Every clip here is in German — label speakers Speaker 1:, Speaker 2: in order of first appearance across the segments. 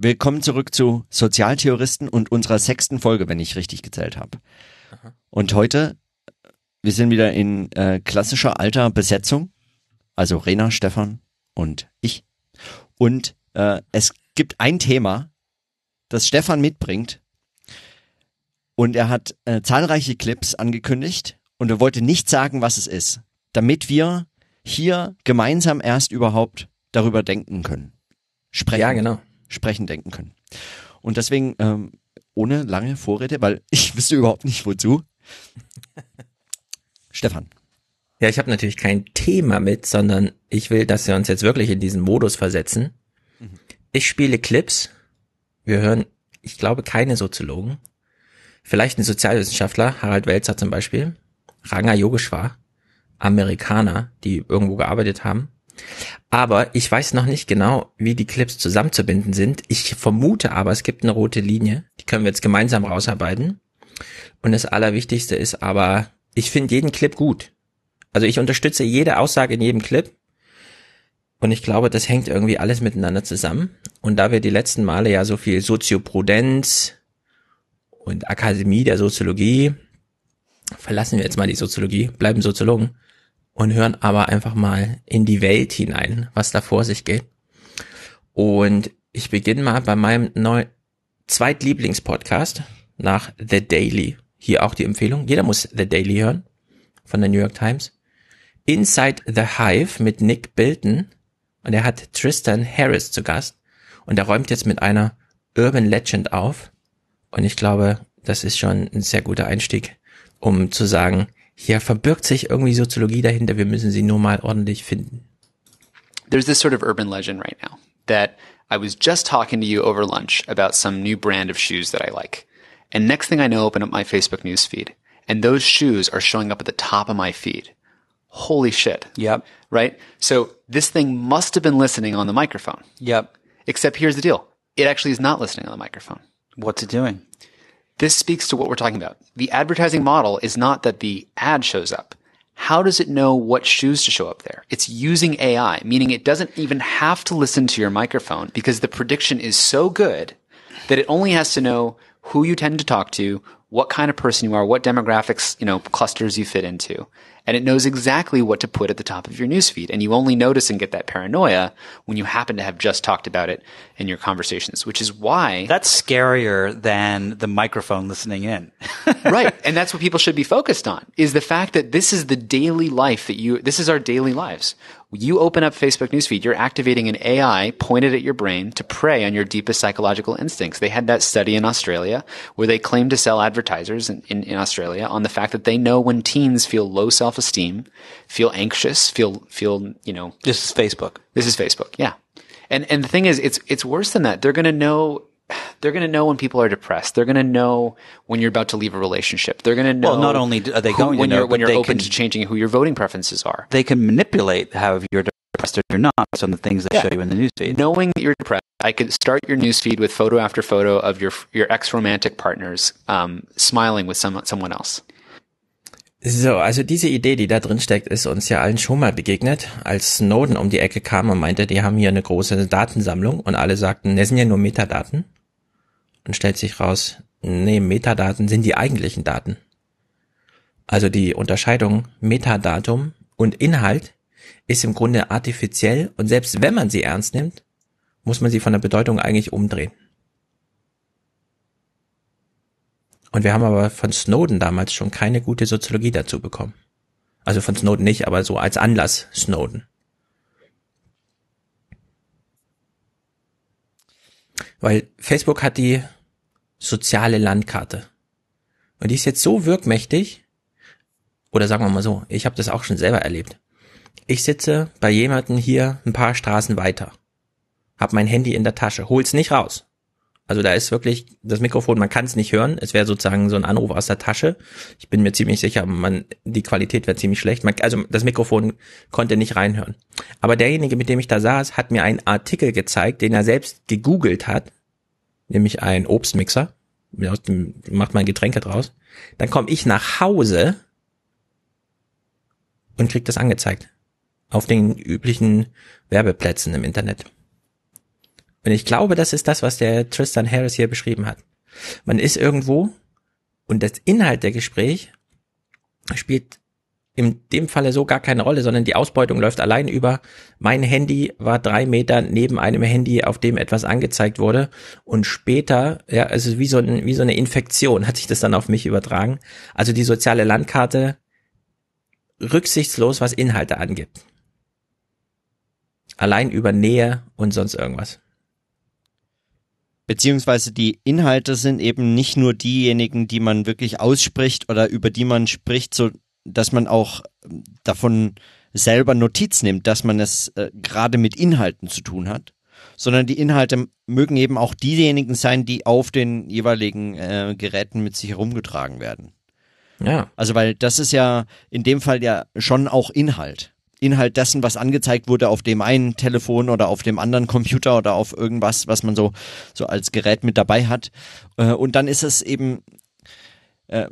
Speaker 1: Willkommen zurück zu Sozialtheoristen und unserer sechsten Folge, wenn ich richtig gezählt habe. Und heute, wir sind wieder in äh, klassischer alter Besetzung. Also Rena, Stefan und ich. Und äh, es gibt ein Thema, das Stefan mitbringt. Und er hat äh, zahlreiche Clips angekündigt und er wollte nicht sagen, was es ist, damit wir hier gemeinsam erst überhaupt darüber denken können. Sprechen.
Speaker 2: Ja, genau.
Speaker 1: Sprechen denken können. Und deswegen, ähm, ohne lange Vorrede, weil ich wüsste überhaupt nicht wozu. Stefan.
Speaker 2: Ja, ich habe natürlich kein Thema mit, sondern ich will, dass wir uns jetzt wirklich in diesen Modus versetzen. Ich spiele Clips. Wir hören, ich glaube, keine Soziologen. Vielleicht ein Sozialwissenschaftler, Harald Welzer zum Beispiel. Ranga Yogeshwar. Amerikaner, die irgendwo gearbeitet haben. Aber ich weiß noch nicht genau, wie die Clips zusammenzubinden sind. Ich vermute aber, es gibt eine rote Linie. Die können wir jetzt gemeinsam rausarbeiten. Und das Allerwichtigste ist aber, ich finde jeden Clip gut. Also ich unterstütze jede Aussage in jedem Clip. Und ich glaube, das hängt irgendwie alles miteinander zusammen. Und da wir die letzten Male ja so viel Sozioprudenz und Akademie der Soziologie, verlassen wir jetzt mal die Soziologie, bleiben Soziologen und hören aber einfach mal in die Welt hinein, was da vor sich geht. Und ich beginne mal bei meinem neu Zweitlieblingspodcast nach The Daily. Hier auch die Empfehlung. Jeder muss The Daily hören von der New York Times. Inside the Hive mit Nick Bilton. Und er hat Tristan Harris zu Gast. Und er räumt jetzt mit einer Urban Legend auf. Und ich glaube, das ist schon ein sehr guter Einstieg, um zu sagen, hier verbirgt sich irgendwie Soziologie dahinter, wir müssen sie nur mal ordentlich finden.
Speaker 3: There's this sort of urban legend right now that I was just talking to you over lunch about some new brand of shoes that I like. And next thing I know, open up my Facebook news feed and those shoes are showing up at the top of my feed. Holy shit.
Speaker 4: Yep.
Speaker 3: Right? So this thing must have been listening on the microphone.
Speaker 4: Yep.
Speaker 3: Except here's the deal. It actually is not listening on the microphone.
Speaker 4: What's it doing?
Speaker 3: This speaks to what we're talking about. The advertising model is not that the ad shows up. How does it know what shoes to show up there? It's using AI, meaning it doesn't even have to listen to your microphone because the prediction is so good that it only has to know who you tend to talk to, what kind of person you are, what demographics, you know, clusters you fit into. And it knows exactly what to put at the top of your newsfeed. And you only notice and get that paranoia when you happen to have just talked about it in your conversations, which is why
Speaker 4: That's scarier than the microphone listening in.
Speaker 3: right. And that's what people should be focused on is the fact that this is the daily life that you, this is our daily lives. You open up Facebook newsfeed, you're activating an AI pointed at your brain to prey on your deepest psychological instincts. They had that study in Australia where they claimed to sell advertisers in, in, in Australia on the fact that they know when teens feel low self-esteem, feel anxious, feel, feel, you know,
Speaker 4: this is Facebook.
Speaker 3: this is Facebook. Yeah. And and the thing is it's it's worse than that. They're going to know they're going to know when people are depressed. They're going to know when you're about to leave a relationship. They're going to know
Speaker 4: Well, not only are they
Speaker 3: who-
Speaker 4: going to
Speaker 3: when
Speaker 4: know,
Speaker 3: you're when you're
Speaker 4: they
Speaker 3: open
Speaker 4: can-
Speaker 3: to changing who your voting preferences are.
Speaker 4: They can manipulate how you're depressed or you're not based on the things they
Speaker 3: Yeah.
Speaker 4: show you in the newsfeed.
Speaker 3: Knowing that you're depressed, I could start your newsfeed with photo after photo of your your ex romantic partners um, smiling with some, someone else.
Speaker 2: So, also diese Idee, die da drin steckt, ist uns ja allen schon mal begegnet, als Snowden um die Ecke kam und meinte, die haben hier eine große Datensammlung und alle sagten, das sind ja nur Metadaten. Und stellt sich raus, nee, Metadaten sind die eigentlichen Daten. Also die Unterscheidung Metadatum und Inhalt ist im Grunde artifiziell und selbst wenn man sie ernst nimmt, muss man sie von der Bedeutung eigentlich umdrehen. Und wir haben aber von Snowden damals schon keine gute Soziologie dazu bekommen. Also von Snowden nicht, aber so als Anlass Snowden. Weil Facebook hat die soziale Landkarte. Und die ist jetzt so wirkmächtig, oder sagen wir mal so, ich habe das auch schon selber erlebt. Ich sitze bei jemandem hier ein paar Straßen weiter, hab mein Handy in der Tasche, hol's nicht raus. Also da ist wirklich das Mikrofon, man kann es nicht hören. Es wäre sozusagen so ein Anruf aus der Tasche. Ich bin mir ziemlich sicher, man die Qualität wäre ziemlich schlecht. Man, also das Mikrofon konnte nicht reinhören. Aber derjenige, mit dem ich da saß, hat mir einen Artikel gezeigt, den er selbst gegoogelt hat, nämlich ein Obstmixer. Macht man Getränke draus. Dann komme ich nach Hause und krieg das angezeigt auf den üblichen Werbeplätzen im Internet. Und ich glaube, das ist das, was der Tristan Harris hier beschrieben hat. Man ist irgendwo und das Inhalt der Gespräch spielt in dem Falle so gar keine Rolle, sondern die Ausbeutung läuft allein über mein Handy war drei Meter neben einem Handy, auf dem etwas angezeigt wurde und später, ja, also wie so, ein, wie so eine Infektion hat sich das dann auf mich übertragen. Also die soziale Landkarte rücksichtslos, was Inhalte angibt. Allein über Nähe und sonst irgendwas.
Speaker 1: Beziehungsweise die Inhalte sind eben nicht nur diejenigen, die man wirklich ausspricht oder über die man spricht, so dass man auch ähm, davon selber Notiz nimmt, dass man es äh, gerade mit Inhalten zu tun hat, sondern die Inhalte mögen eben auch diejenigen sein, die auf den jeweiligen äh, Geräten mit sich herumgetragen werden.
Speaker 2: Ja.
Speaker 1: Also weil das ist ja in dem Fall ja schon auch Inhalt. Inhalt dessen, was angezeigt wurde auf dem einen Telefon oder auf dem anderen Computer oder auf irgendwas, was man so, so als Gerät mit dabei hat. Äh, und dann ist es eben, äh,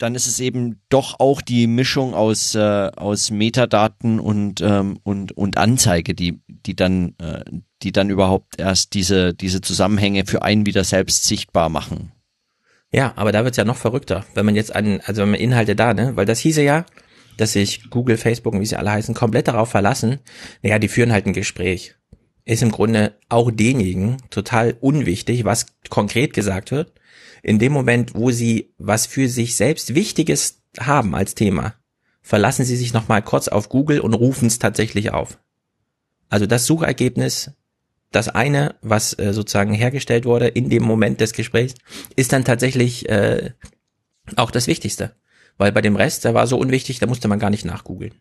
Speaker 1: dann ist es eben doch auch die Mischung aus, äh, aus Metadaten und, ähm, und, und Anzeige, die, die dann, äh, die dann überhaupt erst diese, diese Zusammenhänge für einen wieder selbst sichtbar machen.
Speaker 2: Ja, aber da wird's ja noch verrückter, wenn man jetzt an, also wenn man Inhalte da, ne, weil das hieße ja, dass sich Google, Facebook und wie sie alle heißen, komplett darauf verlassen, naja, die führen halt ein Gespräch. Ist im Grunde auch denjenigen total unwichtig, was konkret gesagt wird in dem Moment, wo sie was für sich selbst Wichtiges haben als Thema, verlassen sie sich nochmal kurz auf Google und rufen es tatsächlich auf. Also das Suchergebnis, das eine, was äh, sozusagen hergestellt wurde in dem Moment des Gesprächs, ist dann tatsächlich äh, auch das Wichtigste. Weil bei dem Rest, der war so unwichtig, da musste man gar nicht nachgoogeln.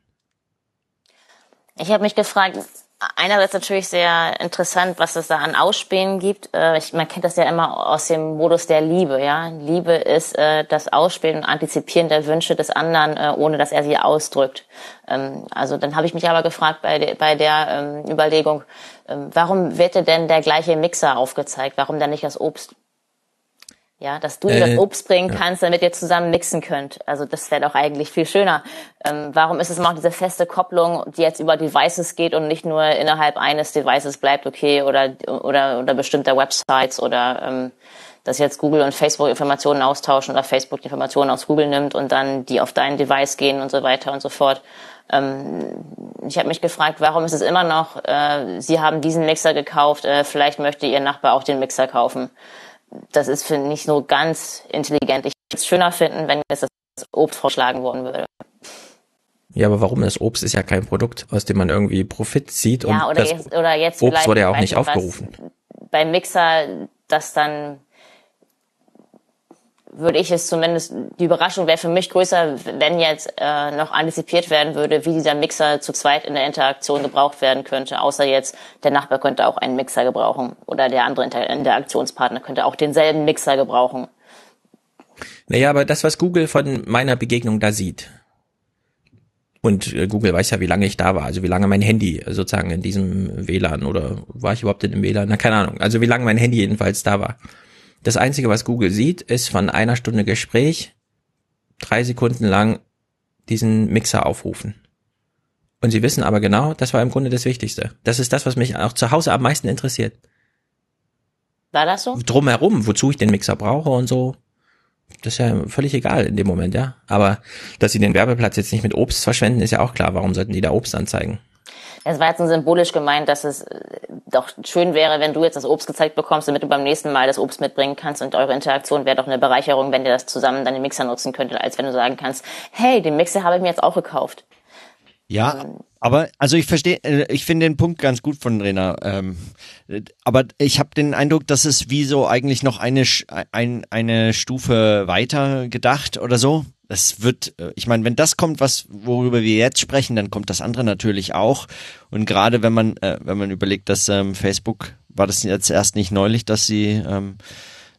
Speaker 5: Ich habe mich gefragt, einerseits natürlich sehr interessant, was es da an Ausspähen gibt. Äh, ich, man kennt das ja immer aus dem Modus der Liebe. Ja, Liebe ist äh, das Ausspähen und Antizipieren der Wünsche des anderen, äh, ohne dass er sie ausdrückt. Ähm, also dann habe ich mich aber gefragt bei, de, bei der ähm, Überlegung, ähm, warum wird denn der gleiche Mixer aufgezeigt? Warum dann nicht das Obst? Ja, dass du ihm das Obst bringen kannst, damit ihr zusammen mixen könnt. Also das wäre doch eigentlich viel schöner. Ähm, warum ist es immer auch diese feste Kopplung, die jetzt über Devices geht und nicht nur innerhalb eines Devices bleibt, okay, oder oder oder bestimmter Websites oder ähm, dass jetzt Google und Facebook Informationen austauschen oder Facebook Informationen aus Google nimmt und dann die auf dein Device gehen und so weiter und so fort. Ähm, ich habe mich gefragt, warum ist es immer noch, äh, Sie haben diesen Mixer gekauft, äh, vielleicht möchte Ihr Nachbar auch den Mixer kaufen das ist für nicht so ganz intelligent. Ich würde es schöner finden, wenn jetzt das Obst vorschlagen worden würde.
Speaker 2: Ja, aber warum? Das Obst ist ja kein Produkt, aus dem man irgendwie Profit zieht.
Speaker 5: Ja,
Speaker 2: und
Speaker 5: oder,
Speaker 2: das
Speaker 5: jetzt, oder jetzt
Speaker 2: Obst wurde ja auch nicht aufgerufen.
Speaker 5: Beim Mixer, das dann würde ich es zumindest, die Überraschung wäre für mich größer, wenn jetzt äh, noch antizipiert werden würde, wie dieser Mixer zu zweit in der Interaktion gebraucht werden könnte. Außer jetzt, der Nachbar könnte auch einen Mixer gebrauchen oder der andere Inter Interaktionspartner könnte auch denselben Mixer gebrauchen.
Speaker 2: Naja, aber das, was Google von meiner Begegnung da sieht, und äh, Google weiß ja, wie lange ich da war, also wie lange mein Handy sozusagen in diesem WLAN oder war ich überhaupt in dem WLAN? Na, keine Ahnung. Also wie lange mein Handy jedenfalls da war. Das Einzige, was Google sieht, ist von einer Stunde Gespräch drei Sekunden lang diesen Mixer aufrufen. Und sie wissen aber genau, das war im Grunde das Wichtigste. Das ist das, was mich auch zu Hause am meisten interessiert.
Speaker 5: War das so?
Speaker 2: Drumherum, wozu ich den Mixer brauche und so. Das ist ja völlig egal in dem Moment, ja. Aber dass sie den Werbeplatz jetzt nicht mit Obst verschwenden, ist ja auch klar. Warum sollten die da Obst anzeigen?
Speaker 5: Es war jetzt symbolisch gemeint, dass es äh, doch schön wäre, wenn du jetzt das Obst gezeigt bekommst, damit du beim nächsten Mal das Obst mitbringen kannst und eure Interaktion wäre doch eine Bereicherung, wenn ihr das zusammen dann den Mixer nutzen könntet, als wenn du sagen kannst, hey, den Mixer habe ich mir jetzt auch gekauft.
Speaker 1: Ja, aber also ich verstehe, äh, ich finde den Punkt ganz gut von Rena. Ähm, aber ich habe den Eindruck, dass es wie so eigentlich noch eine ein, eine Stufe weiter gedacht oder so. Das wird, äh, ich meine, wenn das kommt, was worüber wir jetzt sprechen, dann kommt das andere natürlich auch. Und gerade wenn man äh, wenn man überlegt, dass ähm, Facebook war das jetzt erst nicht neulich, dass sie ähm,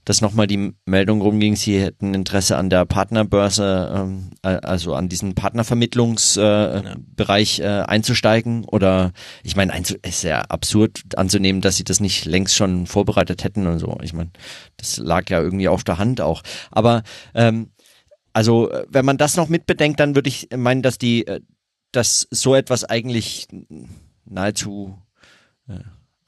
Speaker 1: dass nochmal die Meldung rumging, sie hätten Interesse an der Partnerbörse, ähm, also an diesen Partnervermittlungsbereich äh, äh, einzusteigen. Oder ich meine, es ist ja absurd anzunehmen, dass sie das nicht längst schon vorbereitet hätten und so. Ich meine, das lag ja irgendwie auf der Hand auch. Aber ähm, also wenn man das noch mitbedenkt, dann würde ich meinen, dass die, äh, dass so etwas eigentlich nahezu äh,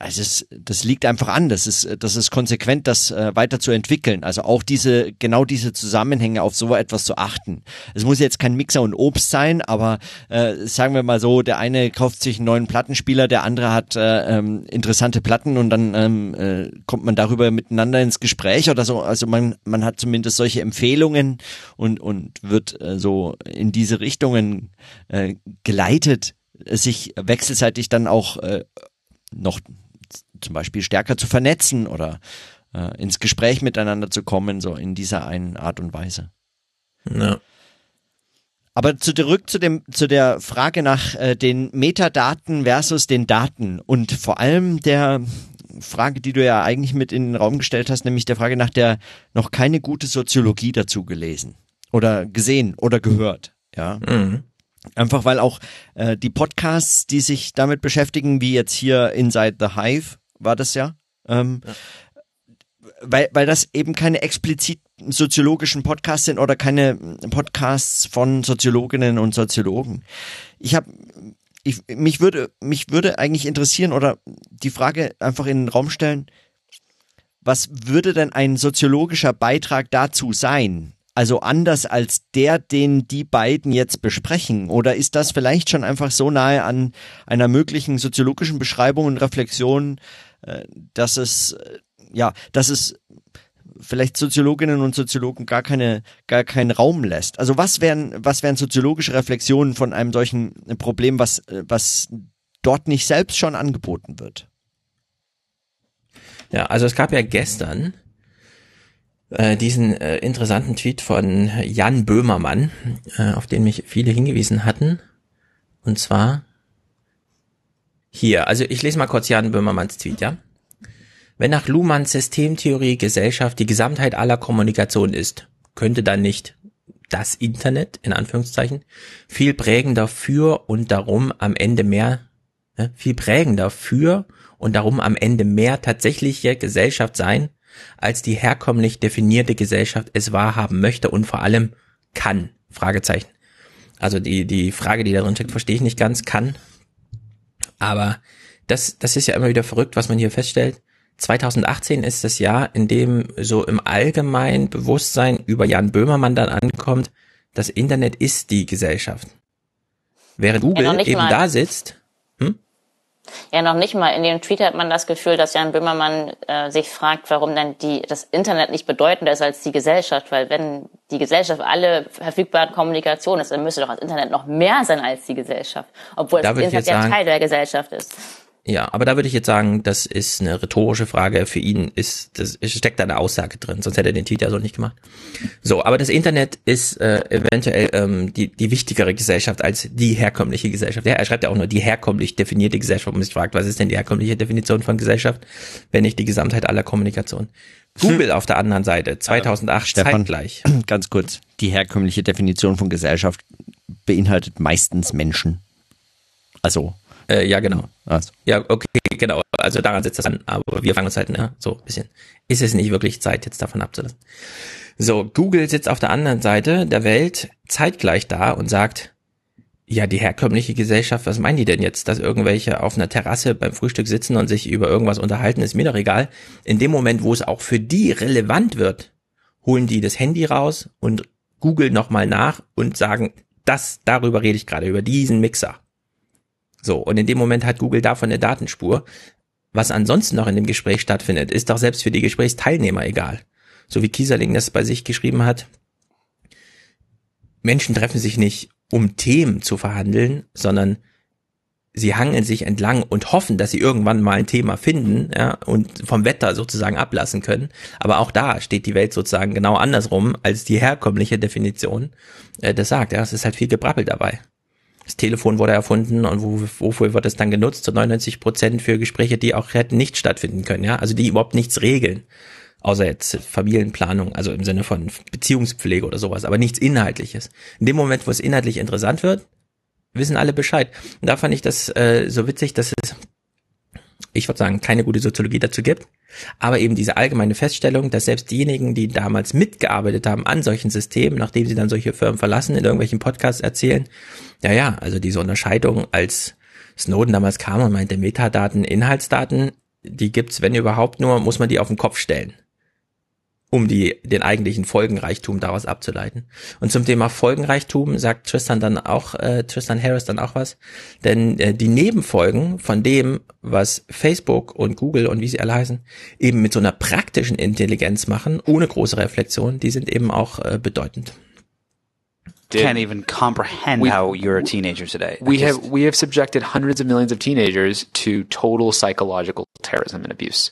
Speaker 1: also es, das liegt einfach an. Das ist, das ist konsequent, das äh, weiterzuentwickeln. Also auch diese, genau diese Zusammenhänge auf so etwas zu achten. Es muss jetzt kein Mixer und Obst sein, aber äh, sagen wir mal so, der eine kauft sich einen neuen Plattenspieler, der andere hat äh, ähm, interessante Platten und dann ähm, äh, kommt man darüber miteinander ins Gespräch oder so. Also man, man hat zumindest solche Empfehlungen und, und wird äh, so in diese Richtungen äh, geleitet, sich wechselseitig dann auch äh, noch zum Beispiel stärker zu vernetzen oder äh, ins Gespräch miteinander zu kommen, so in dieser einen Art und Weise.
Speaker 2: Ja.
Speaker 1: Aber zurück zu dem zu der Frage nach äh, den Metadaten versus den Daten und vor allem der Frage, die du ja eigentlich mit in den Raum gestellt hast, nämlich der Frage nach der noch keine gute Soziologie dazu gelesen oder gesehen oder gehört. Ja.
Speaker 2: Mhm.
Speaker 1: Einfach weil auch äh, die Podcasts, die sich damit beschäftigen, wie jetzt hier Inside the Hive, war das ja, ähm, ja. Weil, weil das eben keine explizit soziologischen Podcasts sind oder keine Podcasts von Soziologinnen und Soziologen. Ich habe ich, mich würde mich würde eigentlich interessieren oder die Frage einfach in den Raum stellen, was würde denn ein soziologischer Beitrag dazu sein? Also anders als der, den die beiden jetzt besprechen? Oder ist das vielleicht schon einfach so nahe an einer möglichen soziologischen Beschreibung und Reflexion, dass es, äh, ja, dass es vielleicht Soziologinnen und Soziologen gar keine, gar keinen Raum lässt. Also was wären, was wären soziologische Reflexionen von einem solchen Problem, was, äh, was dort nicht selbst schon angeboten wird?
Speaker 2: Ja, also es gab ja gestern äh, diesen äh, interessanten Tweet von Jan Böhmermann, äh, auf den mich viele hingewiesen hatten. Und zwar hier, also ich lese mal kurz Jan Böhmermanns Tweet, ja? Wenn nach Luhmanns Systemtheorie Gesellschaft die Gesamtheit aller Kommunikation ist, könnte dann nicht das Internet, in Anführungszeichen, viel prägender für und darum am Ende mehr, äh, viel prägender für und darum am Ende mehr tatsächliche Gesellschaft sein, als die herkömmlich definierte Gesellschaft es wahrhaben möchte und vor allem kann. Fragezeichen. Also die, die Frage, die da drin steckt, verstehe ich nicht ganz, kann. Aber das, das ist ja immer wieder verrückt, was man hier feststellt. 2018 ist das Jahr, in dem so im allgemeinen Bewusstsein über Jan Böhmermann dann ankommt, das Internet ist die Gesellschaft. Während Google ja, eben mal. da sitzt
Speaker 5: ja, noch nicht mal. In dem Tweet hat man das Gefühl, dass Jan Böhmermann äh, sich fragt, warum denn die, das Internet nicht bedeutender ist als die Gesellschaft. Weil wenn die Gesellschaft alle verfügbaren Kommunikation ist, dann müsste doch das Internet noch mehr sein als die Gesellschaft. Obwohl da das Internet ja Teil der Gesellschaft ist.
Speaker 2: Ja, aber da würde ich jetzt sagen, das ist eine rhetorische Frage. Für ihn ist, das steckt da eine Aussage drin, sonst hätte er den Tweet ja so nicht gemacht. So, aber das Internet ist äh, eventuell ähm, die, die wichtigere Gesellschaft als die herkömmliche Gesellschaft. Ja, er schreibt ja auch nur die herkömmlich definierte Gesellschaft, man sich fragt, was ist denn die herkömmliche Definition von Gesellschaft, wenn nicht die Gesamtheit aller Kommunikation. Google hm. auf der anderen Seite, 2008 Stefan, zeitgleich.
Speaker 1: Ganz kurz, die herkömmliche Definition von Gesellschaft beinhaltet meistens Menschen. Also
Speaker 2: äh, ja, genau. Also. Ja, okay, genau. Also daran setzt das an. Aber wir fangen uns halt, ne, so ein bisschen. Ist es nicht wirklich Zeit, jetzt davon abzulassen. So, Google sitzt auf der anderen Seite der Welt zeitgleich da und sagt, ja, die herkömmliche Gesellschaft, was meinen die denn jetzt? Dass irgendwelche auf einer Terrasse beim Frühstück sitzen und sich über irgendwas unterhalten, ist mir doch egal. In dem Moment, wo es auch für die relevant wird, holen die das Handy raus und Google nochmal nach und sagen, das, darüber rede ich gerade, über diesen Mixer. So, und in dem Moment hat Google davon eine Datenspur. Was ansonsten noch in dem Gespräch stattfindet, ist doch selbst für die Gesprächsteilnehmer egal. So wie Kieserling das bei sich geschrieben hat. Menschen treffen sich nicht, um Themen zu verhandeln, sondern sie hangeln sich entlang und hoffen, dass sie irgendwann mal ein Thema finden ja, und vom Wetter sozusagen ablassen können. Aber auch da steht die Welt sozusagen genau andersrum, als die herkömmliche Definition äh, das sagt. Ja, es ist halt viel Gebrabbel dabei das Telefon wurde erfunden und wo, wofür wird es dann genutzt? Zu 99 Prozent für Gespräche, die auch hätten nicht stattfinden können, ja, also die überhaupt nichts regeln. Außer jetzt Familienplanung, also im Sinne von Beziehungspflege oder sowas, aber nichts Inhaltliches. In dem Moment, wo es inhaltlich interessant wird, wissen alle Bescheid. Und da fand ich das äh, so witzig, dass es ich würde sagen, keine gute Soziologie dazu gibt, aber eben diese allgemeine Feststellung, dass selbst diejenigen, die damals mitgearbeitet haben an solchen Systemen, nachdem sie dann solche Firmen verlassen, in irgendwelchen Podcasts erzählen, ja, ja, also diese Unterscheidung, als Snowden damals kam und meinte Metadaten, Inhaltsdaten, die gibt's, wenn überhaupt nur, muss man die auf den Kopf stellen um die, den eigentlichen Folgenreichtum daraus abzuleiten. Und zum Thema Folgenreichtum sagt Tristan dann auch, äh, Tristan Harris dann auch was, denn äh, die Nebenfolgen von dem, was Facebook und Google und wie sie alle heißen, eben mit so einer praktischen Intelligenz machen, ohne große Reflexion, die sind eben auch äh, bedeutend.
Speaker 4: Can't even comprehend
Speaker 3: We-
Speaker 4: how you're a teenager today.
Speaker 3: We
Speaker 4: just-
Speaker 3: have we have subjected hundreds of millions of teenagers to total psychological terrorism and abuse.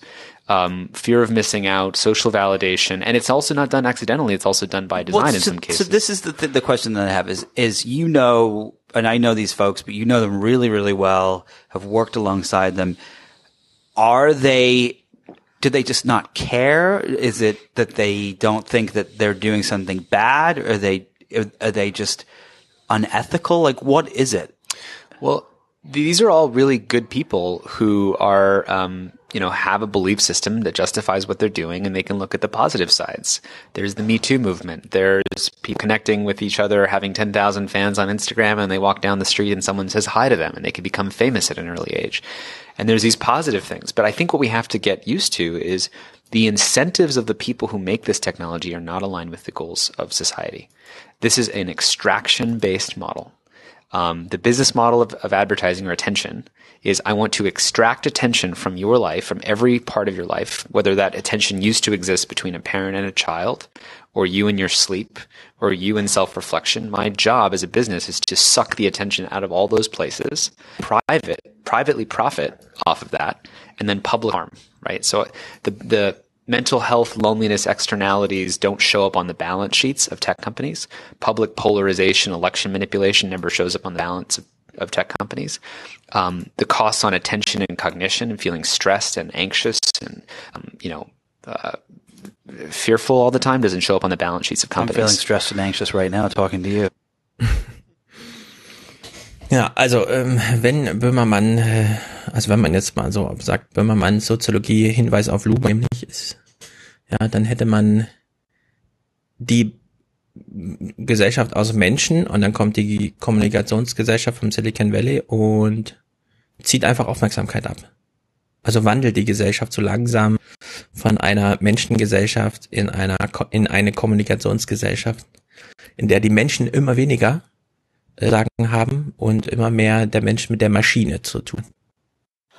Speaker 3: Um, fear of missing out, social validation, and it's also not done accidentally. It's also done by design
Speaker 4: Well,
Speaker 3: in some cases.
Speaker 4: So this is the th- the question that I have is is you know, and I know these folks, but you know them really really well. Have worked alongside them. Are they? Do they just not care? Is it that they don't think that they're doing something bad? Or are they are they just unethical? Like what is it?
Speaker 3: Well, these are all really good people who are, um, you know, have a belief system that justifies what they're doing and they can look at the positive sides. There's the Me Too movement. There's people connecting with each other, having 10,000 fans on Instagram and they walk down the street and someone says hi to them and they can become famous at an early age. And there's these positive things. But I think what we have to get used to is the incentives of the people who make this technology are not aligned with the goals of society. This is an extraction based model. Um, the business model of, of advertising or attention is I want to extract attention from your life, from every part of your life, whether that attention used to exist between a parent and a child, or you in your sleep, or you in self reflection. My job as a business is to suck the attention out of all those places, private, privately profit off of that, and then public harm, right? So the, the, mental health, loneliness externalities don't show up on the balance sheets of tech companies. Public polarization, election manipulation never shows up on the balance of, of tech companies. Um, the costs on attention and cognition and feeling stressed and anxious and, um, you know, uh, fearful all the time doesn't show up on the balance sheets of
Speaker 4: I'm
Speaker 3: companies.
Speaker 4: feeling stressed and anxious right now talking to you.
Speaker 2: Ja, also ähm, wenn Böhmermann, äh, also wenn man jetzt mal so sagt, Böhmermann Soziologie Hinweis auf Luba nämlich ist, ja, dann hätte man die Gesellschaft aus Menschen und dann kommt die Kommunikationsgesellschaft vom Silicon Valley und zieht einfach Aufmerksamkeit ab. Also wandelt die Gesellschaft so langsam von einer Menschengesellschaft in einer in eine Kommunikationsgesellschaft, in der die Menschen immer weniger sagen haben und immer mehr der Mensch mit der Maschine zu tun.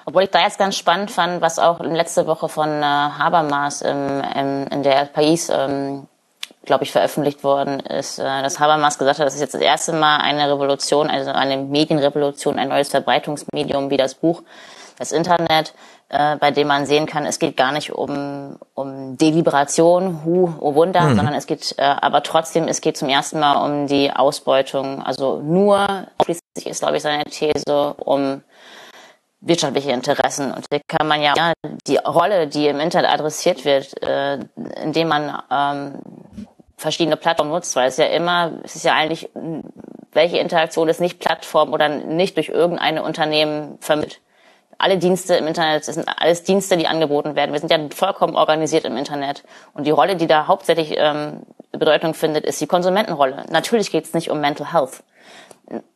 Speaker 5: Obwohl ich da jetzt ganz spannend fand, was auch letzte Woche von äh, Habermas im, im, in der País, ähm, glaube ich, veröffentlicht worden ist, äh, dass Habermas gesagt hat, das ist jetzt das erste Mal eine Revolution, also eine Medienrevolution, ein neues Verbreitungsmedium wie das Buch, das Internet, äh, bei dem man sehen kann, es geht gar nicht um, um Deliberation, hu, oh Wunder, mhm. sondern es geht, äh, aber trotzdem, es geht zum ersten Mal um die Ausbeutung, also nur, schließlich ist, glaube ich, seine These, um wirtschaftliche Interessen. Und hier kann man ja, ja die Rolle, die im Internet adressiert wird, äh, indem man ähm, verschiedene Plattformen nutzt, weil es ja immer, es ist ja eigentlich, welche Interaktion ist nicht Plattform oder nicht durch irgendeine Unternehmen vermittelt. Alle Dienste im Internet das sind alles Dienste, die angeboten werden. Wir sind ja vollkommen organisiert im Internet. Und die Rolle, die da hauptsächlich ähm, Bedeutung findet, ist die Konsumentenrolle. Natürlich geht es nicht um Mental Health.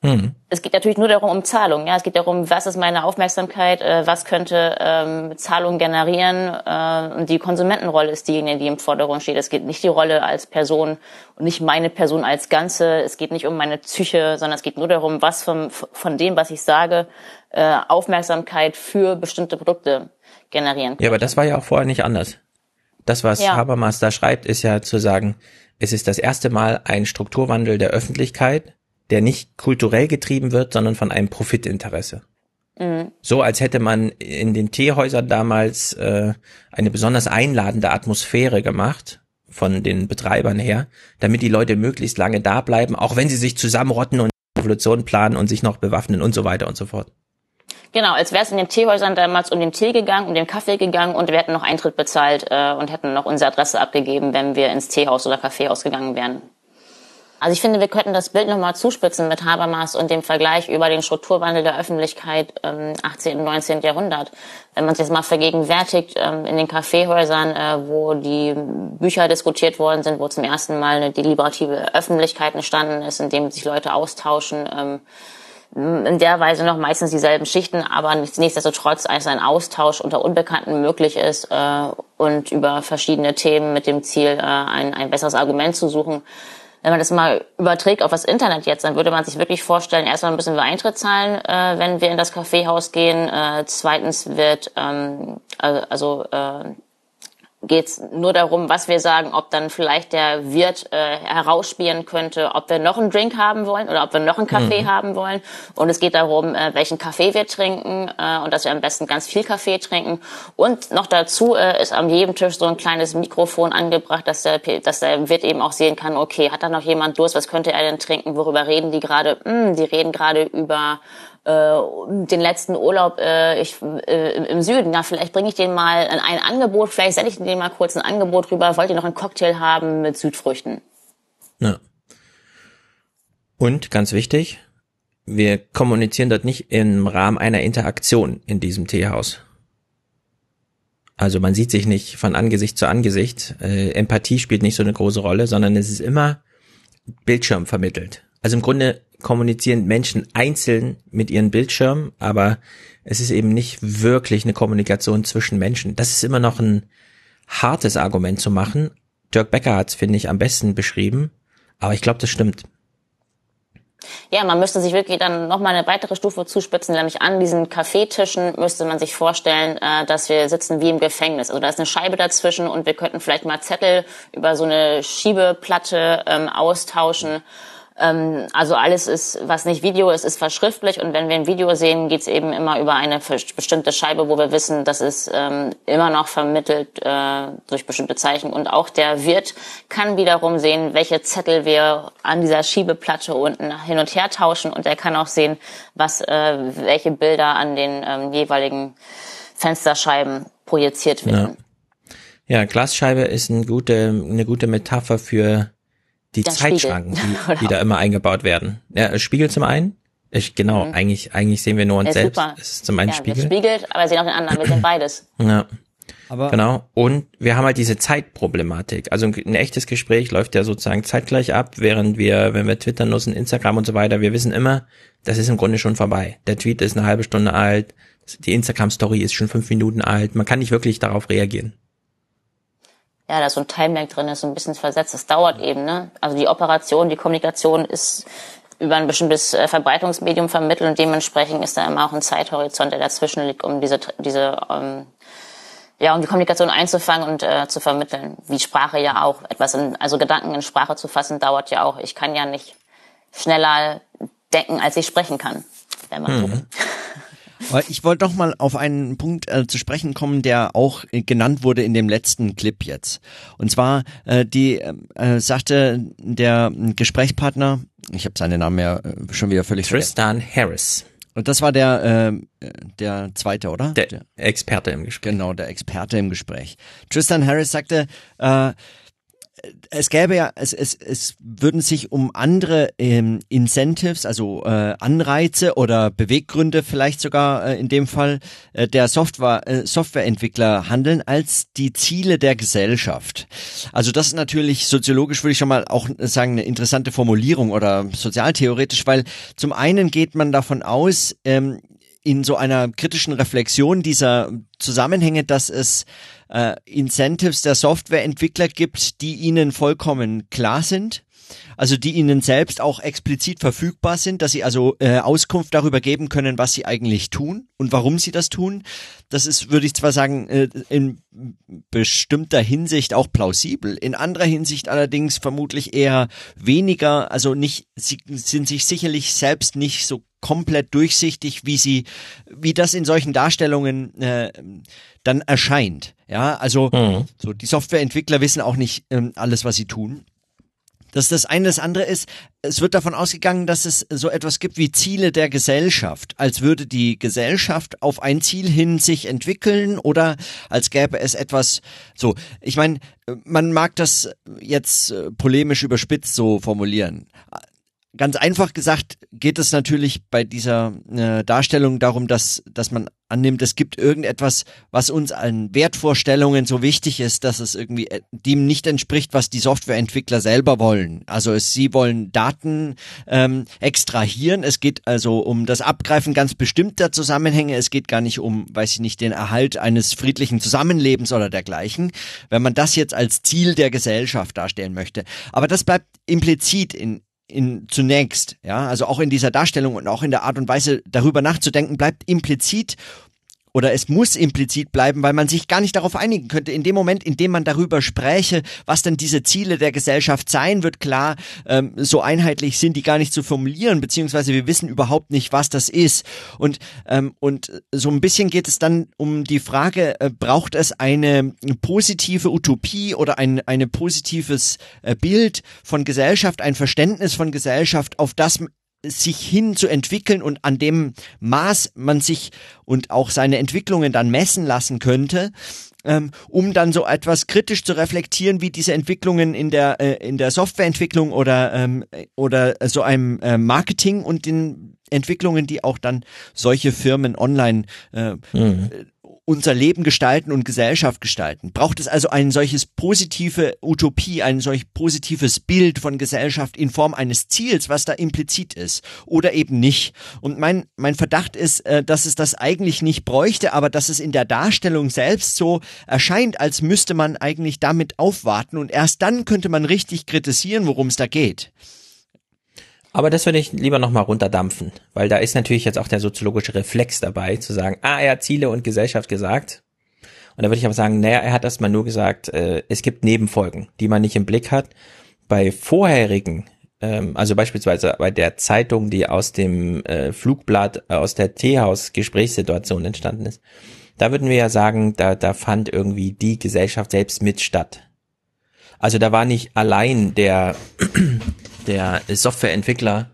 Speaker 5: Mhm. Es geht natürlich nur darum, um Zahlung. Ja, es geht darum, was ist meine Aufmerksamkeit, äh, was könnte ähm, Zahlung generieren. Äh, und die Konsumentenrolle ist diejenige, die im Vordergrund steht. Es geht nicht die Rolle als Person und nicht meine Person als Ganze. Es geht nicht um meine Psyche, sondern es geht nur darum, was vom, von dem, was ich sage, äh, Aufmerksamkeit für bestimmte Produkte generieren. Kann.
Speaker 2: Ja, aber das war ja auch vorher nicht anders. Das, was ja. Habermas da schreibt, ist ja zu sagen, es ist das erste Mal ein Strukturwandel der Öffentlichkeit, der nicht kulturell getrieben wird, sondern von einem Profitinteresse. Mhm. So als hätte man in den Teehäusern damals äh, eine besonders einladende Atmosphäre gemacht von den Betreibern her, damit die Leute möglichst lange da bleiben, auch wenn sie sich zusammenrotten und Revolution planen und sich noch bewaffnen und so weiter und so fort.
Speaker 5: Genau, als wäre es in den Teehäusern damals um den Tee gegangen, um den Kaffee gegangen und wir hätten noch Eintritt bezahlt äh, und hätten noch unsere Adresse abgegeben, wenn wir ins Teehaus oder Kaffeehaus gegangen wären. Also ich finde, wir könnten das Bild nochmal zuspitzen mit Habermas und dem Vergleich über den Strukturwandel der Öffentlichkeit im 18. und 19. Jahrhundert. Wenn man sich jetzt mal vergegenwärtigt, ähm, in den Kaffeehäusern, äh, wo die Bücher diskutiert worden sind, wo zum erersten Mal eine deliberative Öffentlichkeit entstanden ist, in dem sich Leute austauschen, ähm, in der Weise noch meistens dieselben Schichten, aber nichtsdestotrotz als ein Austausch unter Unbekannten möglich ist äh, und über verschiedene Themen mit dem Ziel, äh, ein, ein besseres Argument zu suchen. Wenn man das mal überträgt auf das Internet jetzt, dann würde man sich wirklich vorstellen, erstmal müssen wir Eintritt zahlen, äh, wenn wir in das Kaffeehaus gehen. Äh, zweitens wird ähm, also äh, geht es nur darum, was wir sagen, ob dann vielleicht der Wirt äh, herausspielen könnte, ob wir noch einen Drink haben wollen oder ob wir noch einen Kaffee mhm. haben wollen. Und es geht darum, äh, welchen Kaffee wir trinken äh, und dass wir am besten ganz viel Kaffee trinken. Und noch dazu äh, ist an jedem Tisch so ein kleines Mikrofon angebracht, dass der, dass der Wirt eben auch sehen kann, okay, hat da noch jemand Durst, was könnte er denn trinken, worüber reden die gerade? Hm, die reden gerade über äh, den letzten Urlaub äh, ich, äh, im Süden, ja, vielleicht bringe ich denen mal ein, ein Angebot, vielleicht sende ich denen mal kurz ein Angebot rüber, wollt ihr noch einen Cocktail haben mit Südfrüchten?
Speaker 2: Ja. Und ganz wichtig, wir kommunizieren dort nicht im Rahmen einer Interaktion in diesem Teehaus. Also man sieht sich nicht von Angesicht zu Angesicht. Äh, Empathie spielt nicht so eine große Rolle, sondern es ist immer Bildschirm vermittelt. Also im Grunde kommunizieren Menschen einzeln mit ihren Bildschirmen, aber es ist eben nicht wirklich eine Kommunikation zwischen Menschen. Das ist immer noch ein hartes Argument zu machen. Dirk Becker hat es, finde ich, am besten beschrieben, aber ich glaube, das stimmt.
Speaker 5: Ja, man müsste sich wirklich dann nochmal eine weitere Stufe zuspitzen, nämlich an diesen Kaffeetischen müsste man sich vorstellen, äh, dass wir sitzen wie im Gefängnis. Also da ist eine Scheibe dazwischen und wir könnten vielleicht mal Zettel über so eine Schiebeplatte ähm, austauschen also alles ist, was nicht Video ist, ist verschriftlich und wenn wir ein Video sehen, geht's eben immer über eine bestimmte Scheibe, wo wir wissen, das ist ähm, immer noch vermittelt äh, durch bestimmte Zeichen und auch der Wirt kann wiederum sehen, welche Zettel wir an dieser Schiebeplatte unten hin und her tauschen und er kann auch sehen, was äh, welche Bilder an den ähm, jeweiligen Fensterscheiben projiziert werden.
Speaker 2: Ja. ja, Glasscheibe ist eine gute, eine gute Metapher für die Der Zeitschranken, die, die da immer eingebaut werden. Ja, Spiegel zum einen. Ich, genau, mhm. eigentlich, eigentlich sehen wir nur uns selbst. Super. Es ist zum einen ja, Spiegel.
Speaker 5: spiegelt, aber wir sehen auch den anderen. Wir sehen beides.
Speaker 2: Ja. Aber genau. Und wir haben halt diese Zeitproblematik. Also ein echtes Gespräch läuft ja sozusagen zeitgleich ab, während wir, wenn wir Twitter nutzen, Instagram und so weiter, wir wissen immer, das ist im Grunde schon vorbei. Der Tweet ist eine halbe Stunde alt, die Instagram-Story ist schon fünf Minuten alt. Man kann nicht wirklich darauf reagieren
Speaker 5: ja, da ist so ein Timelag drin, ist so ein bisschen versetzt. Das dauert eben, ne? Also die Operation, die Kommunikation ist über ein bestimmtes äh, Verbreitungsmedium vermittelt und dementsprechend ist da immer auch ein Zeithorizont, der dazwischen liegt, um diese, diese, ähm, ja, um die Kommunikation einzufangen und äh, zu vermitteln. Wie Sprache ja auch etwas in, also Gedanken in Sprache zu fassen, dauert ja auch. Ich kann ja nicht schneller denken, als ich sprechen kann, wenn man mhm.
Speaker 1: ich wollte noch mal auf einen Punkt äh, zu sprechen kommen, der auch äh, genannt wurde in dem letzten Clip jetzt. Und zwar äh, die äh, sagte der Gesprächspartner, ich habe seinen Namen ja äh, schon wieder völlig
Speaker 2: Tristan vergessen. Harris.
Speaker 1: Und das war der äh, der zweite, oder?
Speaker 2: Der, der Experte im Gespräch.
Speaker 1: Genau, der Experte im Gespräch. Tristan Harris sagte, äh, es gäbe ja, es, es, es würden sich um andere ähm, Incentives, also äh, Anreize oder Beweggründe vielleicht sogar äh, in dem Fall äh, der Software, äh, Softwareentwickler handeln als die Ziele der Gesellschaft. Also das ist natürlich soziologisch würde ich schon mal auch sagen eine interessante Formulierung oder sozialtheoretisch, weil zum einen geht man davon aus, ähm, in so einer kritischen Reflexion dieser Zusammenhänge, dass es äh, Incentives der Softwareentwickler gibt, die ihnen vollkommen klar sind, also die ihnen selbst auch explizit verfügbar sind, dass sie also äh, Auskunft darüber geben können, was sie eigentlich tun und warum sie das tun. Das ist, würde ich zwar sagen, äh, in bestimmter Hinsicht auch plausibel, in anderer Hinsicht allerdings vermutlich eher weniger, also nicht, sie sind sich sicherlich selbst nicht so komplett durchsichtig, wie sie, wie das in solchen Darstellungen äh, dann erscheint. Ja, also mhm. so die Softwareentwickler wissen auch nicht ähm, alles, was sie tun. Das ist das eine. Das andere ist, es wird davon ausgegangen, dass es so etwas gibt wie Ziele der Gesellschaft, als würde die Gesellschaft auf ein Ziel hin sich entwickeln oder als gäbe es etwas so. Ich meine, man mag das jetzt äh, polemisch überspitzt so formulieren. Ganz einfach gesagt geht es natürlich bei dieser äh, Darstellung darum, dass, dass man annimmt, es gibt irgendetwas, was uns an Wertvorstellungen so wichtig ist, dass es irgendwie äh, dem nicht entspricht, was die Softwareentwickler selber wollen. Also es, sie wollen Daten ähm, extrahieren. Es geht also um das Abgreifen ganz bestimmter Zusammenhänge. Es geht gar nicht um, weiß ich nicht, den Erhalt eines friedlichen Zusammenlebens oder dergleichen. Wenn man das jetzt als Ziel der Gesellschaft darstellen möchte. Aber das bleibt implizit in, in zunächst, ja, also auch in dieser Darstellung und auch in der Art und Weise darüber nachzudenken, bleibt implizit oder es muss implizit bleiben, weil man sich gar nicht darauf einigen könnte. In dem Moment, in dem man darüber spräche, was denn diese Ziele der Gesellschaft sein, wird klar, ähm, so einheitlich sind die gar nicht zu formulieren, beziehungsweise wir wissen überhaupt nicht, was das ist. Und, ähm, und so ein bisschen geht es dann um die Frage, äh, braucht es eine positive Utopie oder ein eine positives äh, Bild von Gesellschaft, ein Verständnis von Gesellschaft, auf das sich hin zu entwickeln und an dem Maß man sich und auch seine Entwicklungen dann messen lassen könnte, ähm, um dann so etwas kritisch zu reflektieren, wie diese Entwicklungen in der äh, in der Softwareentwicklung oder ähm, oder so einem äh, Marketing und den Entwicklungen, die auch dann solche Firmen online äh, mhm unser Leben gestalten und Gesellschaft gestalten. Braucht es also ein solches positive Utopie, ein solch positives Bild von Gesellschaft in Form eines Ziels, was da implizit ist, oder eben nicht? Und mein, mein Verdacht ist, äh, dass es das eigentlich nicht bräuchte, aber dass es in der Darstellung selbst so erscheint, als müsste man eigentlich damit aufwarten und erst dann könnte man richtig kritisieren, worum es da geht.
Speaker 2: Aber das würde ich lieber nochmal runterdampfen, weil da ist natürlich jetzt auch der soziologische Reflex dabei, zu sagen, ah, er hat Ziele und Gesellschaft gesagt. Und da würde ich aber sagen, naja, er hat erstmal nur gesagt, äh, es gibt Nebenfolgen, die man nicht im Blick hat. Bei vorherigen, ähm, also beispielsweise bei der Zeitung, die aus dem äh, Flugblatt, äh, aus der Teehaus-Gesprächssituation entstanden ist, da würden wir ja sagen, da, da fand irgendwie die Gesellschaft selbst mit statt. Also da war nicht allein der der Softwareentwickler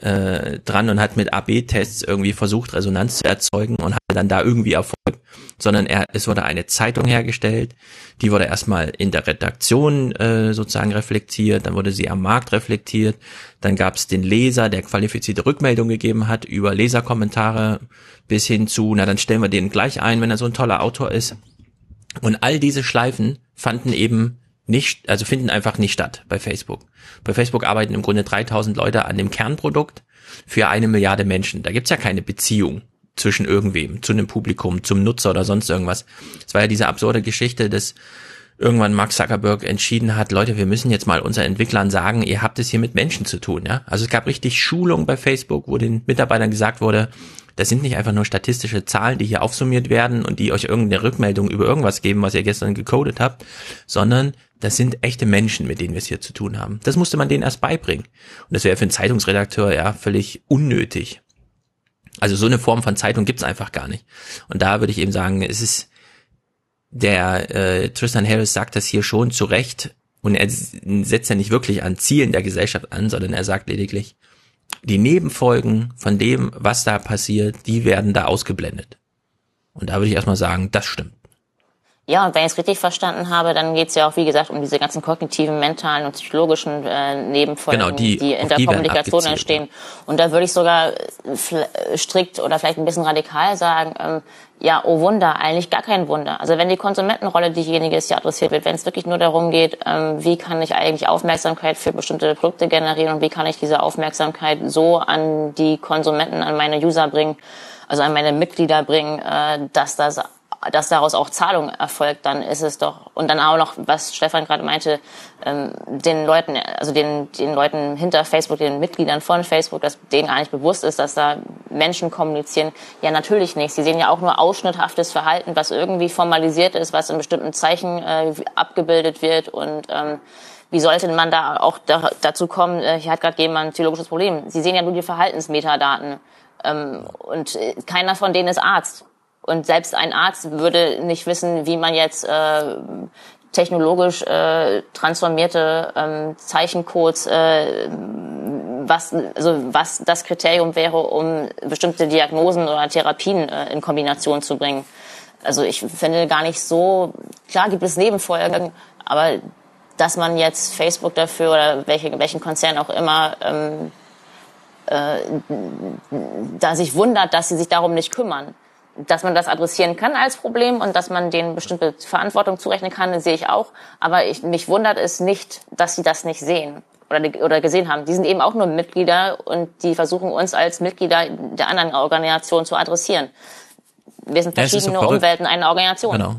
Speaker 2: äh, dran und hat mit AB-Tests irgendwie versucht, Resonanz zu erzeugen und hatte dann da irgendwie Erfolg, sondern er, es wurde eine Zeitung hergestellt, die wurde erstmal in der Redaktion äh, sozusagen reflektiert, dann wurde sie am Markt reflektiert, dann gab es den Leser, der qualifizierte Rückmeldung gegeben hat über Leserkommentare bis hin zu, na dann stellen wir den gleich ein, wenn er so ein toller Autor ist. Und all diese Schleifen fanden eben nicht, also finden einfach nicht statt bei Facebook. Bei Facebook arbeiten im Grunde 3000 Leute an dem Kernprodukt für eine Milliarde Menschen. Da gibt's ja keine Beziehung zwischen irgendwem, zu einem Publikum, zum Nutzer oder sonst irgendwas. Es war ja diese absurde Geschichte, dass irgendwann Mark Zuckerberg entschieden hat, Leute, wir müssen jetzt mal unseren Entwicklern sagen, ihr habt es hier mit Menschen zu tun, ja. Also es gab richtig Schulung bei Facebook, wo den Mitarbeitern gesagt wurde, das sind nicht einfach nur statistische Zahlen, die hier aufsummiert werden und die euch irgendeine Rückmeldung über irgendwas geben, was ihr gestern gecodet habt, sondern das sind echte Menschen, mit denen wir es hier zu tun haben. Das musste man denen erst beibringen. Und das wäre für einen Zeitungsredakteur ja völlig unnötig. Also so eine Form von Zeitung gibt's einfach gar nicht. Und da würde ich eben sagen, es ist der äh, Tristan Harris sagt das hier schon zu Recht und er setzt ja nicht wirklich an Zielen der Gesellschaft an, sondern er sagt lediglich, die Nebenfolgen von dem, was da passiert, die werden da ausgeblendet. Und da würde ich erstmal sagen, das stimmt.
Speaker 5: Ja, und wenn ich es richtig verstanden habe, dann geht es ja auch, wie gesagt, um diese ganzen kognitiven, mentalen und psychologischen äh, Nebenfolgen,
Speaker 2: genau, die,
Speaker 5: die in der Kommunikation entstehen. Und da würde ich sogar äh, strikt oder vielleicht ein bisschen radikal sagen, ähm, ja, oh Wunder, eigentlich gar kein Wunder. Also wenn die Konsumentenrolle diejenige ist, die adressiert wird, wenn es wirklich nur darum geht, ähm, wie kann ich eigentlich Aufmerksamkeit für bestimmte Produkte generieren und wie kann ich diese Aufmerksamkeit so an die Konsumenten, an meine User bringen, also an meine Mitglieder bringen, äh, dass das dass daraus auch Zahlung erfolgt, dann ist es doch und dann auch noch, was Stefan gerade meinte, ähm, den Leuten, also den den Leuten hinter Facebook, den Mitgliedern von Facebook, dass denen gar nicht bewusst ist, dass da Menschen kommunizieren. Ja, natürlich nicht. Sie sehen ja auch nur ausschnitthaftes Verhalten, was irgendwie formalisiert ist, was in bestimmten Zeichen äh, abgebildet wird und ähm, wie sollte man da auch da, dazu kommen, äh, hier hat gerade jemand ein theologisches Problem. Sie sehen ja nur die Verhaltensmetadaten ähm, und äh, keiner von denen ist Arzt. Und selbst ein Arzt würde nicht wissen, wie man jetzt äh, technologisch äh, transformierte ähm, Zeichencodes, äh, was, also was das Kriterium wäre, um bestimmte Diagnosen oder Therapien äh, in Kombination zu bringen. Also ich finde gar nicht so, klar gibt es Nebenfolgen, aber dass man jetzt Facebook dafür oder welche, welchen Konzern auch immer ähm, äh, da sich wundert, dass sie sich darum nicht kümmern dass man das adressieren kann als Problem und dass man denen bestimmte Verantwortung zurechnen kann, sehe ich auch. Aber ich, mich wundert es nicht, dass sie das nicht sehen oder, oder gesehen haben. Die sind eben auch nur Mitglieder und die versuchen uns als Mitglieder der anderen Organisation zu adressieren. Wir sind verschiedene ja, so Umwelten eine Organisation.
Speaker 2: Genau.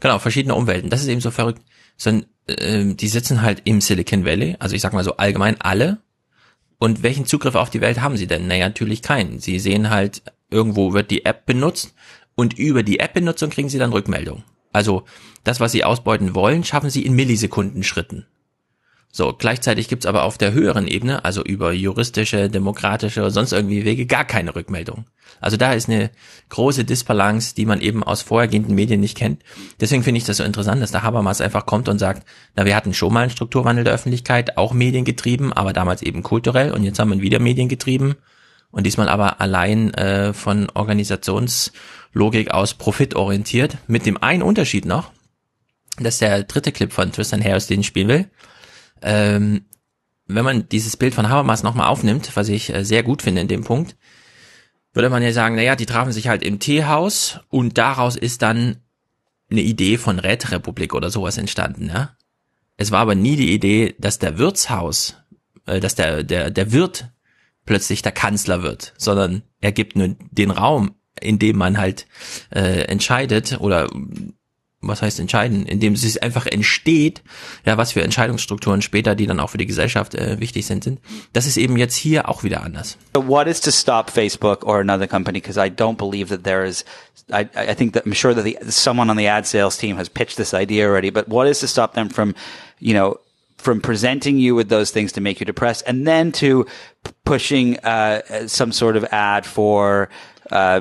Speaker 2: Genau, verschiedene Umwelten. Das ist eben so verrückt. So, äh, die sitzen halt im Silicon Valley, also ich sag mal so allgemein alle. Und welchen Zugriff auf die Welt haben sie denn? Naja, natürlich keinen. Sie sehen halt, irgendwo wird die App benutzt und über die App-Benutzung kriegen sie dann Rückmeldung. Also das, was sie ausbeuten wollen, schaffen sie in Millisekundenschritten. So, gleichzeitig gibt's aber auf der höheren Ebene, also über juristische, demokratische oder sonst irgendwie Wege, gar keine Rückmeldung. Also da ist eine große Disbalance, die man eben aus vorhergehenden Medien nicht kennt. Deswegen finde ich das so interessant, dass der Habermas einfach kommt und sagt, na, wir hatten schon mal einen Strukturwandel der Öffentlichkeit, auch mediengetrieben, aber damals eben kulturell und jetzt haben wir wieder mediengetrieben und diesmal aber allein äh, von Organisationslogik aus profitorientiert, mit dem einen Unterschied noch, das ist der dritte Clip von Tristan Harris, den ich spielen will ähm, wenn man dieses Bild von Habermas nochmal aufnimmt, was ich äh, sehr gut finde in dem Punkt, würde man ja sagen, naja, die trafen sich halt im Teehaus und daraus ist dann eine Idee von Räterepublik oder sowas entstanden, ja. Es war aber nie die Idee, dass der Wirtshaus, äh, dass der, der, der Wirt plötzlich der Kanzler wird, sondern er gibt nur den Raum, in dem man halt äh, entscheidet oder was heißt entscheiden, indem es einfach entsteht, ja, was für Entscheidungsstrukturen später, die dann auch für die Gesellschaft äh, wichtig sind, sind. Das ist eben jetzt hier auch wieder anders.
Speaker 4: What is to stop Facebook or another company? Because I don't believe that there is. I, I think that I'm sure that the, someone on the ad sales team has pitched this idea already. But what is to stop them from, you know, from presenting you with those things to make you depressed, and then to pushing uh, some sort of ad for uh,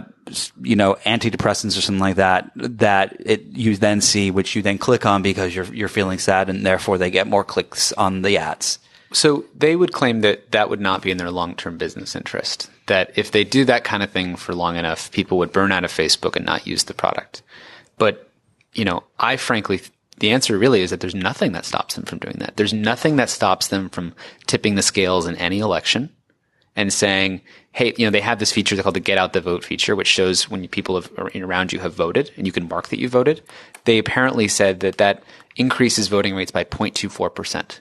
Speaker 4: you know, antidepressants or something like that, that it, you then see, which you then click on because you're, you're feeling sad and therefore they get more clicks on the ads.
Speaker 3: So they would claim that that would not be in their long-term business interest. That if they do that kind of thing for long enough, people would burn out of Facebook and not use the product. But, you know, I frankly, the answer really is that there's nothing that stops them from doing that. There's nothing that stops them from tipping the scales in any election and saying, hey, you know, they have this feature called the get out the vote feature, which shows when people have, around you have voted and you can mark that you voted. They apparently said that that increases voting rates by 0.24%,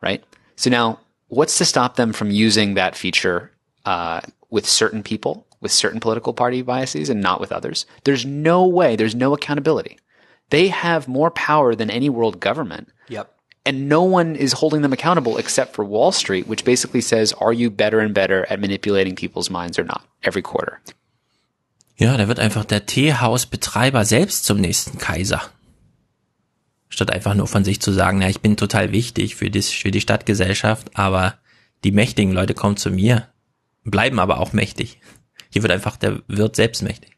Speaker 3: right? So now what's to stop them from using that feature, uh, with certain people, with certain political party biases and not with others? There's no way, there's no accountability. They have more power than any world government.
Speaker 4: Yep
Speaker 3: and no one is holding them accountable except for Wall Street, which basically says, are you better and better at manipulating people's minds or not every quarter?
Speaker 2: Ja, da wird einfach der Teehausbetreiber selbst zum nächsten Kaiser. Statt einfach nur von sich zu sagen, na, ich bin total wichtig für, das, für die Stadtgesellschaft, aber die mächtigen Leute kommen zu mir, bleiben aber auch mächtig. Hier wird einfach der Wirt selbst mächtig.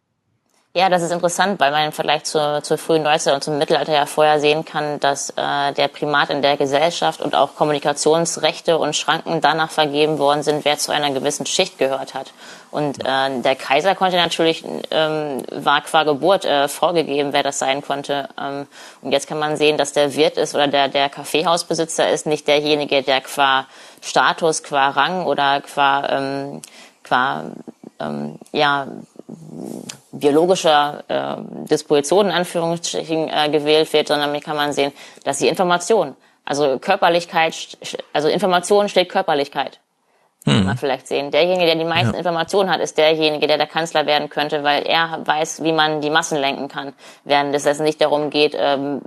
Speaker 5: Ja, das ist interessant, weil man im Vergleich zur, zur frühen Neuzeit und zum Mittelalter ja vorher sehen kann, dass äh, der Primat in der Gesellschaft und auch Kommunikationsrechte und Schranken danach vergeben worden sind, wer zu einer gewissen Schicht gehört hat. Und äh, der Kaiser konnte natürlich, ähm, war qua Geburt äh, vorgegeben, wer das sein konnte. Ähm, und jetzt kann man sehen, dass der Wirt ist oder der, der Kaffeehausbesitzer ist nicht derjenige, der qua Status, qua Rang oder qua, ähm, qua ähm, ja, biologischer äh, Disposition in Anführungsstrichen äh, gewählt wird, sondern hier kann man sehen, dass die Information, also Körperlichkeit, also Information steht Körperlichkeit. Hm. Kann man vielleicht sehen. Derjenige, der die meisten ja. Informationen hat, ist derjenige, der der Kanzler werden könnte, weil er weiß, wie man die Massen lenken kann. Während es nicht darum geht, ähm,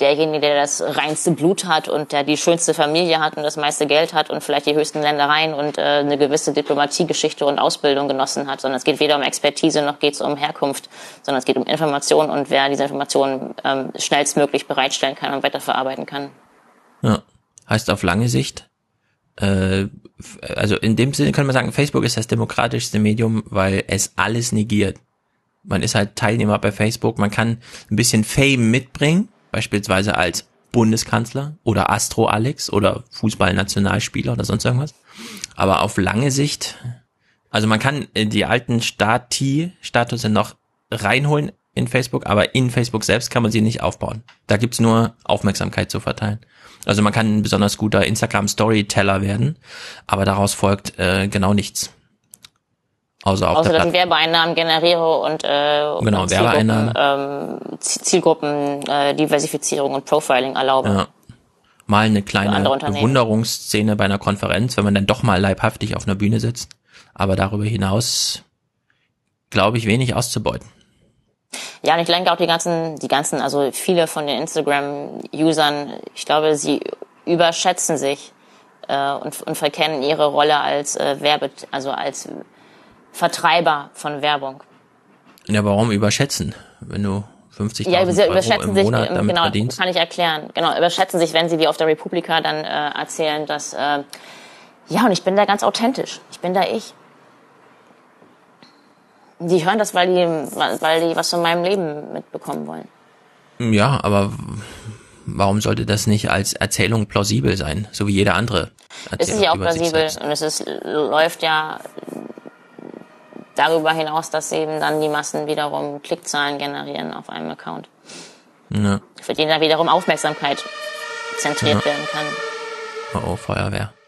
Speaker 5: derjenige, der das reinste Blut hat und der die schönste Familie hat und das meiste Geld hat und vielleicht die höchsten Ländereien und äh, eine gewisse Diplomatiegeschichte und Ausbildung genossen hat, sondern es geht weder um Expertise noch geht es um Herkunft, sondern es geht um Information und wer diese Informationen ähm, schnellstmöglich bereitstellen kann und weiterverarbeiten kann.
Speaker 2: Ja, heißt auf lange Sicht, äh, also in dem Sinne kann man sagen, Facebook ist das demokratischste Medium, weil es alles negiert. Man ist halt Teilnehmer bei Facebook, man kann ein bisschen Fame mitbringen, beispielsweise als Bundeskanzler oder Astro Alex oder Fußballnationalspieler oder sonst irgendwas. Aber auf lange Sicht, also man kann die alten Stati-Status noch reinholen in Facebook, aber in Facebook selbst kann man sie nicht aufbauen. Da gibt's nur Aufmerksamkeit zu verteilen. Also man kann ein besonders guter Instagram-Storyteller werden, aber daraus folgt äh, genau nichts. Außer,
Speaker 5: Außer
Speaker 2: der
Speaker 5: dass ich. Werbeeinnahmen generiere und, äh,
Speaker 2: Genau,
Speaker 5: und
Speaker 2: Werbeeinnahmen.
Speaker 5: Zielgruppen, ähm, Zielgruppen äh, Diversifizierung und Profiling erlaube.
Speaker 2: Ja. Mal eine kleine. Bewunderungsszene bei einer Konferenz, wenn man dann doch mal leibhaftig auf einer Bühne sitzt. Aber darüber hinaus glaube ich wenig auszubeuten.
Speaker 5: Ja, und ich denke auch die ganzen, die ganzen, also viele von den Instagram-Usern, ich glaube, sie überschätzen sich äh, und, und verkennen ihre Rolle als äh, Werbe, also als Vertreiber von Werbung.
Speaker 2: Ja, warum überschätzen, wenn du 50.000
Speaker 5: Ja,
Speaker 2: Euro
Speaker 5: überschätzen
Speaker 2: im
Speaker 5: sich,
Speaker 2: Monat
Speaker 5: ähm,
Speaker 2: damit
Speaker 5: genau,
Speaker 2: verdienst?
Speaker 5: kann ich erklären. Genau, überschätzen sich, wenn sie wie auf der Republika dann äh, erzählen, dass, äh, ja, und ich bin da ganz authentisch. Ich bin da ich. Die hören das, weil die, weil die was von meinem Leben mitbekommen wollen.
Speaker 2: Ja, aber warum sollte das nicht als Erzählung plausibel sein, so wie jede andere Erzählung
Speaker 5: Es ist ja auch plausibel und es ist, läuft ja darüber hinaus, dass eben dann die Massen wiederum Klickzahlen generieren auf einem Account,
Speaker 2: Ja.
Speaker 5: für den da wiederum Aufmerksamkeit zentriert werden kann.
Speaker 2: Oh, oh, Feuerwehr.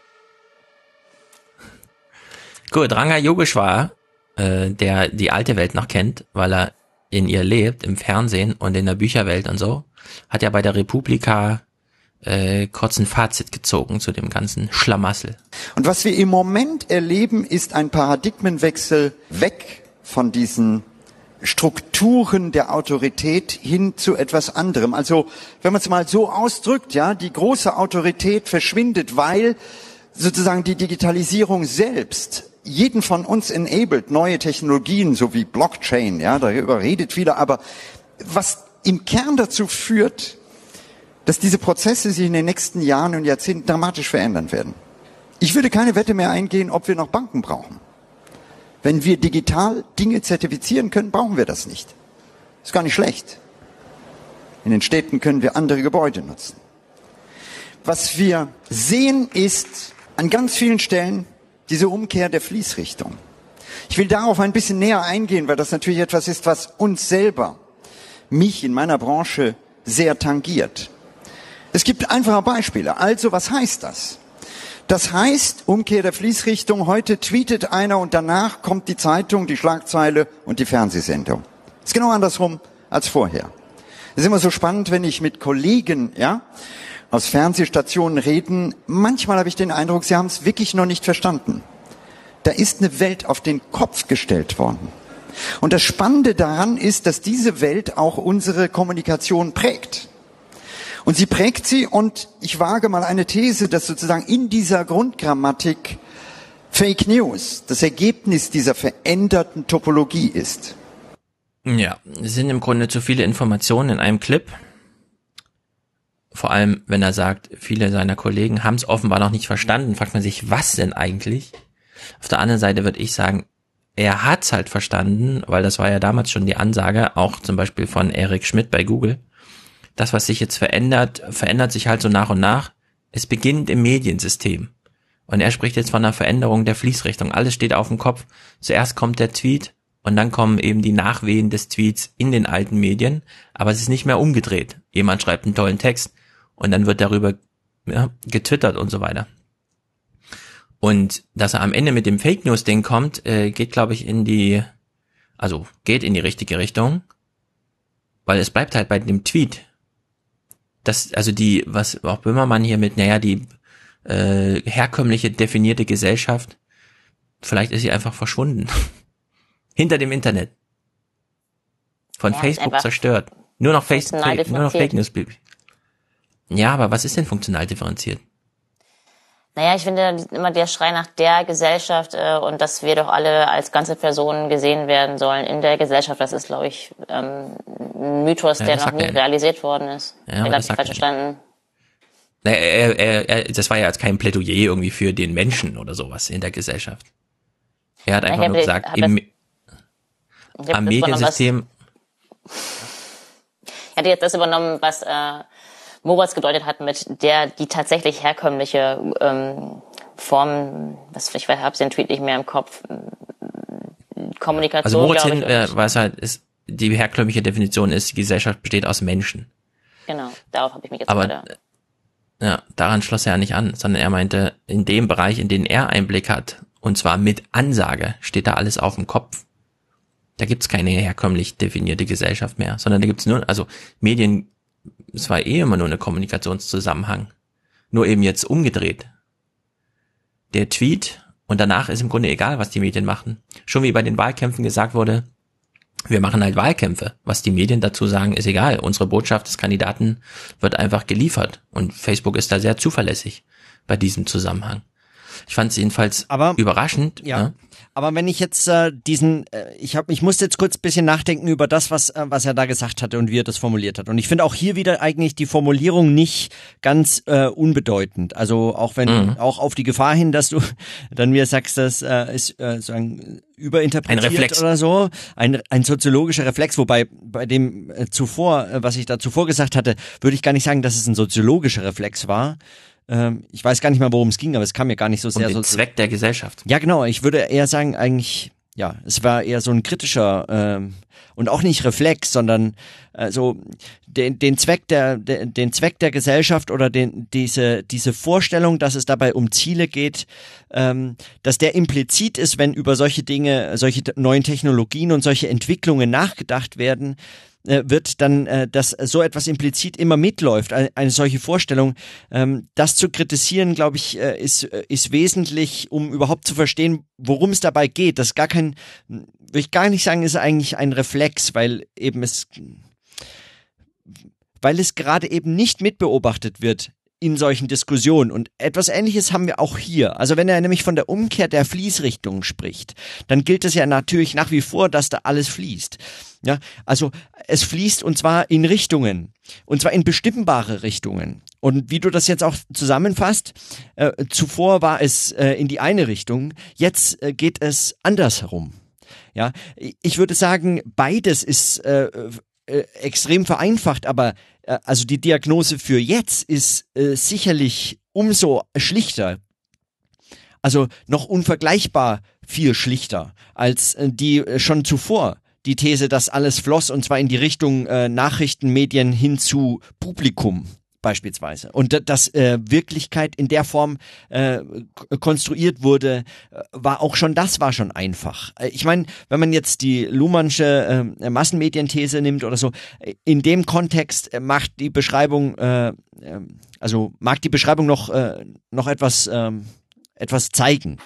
Speaker 2: Gut, Ranga Yogeshwar, äh, der die alte Welt noch kennt, weil er in ihr lebt, im Fernsehen und in der Bücherwelt und so, hat ja bei der Republika äh, kurz ein Fazit gezogen zu dem ganzen Schlamassel.
Speaker 6: Und was wir im Moment erleben, ist ein Paradigmenwechsel weg von diesen Strukturen der Autorität hin zu etwas anderem. Also, wenn man es mal so ausdrückt, ja, die große Autorität verschwindet, weil sozusagen die Digitalisierung selbst jeden von uns enabled, neue Technologien, so wie Blockchain, ja, darüber redet viele, aber was im Kern dazu führt, dass diese Prozesse sich in den nächsten Jahren und Jahrzehnten dramatisch verändern werden. Ich würde keine Wette mehr eingehen, ob wir noch Banken brauchen. Wenn wir digital Dinge zertifizieren können, brauchen wir das nicht. Ist gar nicht schlecht. In den Städten können wir andere Gebäude nutzen. Was wir sehen, ist an ganz vielen Stellen diese Umkehr der Fließrichtung. Ich will darauf ein bisschen näher eingehen, weil das natürlich etwas ist, was uns selber, mich in meiner Branche sehr tangiert. Es gibt einfache Beispiele. Also, was heißt das? Das heißt, Umkehr der Fließrichtung, heute tweetet einer und danach kommt die Zeitung, die Schlagzeile und die Fernsehsendung. Ist genau andersrum als vorher. Es ist immer so spannend, wenn ich mit Kollegen, ja, aus Fernsehstationen reden. Manchmal habe ich den Eindruck, sie haben es wirklich noch nicht verstanden. Da ist eine Welt auf den Kopf gestellt worden. Und das Spannende daran ist, dass diese Welt auch unsere Kommunikation prägt. Und sie prägt sie und ich wage mal eine These, dass sozusagen in dieser Grundgrammatik Fake News das Ergebnis dieser veränderten Topologie ist.
Speaker 2: Ja, es sind im Grunde zu viele Informationen in einem Clip. Vor allem, wenn er sagt, viele seiner Kollegen haben es offenbar noch nicht verstanden, fragt man sich, was denn eigentlich? Auf der anderen Seite würde ich sagen, er hat's halt verstanden, weil das war ja damals schon die Ansage, auch zum Beispiel von Eric Schmidt bei Google. Das, was sich jetzt verändert, verändert sich halt so nach und nach. Es beginnt im Mediensystem. Und er spricht jetzt von einer Veränderung der Fließrichtung. Alles steht auf dem Kopf. Zuerst kommt der Tweet und dann kommen eben die Nachwehen des Tweets in den alten Medien. Aber es ist nicht mehr umgedreht. Jemand schreibt einen tollen Text und dann wird darüber ja, getwittert und so weiter. Und dass er am Ende mit dem Fake News Ding kommt, äh, geht glaube ich in die, also geht in die richtige Richtung, weil es bleibt halt bei dem Tweet. Das, also die, was auch Böhmermann hier mit, naja, die äh, herkömmliche definierte Gesellschaft, vielleicht ist sie einfach verschwunden. Hinter dem Internet. Von
Speaker 5: Ja,
Speaker 2: Facebook zerstört. Nur noch Facebook,
Speaker 5: funktional
Speaker 2: nur noch Fake. News. Ja, aber was ist denn funktional differenziert?
Speaker 5: Naja, ich finde immer der Schrei nach der Gesellschaft äh, und dass wir doch alle als ganze Personen gesehen werden sollen in der Gesellschaft, das ist, glaube ich, ähm, ein Mythos,
Speaker 2: Ja,
Speaker 5: der noch nie
Speaker 2: er.
Speaker 5: realisiert worden ist.
Speaker 2: Ja,
Speaker 5: ich habe falsch
Speaker 2: er
Speaker 5: verstanden.
Speaker 2: Na, Er, er, er, das war ja jetzt kein Plädoyer irgendwie für den Menschen oder sowas in der Gesellschaft. Er hat einfach nur gesagt, im, am Mediensystem,
Speaker 5: Ich hatte jetzt das übernommen, was äh, Moritz gedeutet hat mit der, die tatsächlich herkömmliche ähm, Form, was ich habe den Tweet nicht mehr im Kopf, Kommunikation,
Speaker 2: also Moritz hin,
Speaker 5: ich.
Speaker 2: äh, was halt ist, die herkömmliche Definition ist, die Gesellschaft besteht aus Menschen.
Speaker 5: genau, darauf habe ich mich jetzt
Speaker 2: Aber
Speaker 5: gerade.
Speaker 2: ja, daran schloss er ja nicht an, sondern er meinte, in dem Bereich, in den er Einblick hat Und zwar mit Ansage steht da alles auf dem Kopf. Da gibt's keine herkömmlich definierte Gesellschaft mehr, sondern da gibt's nur, also Medien, es war eh immer nur eine Kommunikationszusammenhang. Nur eben jetzt umgedreht. Der Tweet und danach ist im Grunde egal, was die Medien machen. Schon wie bei den Wahlkämpfen gesagt wurde, wir machen halt Wahlkämpfe. Was die Medien dazu sagen, ist egal. Unsere Botschaft des Kandidaten wird einfach geliefert. Und Facebook ist da sehr zuverlässig bei diesem Zusammenhang. Ich fand es jedenfalls
Speaker 1: Aber-
Speaker 2: überraschend.
Speaker 1: Ja.
Speaker 2: ne?
Speaker 1: Aber wenn ich jetzt äh, diesen, äh, ich habe, ich musste jetzt kurz ein bisschen nachdenken über das, was äh, was er da gesagt hatte und wie er das formuliert hat. Und ich finde auch hier wieder eigentlich die Formulierung nicht ganz äh, unbedeutend. Also auch wenn
Speaker 2: Mhm.
Speaker 1: auch auf die Gefahr hin, dass du dann mir sagst, das äh, ist äh, sagen überinterpretiert
Speaker 2: Ein Reflex.
Speaker 1: oder so, ein ein soziologischer Reflex. Wobei bei dem äh, zuvor, äh, was ich da zuvor gesagt hatte, würde ich gar nicht sagen, dass es ein soziologischer Reflex war. Ähm, ich weiß gar nicht mal, worum es ging, aber es kam mir gar nicht so
Speaker 2: Um
Speaker 1: sehr
Speaker 2: den
Speaker 1: so
Speaker 2: Zweck der Gesellschaft.
Speaker 1: ja, genau. Ich würde eher sagen, eigentlich, ja, es war eher so ein kritischer ähm, und auch nicht Reflex, sondern äh, so den, den Zweck der, den Zweck der Gesellschaft oder den diese diese Vorstellung, dass es dabei um Ziele geht, ähm, dass der implizit ist, wenn über solche Dinge, solche neuen Technologien und solche Entwicklungen nachgedacht werden äh, wird dann, äh, dass so etwas implizit immer mitläuft, eine, eine solche Vorstellung. Ähm, das zu kritisieren, glaube ich, äh, ist, äh, ist wesentlich, um überhaupt zu verstehen, worum es dabei geht. Das ist gar kein, würde ich gar nicht sagen, ist eigentlich ein Reflex, weil eben es, weil es gerade eben nicht mitbeobachtet wird in solchen Diskussionen. Und etwas Ähnliches haben wir auch hier. Also wenn er nämlich von der Umkehr der Fließrichtung spricht, dann gilt es ja natürlich nach wie vor, dass da alles fließt. Ja, also es fließt und zwar in Richtungen. Und zwar in bestimmbare Richtungen. Und wie du das jetzt auch zusammenfasst, äh, zuvor war es äh, in die eine Richtung, jetzt äh, geht es andersherum. Ja, ich würde sagen, beides ist äh, äh, extrem vereinfacht, aber also die Diagnose für jetzt ist äh, sicherlich umso schlichter. Also noch unvergleichbar viel schlichter als äh, die äh, schon zuvor. Die These, dass alles floss und zwar in die Richtung äh, Nachrichtenmedien hin zu Publikum beispielsweise. Und da- dass äh, Wirklichkeit in der Form äh, konstruiert wurde, äh, war auch schon das war schon einfach. Äh, Ich meine, wenn man jetzt die Luhmannsche äh, Massenmedienthese nimmt oder so, äh, in dem Kontext äh, macht die Beschreibung, äh, äh, also mag die Beschreibung noch äh, noch etwas ähm, etwas zeigen.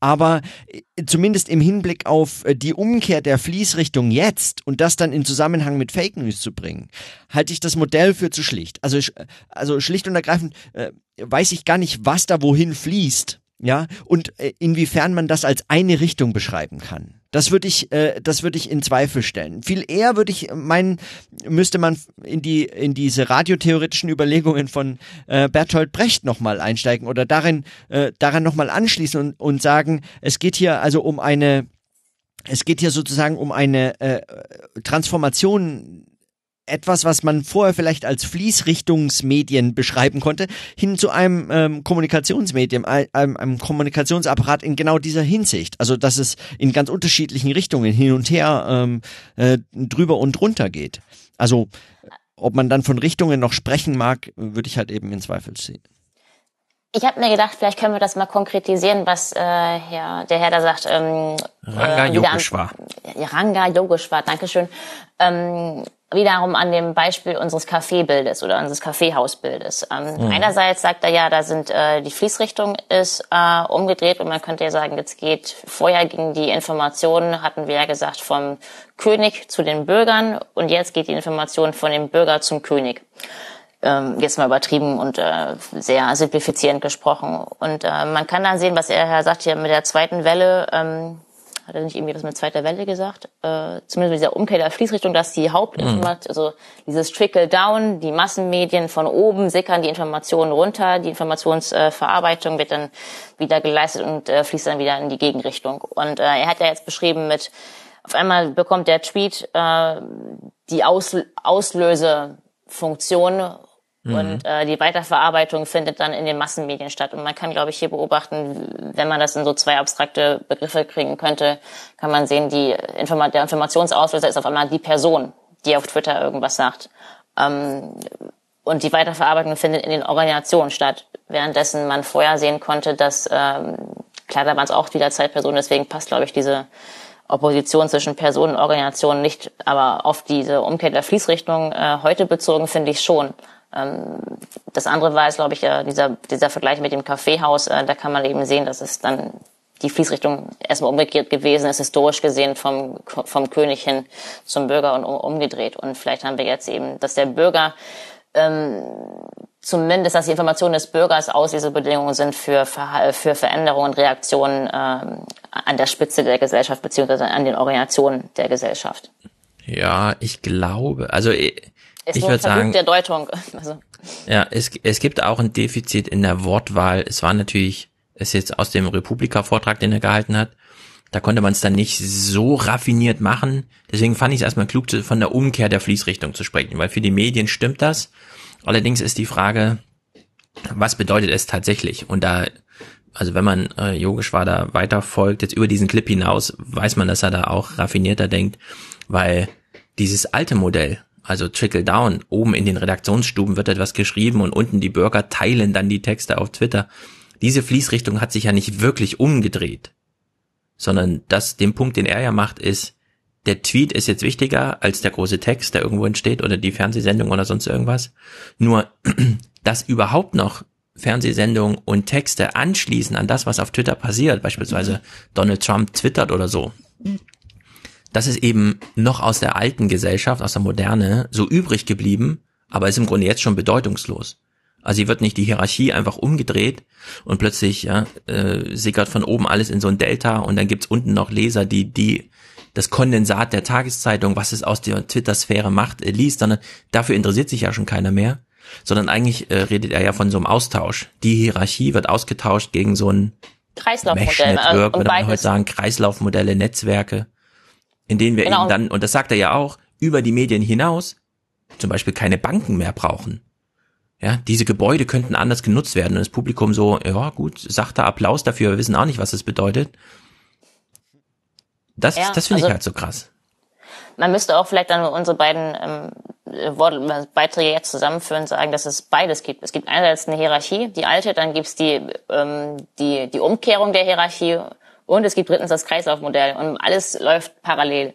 Speaker 1: Aber äh, zumindest im Hinblick auf äh, die Umkehr der Fließrichtung jetzt und das dann in Zusammenhang mit Fake News zu bringen, halte ich das Modell für zu schlicht. Also, also schlicht und ergreifend äh, weiß ich gar nicht, was da wohin fließt. Ja, und äh, inwiefern man das als eine Richtung beschreiben kann. Das würde ich, äh, das würde ich in Zweifel stellen. Viel eher würde ich meinen, müsste man in die in diese radiotheoretischen Überlegungen von äh, Bertolt Brecht nochmal einsteigen oder darin äh, daran nochmal anschließen und, und sagen, es geht hier also um eine es geht hier sozusagen um eine äh, Transformation etwas, was man vorher vielleicht als Fließrichtungsmedien beschreiben konnte, hin zu einem ähm, Kommunikationsmedium, ein- einem, einem Kommunikationsapparat in genau dieser Hinsicht. Also dass es in ganz unterschiedlichen Richtungen hin und her ähm, äh, drüber und drunter geht. Also ob man dann von Richtungen noch sprechen mag, würde ich halt eben in Zweifel ziehen.
Speaker 5: Ich habe mir gedacht, vielleicht können wir das mal konkretisieren, was äh, ja, der Herr da sagt. Ähm,
Speaker 2: Ranga
Speaker 5: äh,
Speaker 2: Yogeshwar.
Speaker 5: Ranga Yogeshwar, Dankeschön. Ähm, wiederum an dem Beispiel unseres Kaffeebildes oder unseres Kaffeehausbildes. Ähm, Einerseits sagt er ja, da sind äh, die Fließrichtung ist äh, umgedreht und man könnte ja sagen, jetzt geht vorher ging die Information, hatten wir ja gesagt, vom König zu den Bürgern und jetzt geht die Information von dem Bürger zum König ähm, jetzt mal übertrieben und äh, sehr simplifizierend gesprochen. Und äh, man kann dann sehen, was er Herr sagt hier mit der zweiten Welle, ähm, hat er nicht irgendwie das mit zweiter Welle gesagt? Äh, zumindest mit dieser Umkehr der Fließrichtung, dass die Hauptinformation, also dieses Trickle-Down, die Massenmedien von oben sickern die Informationen runter, die Informationsverarbeitung äh, wird dann wieder geleistet und äh, fließt dann wieder in die Gegenrichtung. Und äh, er hat ja jetzt beschrieben mit, auf einmal bekommt der Tweet äh, die Aus Auslösefunktion und äh, die Weiterverarbeitung findet dann in den Massenmedien statt. Und man kann, glaube ich, hier beobachten, wenn man das in so zwei abstrakte Begriffe kriegen könnte, kann man sehen, die Informa der Informationsauslöser ist auf einmal die Person, die auf Twitter irgendwas sagt. Ähm, und die Weiterverarbeitung findet in den Organisationen statt, währenddessen man vorher sehen konnte, dass ähm, klar, da waren es auch wieder Zeitpersonen, deswegen passt, glaube ich, diese Opposition zwischen Personen und Organisationen nicht, aber auf diese Umkehr der Fließrichtung äh, heute bezogen finde ich schon. Ähm, das andere war jetzt, glaube ich, äh, dieser, dieser Vergleich mit dem Kaffeehaus, äh, da kann man eben sehen, dass es dann die Fließrichtung erstmal umgekehrt gewesen ist, historisch gesehen vom, vom König hin zum Bürger und umgedreht. Und vielleicht haben wir jetzt eben, dass der Bürger ähm, zumindest, dass die Informationen des Bürgers Auslesebedingungen sind für, für Veränderungen und Reaktionen ähm, an der Spitze der Gesellschaft beziehungsweise an den Organisationen der Gesellschaft.
Speaker 2: Ja, ich glaube, also ich, ich würde sagen,
Speaker 5: der Deutung. Also.
Speaker 2: Ja, es, es gibt auch ein Defizit in der Wortwahl. Es war natürlich, es ist jetzt aus dem Republika-Vortrag, den er gehalten hat, da konnte man es dann nicht so raffiniert machen. Deswegen fand ich es erstmal klug, von der Umkehr der Fließrichtung zu sprechen, weil für die Medien stimmt das. Allerdings ist die Frage, was bedeutet es tatsächlich? Und da, also wenn man äh, Yogeshwar da weiter folgt, jetzt über diesen Clip hinaus, weiß man, dass er da auch raffinierter denkt, weil dieses alte Modell, also Trickle Down, oben in den Redaktionsstuben wird etwas geschrieben und unten die Bürger teilen dann die Texte auf Twitter. Diese Fließrichtung hat sich ja nicht wirklich umgedreht sondern das, den Punkt, den er ja macht, ist, der Tweet ist jetzt wichtiger als der große Text, der irgendwo entsteht oder die Fernsehsendung oder sonst irgendwas. Nur, dass überhaupt noch Fernsehsendungen und Texte anschließen an das, was auf Twitter passiert, beispielsweise Donald Trump twittert oder so. Das ist eben noch aus der alten Gesellschaft, aus der Moderne, so übrig geblieben, aber ist im Grunde jetzt schon bedeutungslos. Also hier wird nicht die Hierarchie einfach umgedreht und plötzlich ja, äh, sickert von oben alles in so ein Delta und dann gibt's unten noch Leser, die die das Kondensat der Tageszeitung, was es aus der Twitter-Sphäre macht, äh, liest, sondern dafür interessiert sich ja schon keiner mehr. Sondern eigentlich äh, redet er ja von so einem Austausch. Die Hierarchie wird ausgetauscht gegen so ein
Speaker 5: Kreislaufmodell.
Speaker 2: Mesh-Network, würde man heute sagen, Kreislaufmodelle, Netzwerke, in denen wir genau. eben dann, und das sagt er ja auch, über die Medien hinaus zum Beispiel keine Banken mehr brauchen. Ja, diese Gebäude könnten anders genutzt werden und das Publikum so, ja gut, sachter Applaus dafür, wir wissen auch nicht, was das bedeutet. Das, ja, das finde also, ich halt so krass.
Speaker 5: Man müsste auch vielleicht dann unsere beiden ähm, Beiträge jetzt zusammenführen und sagen, dass es beides gibt. Es gibt einerseits eine Hierarchie, die alte, dann gibt's die, ähm, die, die Umkehrung der Hierarchie und es gibt drittens das Kreislaufmodell und alles läuft parallel.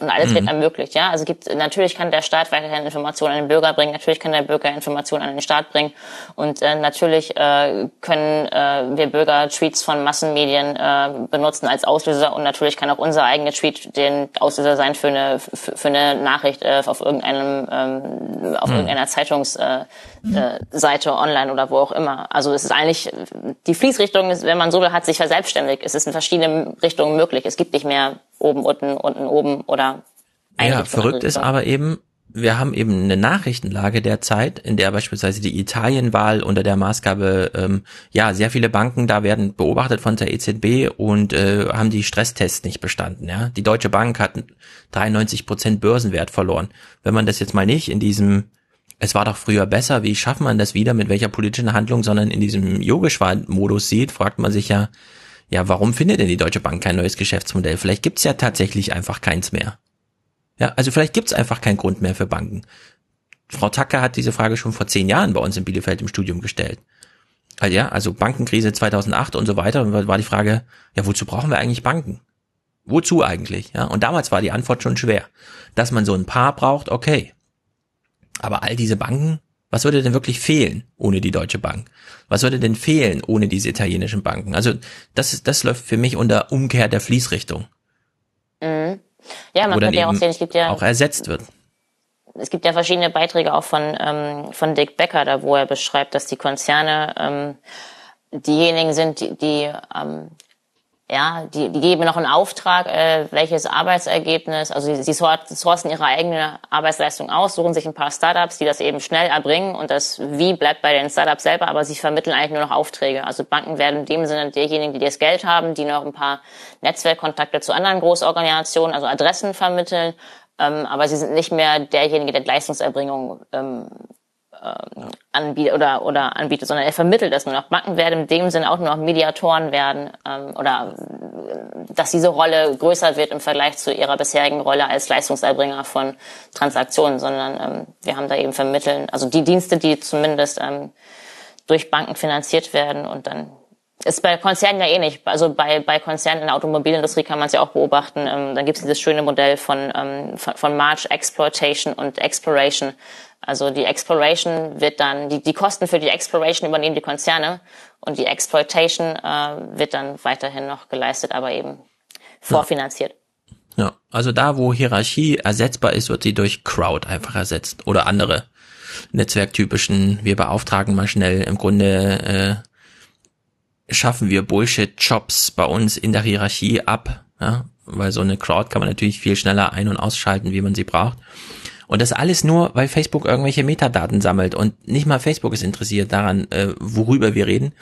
Speaker 5: Und alles mhm. wird ermöglicht, ja. Also gibt, natürlich kann der Staat weiterhin Informationen an den Bürger bringen, natürlich kann der Bürger Informationen an den Staat bringen und äh, natürlich äh, können äh, wir Bürger Tweets von Massenmedien äh, benutzen als Auslöser und natürlich kann auch unser eigener Tweet den Auslöser sein für eine für, für eine Nachricht äh, auf irgendeinem ähm, auf mhm. irgendeiner Zeitungsseite äh, äh, online oder wo auch immer. Also es ist eigentlich die Fließrichtung, wenn man so will, hat sich verselbstständigt. Es ist in verschiedenen Richtungen möglich. Es gibt nicht mehr oben, unten, unten, oben oder
Speaker 2: Ja, verrückt ist aber eben, wir haben eben eine Nachrichtenlage derzeit, in der beispielsweise die Italienwahl unter der Maßgabe, ähm, ja, sehr viele Banken da werden beobachtet von der EZB und äh, haben die Stresstests nicht bestanden. Ja, die Deutsche Bank hat 93 Prozent Börsenwert verloren. Wenn man das jetzt mal nicht in diesem es war doch früher besser, wie schafft man das wieder, mit welcher politischen Handlung, sondern in diesem Yogeshwar-Modus sieht, fragt man sich ja, ja, warum findet denn die Deutsche Bank kein neues Geschäftsmodell? Vielleicht gibt's ja tatsächlich einfach keins mehr. Ja, also vielleicht gibt's einfach keinen Grund mehr für Banken. Frau Tacker hat diese Frage schon vor zehn Jahren bei uns in Bielefeld im Studium gestellt. Also ja, also Bankenkrise 2008 und so weiter. War die Frage, ja, wozu brauchen wir eigentlich Banken? Wozu eigentlich? Ja, und damals war die Antwort schon schwer. Dass man so ein paar braucht, okay. Aber all diese Banken, was würde denn wirklich fehlen ohne die Deutsche Bank? Was würde denn fehlen ohne diese italienischen Banken? Also das, das läuft für mich unter Umkehr der Fließrichtung.
Speaker 5: Mhm. Ja, man könnte ja auch sehen, es gibt ja
Speaker 2: auch ersetzt wird.
Speaker 5: Es gibt ja verschiedene Beiträge auch von ähm, von Dick Becker, da wo er beschreibt, dass die Konzerne ähm, diejenigen sind, die, die ähm, ja, die, die geben noch einen Auftrag, äh, welches Arbeitsergebnis, also sie, sie sourcen ihre eigene Arbeitsleistung aus, suchen sich ein paar Startups, die das eben schnell erbringen und das Wie bleibt bei den Startups selber, aber sie vermitteln eigentlich nur noch Aufträge. Also Banken werden in dem Sinne diejenigen, die das Geld haben, die noch ein paar Netzwerkkontakte zu anderen Großorganisationen, also Adressen vermitteln, ähm, aber sie sind nicht mehr derjenige, der Leistungserbringung ähm, ähm, anbietet oder oder anbietet, sondern er vermittelt das nur noch. Banken werden in dem Sinne auch nur noch Mediatoren werden ähm, oder dass diese Rolle größer wird im Vergleich zu ihrer bisherigen Rolle als Leistungserbringer von Transaktionen, sondern ähm, wir haben da eben vermitteln, also die Dienste, die zumindest ähm, durch Banken finanziert werden und dann ist bei Konzernen ja eh nicht. Also bei, bei Konzernen in der Automobilindustrie kann man es ja auch beobachten. Ähm, dann gibt es dieses schöne Modell von, ähm, von, von March Exploitation und Exploration. Also die Exploration wird dann, die, die Kosten für die Exploration übernehmen die Konzerne und die Exploitation äh, wird dann weiterhin noch geleistet, aber eben vorfinanziert.
Speaker 2: Ja. ja, also da, wo Hierarchie ersetzbar ist, wird sie durch Crowd einfach ersetzt oder andere netzwerktypischen, wir beauftragen mal schnell im Grunde äh, schaffen wir Bullshit-Jobs bei uns in der Hierarchie ab, ja, weil so eine Crowd kann man natürlich viel schneller ein- und ausschalten, wie man sie braucht. Und das alles nur, weil Facebook irgendwelche Metadaten sammelt und nicht mal Facebook ist interessiert daran, äh, worüber wir reden.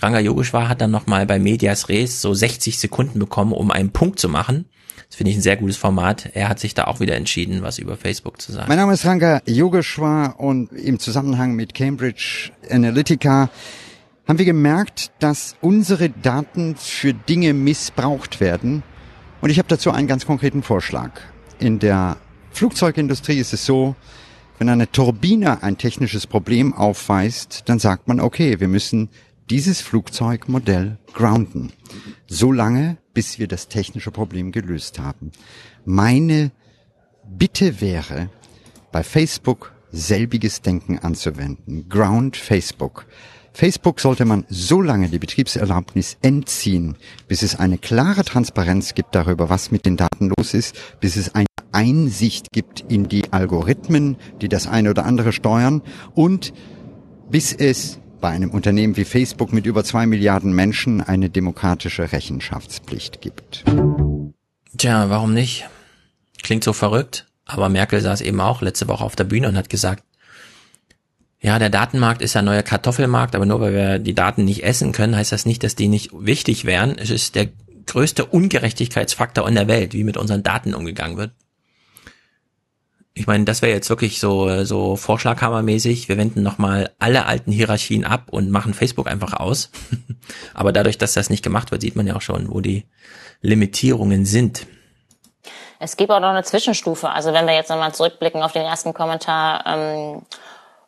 Speaker 2: Ranga Yogeshwar hat dann nochmal bei Medias Res so 60 Sekunden bekommen, um einen Punkt zu machen. Das finde ich ein sehr gutes Format. Er hat sich da auch wieder entschieden, was über Facebook zu sagen.
Speaker 6: Mein Name ist Ranga Yogeshwar und im Zusammenhang mit Cambridge Analytica haben wir gemerkt, dass unsere Daten für Dinge missbraucht werden. Und ich habe dazu einen ganz konkreten Vorschlag. In der Flugzeugindustrie ist es so, wenn eine Turbine ein technisches Problem aufweist, dann sagt man, okay, wir müssen dieses Flugzeugmodell grounden. So lange, bis wir das technische Problem gelöst haben. Meine Bitte wäre, bei Facebook selbiges Denken anzuwenden. Ground Facebook. Facebook sollte man so lange die Betriebserlaubnis entziehen, bis es eine klare Transparenz gibt darüber, was mit den Daten los ist, bis es eine Einsicht gibt in die Algorithmen, die das eine oder andere steuern und bis es bei einem Unternehmen wie Facebook mit über zwei Milliarden Menschen eine demokratische Rechenschaftspflicht gibt.
Speaker 2: Tja, warum nicht? Klingt so verrückt, aber Merkel saß eben auch letzte Woche auf der Bühne und hat gesagt, ja, der Datenmarkt ist ein neuer Kartoffelmarkt, aber nur weil wir die Daten nicht essen können, heißt das nicht, dass die nicht wichtig wären. Es ist der größte Ungerechtigkeitsfaktor in der Welt, wie mit unseren Daten umgegangen wird. Ich meine, das wäre jetzt wirklich so so Vorschlaghammermäßig. Wir wenden nochmal alle alten Hierarchien ab und machen Facebook einfach aus. aber dadurch, dass das nicht gemacht wird, sieht man ja auch schon, wo die Limitierungen sind.
Speaker 5: Es gibt auch noch eine Zwischenstufe. Also wenn wir jetzt nochmal zurückblicken auf den ersten Kommentar, ähm,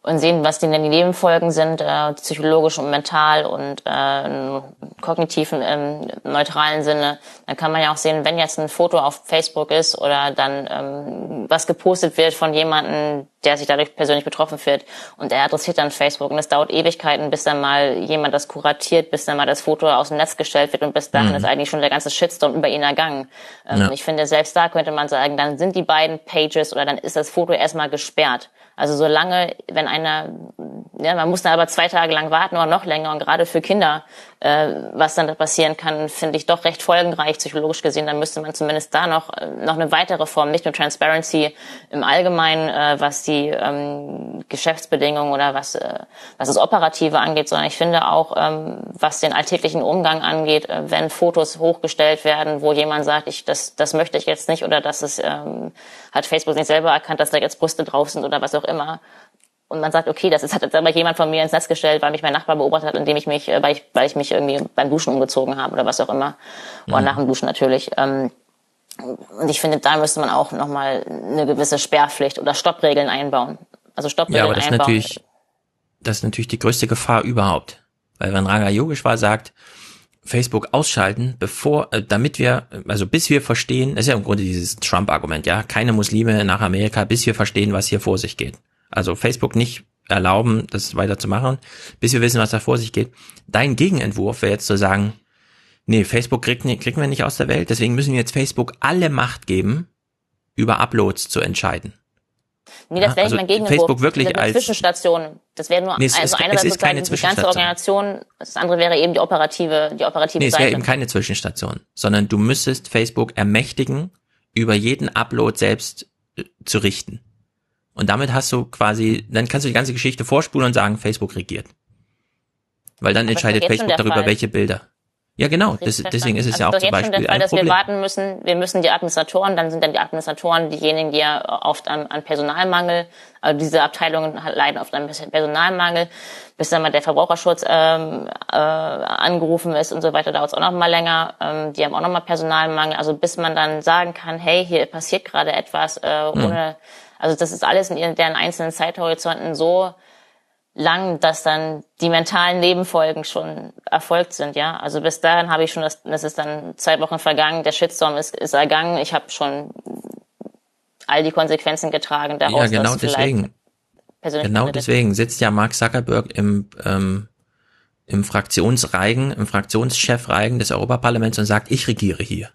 Speaker 5: und sehen, was denn die Nebenfolgen sind, äh, psychologisch und mental und äh, im kognitiven, im neutralen Sinne. Dann kann man ja auch sehen, wenn jetzt ein Foto auf Facebook ist oder dann ähm, was gepostet wird von jemandem, der sich dadurch persönlich betroffen wird und er adressiert dann Facebook und es dauert Ewigkeiten, bis dann mal jemand das kuratiert, bis dann mal das Foto aus dem Netz gestellt wird und bis dahin mhm. ist eigentlich schon der ganze Shitstorm über ihn ergangen. Ähm, ja. Ich finde, selbst da könnte man sagen, dann sind die beiden Pages oder dann ist das Foto erstmal gesperrt. Also solange, wenn einer, ja, man muss dann aber zwei Tage lang warten oder noch länger und gerade für Kinder, äh, was dann da passieren kann, finde ich doch recht folgenreich psychologisch gesehen. Dann müsste man zumindest da noch äh, noch eine weitere Form, nicht nur Transparency im Allgemeinen, äh, was die ähm, Geschäftsbedingungen oder was äh, was das Operative angeht, sondern ich finde auch, ähm, was den alltäglichen Umgang angeht, äh, wenn Fotos hochgestellt werden, wo jemand sagt, ich das das möchte ich jetzt nicht oder das ist ähm, hat Facebook nicht selber erkannt, dass da jetzt Brüste drauf sind oder was auch immer und man sagt, okay, das ist, hat jetzt aber jemand von mir ins Netz gestellt, weil mich mein Nachbar beobachtet hat, indem ich mich, äh, weil ich, weil ich mich irgendwie beim Duschen umgezogen habe oder was auch immer. Mhm. Oder nach dem Duschen natürlich. Ähm, und ich finde, da müsste man auch nochmal eine gewisse Sperrpflicht oder Stoppregeln einbauen. Also Stoppregeln
Speaker 2: ja, aber das
Speaker 5: einbauen.
Speaker 2: Ist natürlich, das ist natürlich die größte Gefahr überhaupt. Weil wenn Ranga Yogeshwar sagt, Facebook ausschalten, bevor, äh, damit wir, also bis wir verstehen, das ist ja im Grunde dieses Trump-Argument, ja, keine Muslime nach Amerika, bis wir verstehen, was hier vor sich geht also Facebook nicht erlauben, das weiterzumachen, bis wir wissen, was da vor sich geht. Dein Gegenentwurf wäre jetzt zu sagen, nee, Facebook kriegt, kriegen wir nicht aus der Welt, deswegen müssen wir jetzt Facebook alle Macht geben, über Uploads zu entscheiden.
Speaker 5: Nee, das wäre also mein Gegenentwurf.
Speaker 2: Facebook wirklich
Speaker 5: das
Speaker 2: als
Speaker 5: Zwischenstation. Das wäre nur
Speaker 2: nee, es
Speaker 5: also
Speaker 2: ist,
Speaker 5: einerseits
Speaker 2: es ist keine
Speaker 5: die ganze Organisation, das andere wäre eben die operative, die operative
Speaker 2: nee, es
Speaker 5: Seite.
Speaker 2: wäre eben keine Zwischenstation, sondern du müsstest Facebook ermächtigen, über jeden Upload selbst äh, zu richten. Und damit hast du quasi, dann kannst du die ganze Geschichte vorspulen und sagen, Facebook regiert. Weil dann Aber entscheidet Facebook darüber, Fall. welche Bilder. Ja, genau. Das, deswegen ist es also ja auch zum Beispiel schon der Fall,
Speaker 5: dass
Speaker 2: Problem.
Speaker 5: wir warten müssen. Wir müssen die Administratoren, dann sind dann die Administratoren diejenigen, die ja oft an, an Personalmangel, also diese Abteilungen leiden oft an Personalmangel, bis dann mal der Verbraucherschutz ähm, äh, angerufen ist und so weiter, dauert es auch noch mal länger. Ähm, die haben auch noch mal Personalmangel. Also bis man dann sagen kann, hey, hier passiert gerade etwas, äh, ohne hm also das ist alles in deren einzelnen Zeithorizonten so lang, dass dann die mentalen Nebenfolgen schon erfolgt sind, ja. Also bis dahin habe ich schon, das, das ist dann zwei Wochen vergangen, der Shitstorm ist, ist ergangen, ich habe schon all die Konsequenzen getragen
Speaker 2: daraus. Ja, genau deswegen. Genau deswegen sitzt ja Mark Zuckerberg im, ähm, im Fraktionsreigen, im Fraktionschefreigen des Europaparlaments und sagt, ich regiere hier.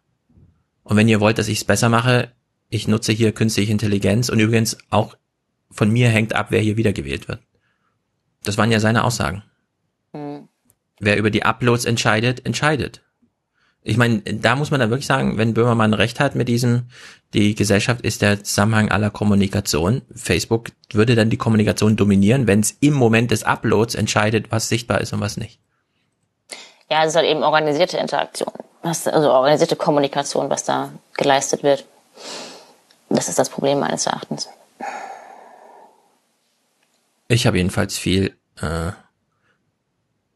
Speaker 2: Und wenn ihr wollt, dass ich es besser mache, ich nutze hier künstliche Intelligenz und übrigens auch von mir hängt ab, wer hier wiedergewählt wird. Das waren ja seine Aussagen. Mhm. Wer über die Uploads entscheidet, entscheidet. Ich meine, da muss man dann wirklich sagen, wenn Böhmermann recht hat mit diesem, die Gesellschaft ist der Zusammenhang aller Kommunikation. Facebook würde dann die Kommunikation dominieren, wenn es im Moment des Uploads entscheidet, was sichtbar ist und was nicht.
Speaker 5: Ja, es ist halt eben organisierte Interaktion, also organisierte Kommunikation, was da geleistet wird. Das ist das Problem meines Erachtens.
Speaker 2: Ich habe jedenfalls viel äh,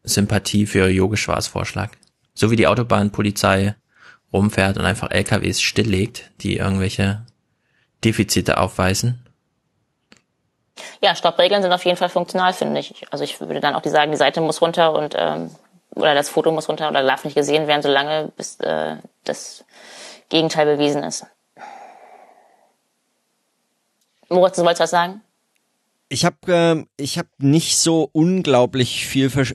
Speaker 2: Sympathie für Yogeshwars Vorschlag. So wie die Autobahnpolizei rumfährt und einfach LKWs stilllegt, die irgendwelche Defizite aufweisen.
Speaker 5: Ja, Stoppregeln sind auf jeden Fall funktional, finde ich. Also ich würde dann auch die sagen, die Seite muss runter und ähm, oder das Foto muss runter oder darf nicht gesehen werden, solange bis äh, das Gegenteil bewiesen ist. Moritz, du wolltest was sagen?
Speaker 1: Ich habe äh, ich hab nicht so unglaublich viel Ver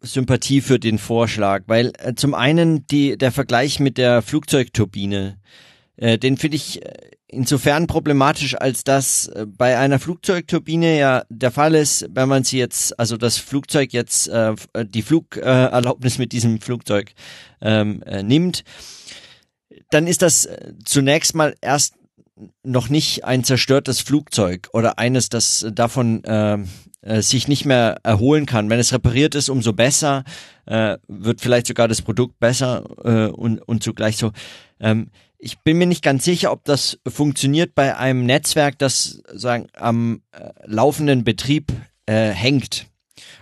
Speaker 1: Sympathie für den Vorschlag, weil äh, zum einen die, der Vergleich mit der Flugzeugturbine, äh, den finde ich äh, insofern problematisch, als dass äh, bei einer Flugzeugturbine ja der Fall ist, wenn man sie jetzt, also das Flugzeug jetzt äh, die Flugerlaubnis äh, mit diesem Flugzeug ähm, äh, nimmt, dann ist das äh, zunächst mal erst noch nicht ein zerstörtes Flugzeug oder eines, das davon äh, äh, sich nicht mehr erholen kann. Wenn es repariert ist, umso besser, äh, wird vielleicht sogar das Produkt besser äh, und, und zugleich so. Ähm, ich bin mir nicht ganz sicher, ob das funktioniert bei einem Netzwerk, das sagen am äh, laufenden Betrieb äh, hängt.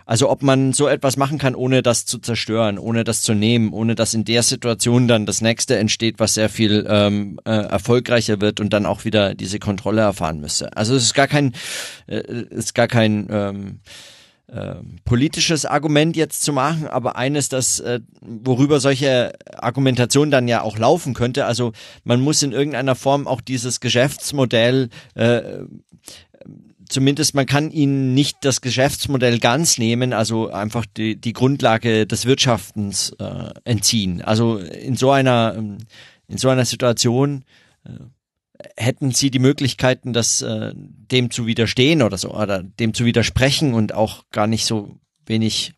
Speaker 1: Also ob man so etwas machen kann, ohne das zu zerstören, ohne das zu nehmen, ohne dass in der Situation dann das nächste entsteht, was sehr viel ähm, äh, erfolgreicher wird und dann auch wieder diese Kontrolle erfahren müsste. Also es ist gar kein, äh, ist gar kein ähm, äh, politisches Argument jetzt zu machen, aber eines, das äh, worüber solche Argumentation dann ja auch laufen könnte. Also man muss in irgendeiner Form auch dieses Geschäftsmodell äh, zumindest man kann ihnen nicht das Geschäftsmodell ganz nehmen, also einfach die, die Grundlage des Wirtschaftens äh, entziehen. Also in so einer ähm, in so einer Situation äh, hätten sie die Möglichkeiten, das äh, dem zu widerstehen oder so oder dem zu widersprechen und auch gar nicht so wenig,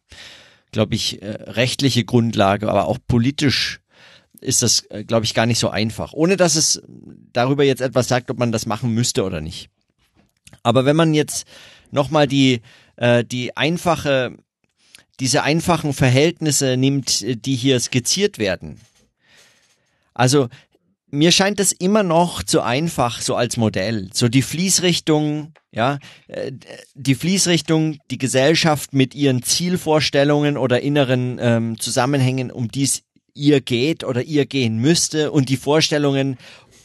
Speaker 1: glaube ich, äh, rechtliche Grundlage, aber auch politisch ist das, äh, glaube ich, gar nicht so einfach. Ohne dass es darüber jetzt etwas sagt, ob man das machen müsste oder nicht. Aber wenn man jetzt nochmal die, äh, die einfache, diese einfachen Verhältnisse nimmt, die hier skizziert werden. Also mir scheint es immer noch zu einfach, so als Modell. So die Fließrichtung, ja, äh, die Fließrichtung, die Gesellschaft mit ihren Zielvorstellungen oder inneren ähm, Zusammenhängen, um die es ihr geht oder ihr gehen müsste und die Vorstellungen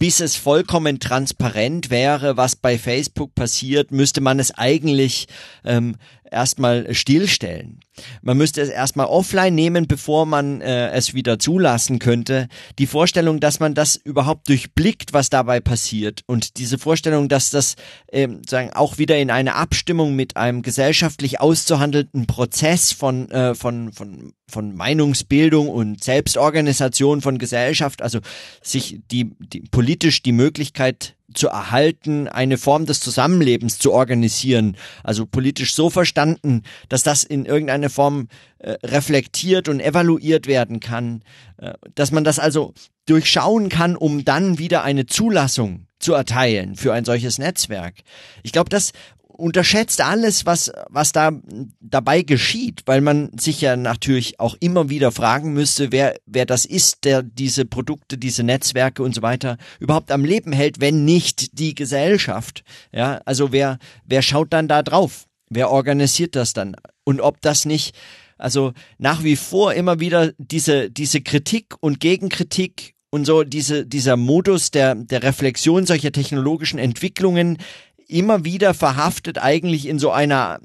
Speaker 1: bis es vollkommen transparent wäre, was bei Facebook passiert, müsste man es eigentlich ähm, erstmal stillstellen. Man müsste es erstmal offline nehmen, bevor man äh, es wieder zulassen könnte. Die Vorstellung, dass man das überhaupt durchblickt, was dabei passiert und diese Vorstellung, dass das ähm, sagen auch wieder in eine Abstimmung mit einem gesellschaftlich auszuhandelnden Prozess von äh, von von von Meinungsbildung und Selbstorganisation von Gesellschaft, also sich die, die politisch die Möglichkeit zu erhalten, eine Form des Zusammenlebens zu organisieren, also politisch so verstanden, dass das in irgendeiner Form äh, reflektiert und evaluiert werden kann, äh, dass man das also durchschauen kann, um dann wieder eine Zulassung zu erteilen für ein solches Netzwerk. Ich glaube, das unterschätzt alles, was, was da dabei geschieht, weil man sich ja natürlich auch immer wieder fragen müsste, wer, wer das ist, der diese Produkte, diese Netzwerke und so weiter überhaupt am Leben hält, wenn nicht die Gesellschaft. Ja, also wer, wer schaut dann da drauf? Wer organisiert das dann? Und ob das nicht, also nach wie vor immer wieder diese, diese Kritik und Gegenkritik und so diese, dieser Modus der, der Reflexion solcher technologischen Entwicklungen immer wieder verhaftet eigentlich in so einer,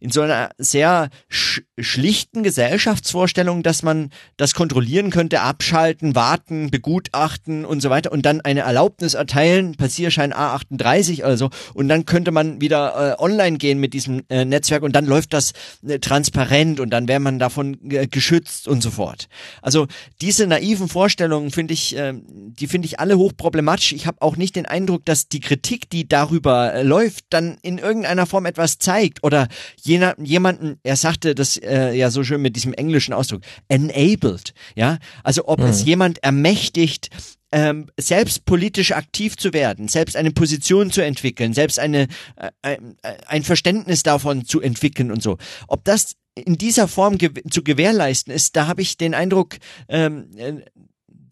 Speaker 1: in so einer sehr sch schlichten Gesellschaftsvorstellung, dass man das kontrollieren könnte, abschalten, warten, begutachten und so weiter und dann eine Erlaubnis erteilen, Passierschein A38 also und dann könnte man wieder äh, online gehen mit diesem äh, Netzwerk und dann läuft das äh, transparent und dann wäre man davon geschützt und so fort. Also diese naiven Vorstellungen finde ich, äh, die finde ich alle hochproblematisch. Ich habe auch nicht den Eindruck, dass die Kritik, die darüber äh, läuft, dann in irgendeiner Form etwas zeigt oder jener, jemanden, er sagte das äh, ja so schön mit diesem englischen Ausdruck, enabled, ja, also ob mhm. es jemand ermächtigt, ähm, selbst politisch aktiv zu werden, selbst eine Position zu entwickeln, selbst eine äh, ein, ein Verständnis davon zu entwickeln und so. Ob das in dieser Form ge zu gewährleisten ist, da habe ich den Eindruck, ähm, äh,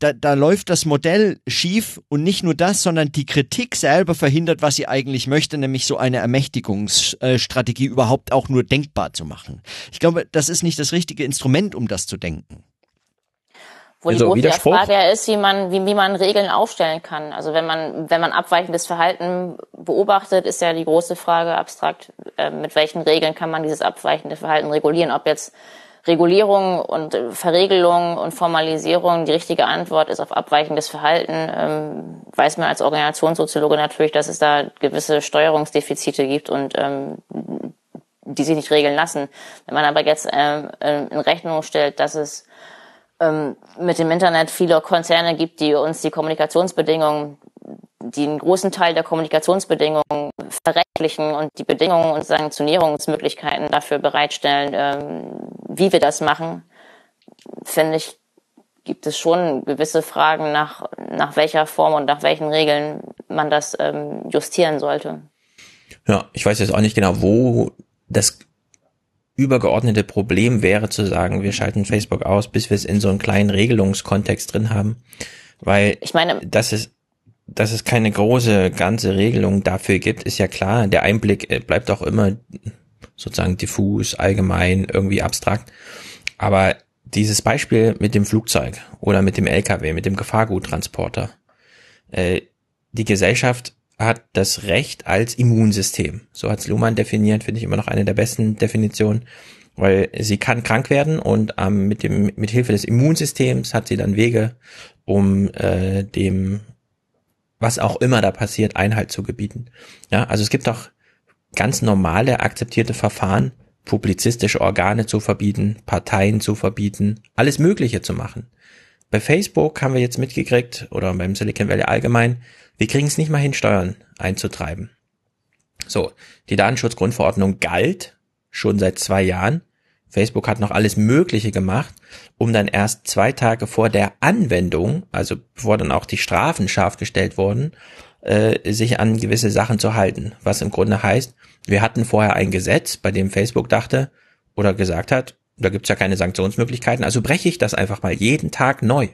Speaker 1: da, da läuft das Modell schief und nicht nur das, sondern die Kritik selber verhindert, was sie eigentlich möchte, nämlich so eine Ermächtigungsstrategie überhaupt auch nur denkbar zu machen. Ich glaube, das ist nicht das richtige Instrument, um das zu denken.
Speaker 5: Wo also, die große Frage ja ist, wie man, wie, wie man Regeln aufstellen kann. Also wenn man, wenn man abweichendes Verhalten beobachtet, ist ja die große Frage abstrakt, äh, mit welchen Regeln kann man dieses abweichende Verhalten regulieren, ob jetzt Regulierung und Verregelung und Formalisierung die richtige Antwort ist auf abweichendes Verhalten, ähm, weiß man als Organisationssoziologe natürlich, dass es da gewisse Steuerungsdefizite gibt und ähm, die sich nicht regeln lassen. Wenn man aber jetzt ähm, in Rechnung stellt, dass es ähm, mit dem Internet viele Konzerne gibt, die uns die Kommunikationsbedingungen die einen großen Teil der Kommunikationsbedingungen verrechtlichen und die Bedingungen und Sanktionierungsmöglichkeiten dafür bereitstellen, ähm, wie wir das machen, finde ich, gibt es schon gewisse Fragen nach, nach welcher Form und nach welchen Regeln man das ähm, justieren sollte.
Speaker 2: Ja, ich weiß jetzt auch nicht genau, wo das übergeordnete Problem wäre zu sagen, wir schalten Facebook aus, bis wir es in so einen kleinen Regelungskontext drin haben. Weil ich meine, das ist dass es keine große ganze Regelung dafür gibt, ist ja klar. Der Einblick äh, bleibt auch immer sozusagen diffus, allgemein, irgendwie abstrakt. Aber dieses Beispiel mit dem Flugzeug oder mit dem LKW, mit dem Gefahrguttransporter, äh, die Gesellschaft hat das Recht als Immunsystem. So hat Luhmann definiert, finde ich immer noch eine der besten Definitionen, weil sie kann krank werden und ähm, mit dem mit Hilfe des Immunsystems hat sie dann Wege, um äh, dem was auch immer da passiert, Einhalt zu gebieten. Ja, also es gibt auch ganz normale akzeptierte Verfahren, publizistische Organe zu verbieten, Parteien zu verbieten, alles Mögliche zu machen. Bei Facebook haben wir jetzt mitgekriegt, oder beim Silicon Valley allgemein, wir kriegen es nicht mal hin, Steuern einzutreiben. So, die Datenschutzgrundverordnung galt schon seit zwei Jahren. Facebook hat noch alles Mögliche gemacht, um dann erst zwei Tage vor der Anwendung, also bevor dann auch die Strafen scharf gestellt wurden, äh, sich an gewisse Sachen zu halten. Was im Grunde heißt, wir hatten vorher ein Gesetz, bei dem Facebook dachte oder gesagt hat, da gibt's ja keine Sanktionsmöglichkeiten, also breche ich das einfach mal jeden Tag neu.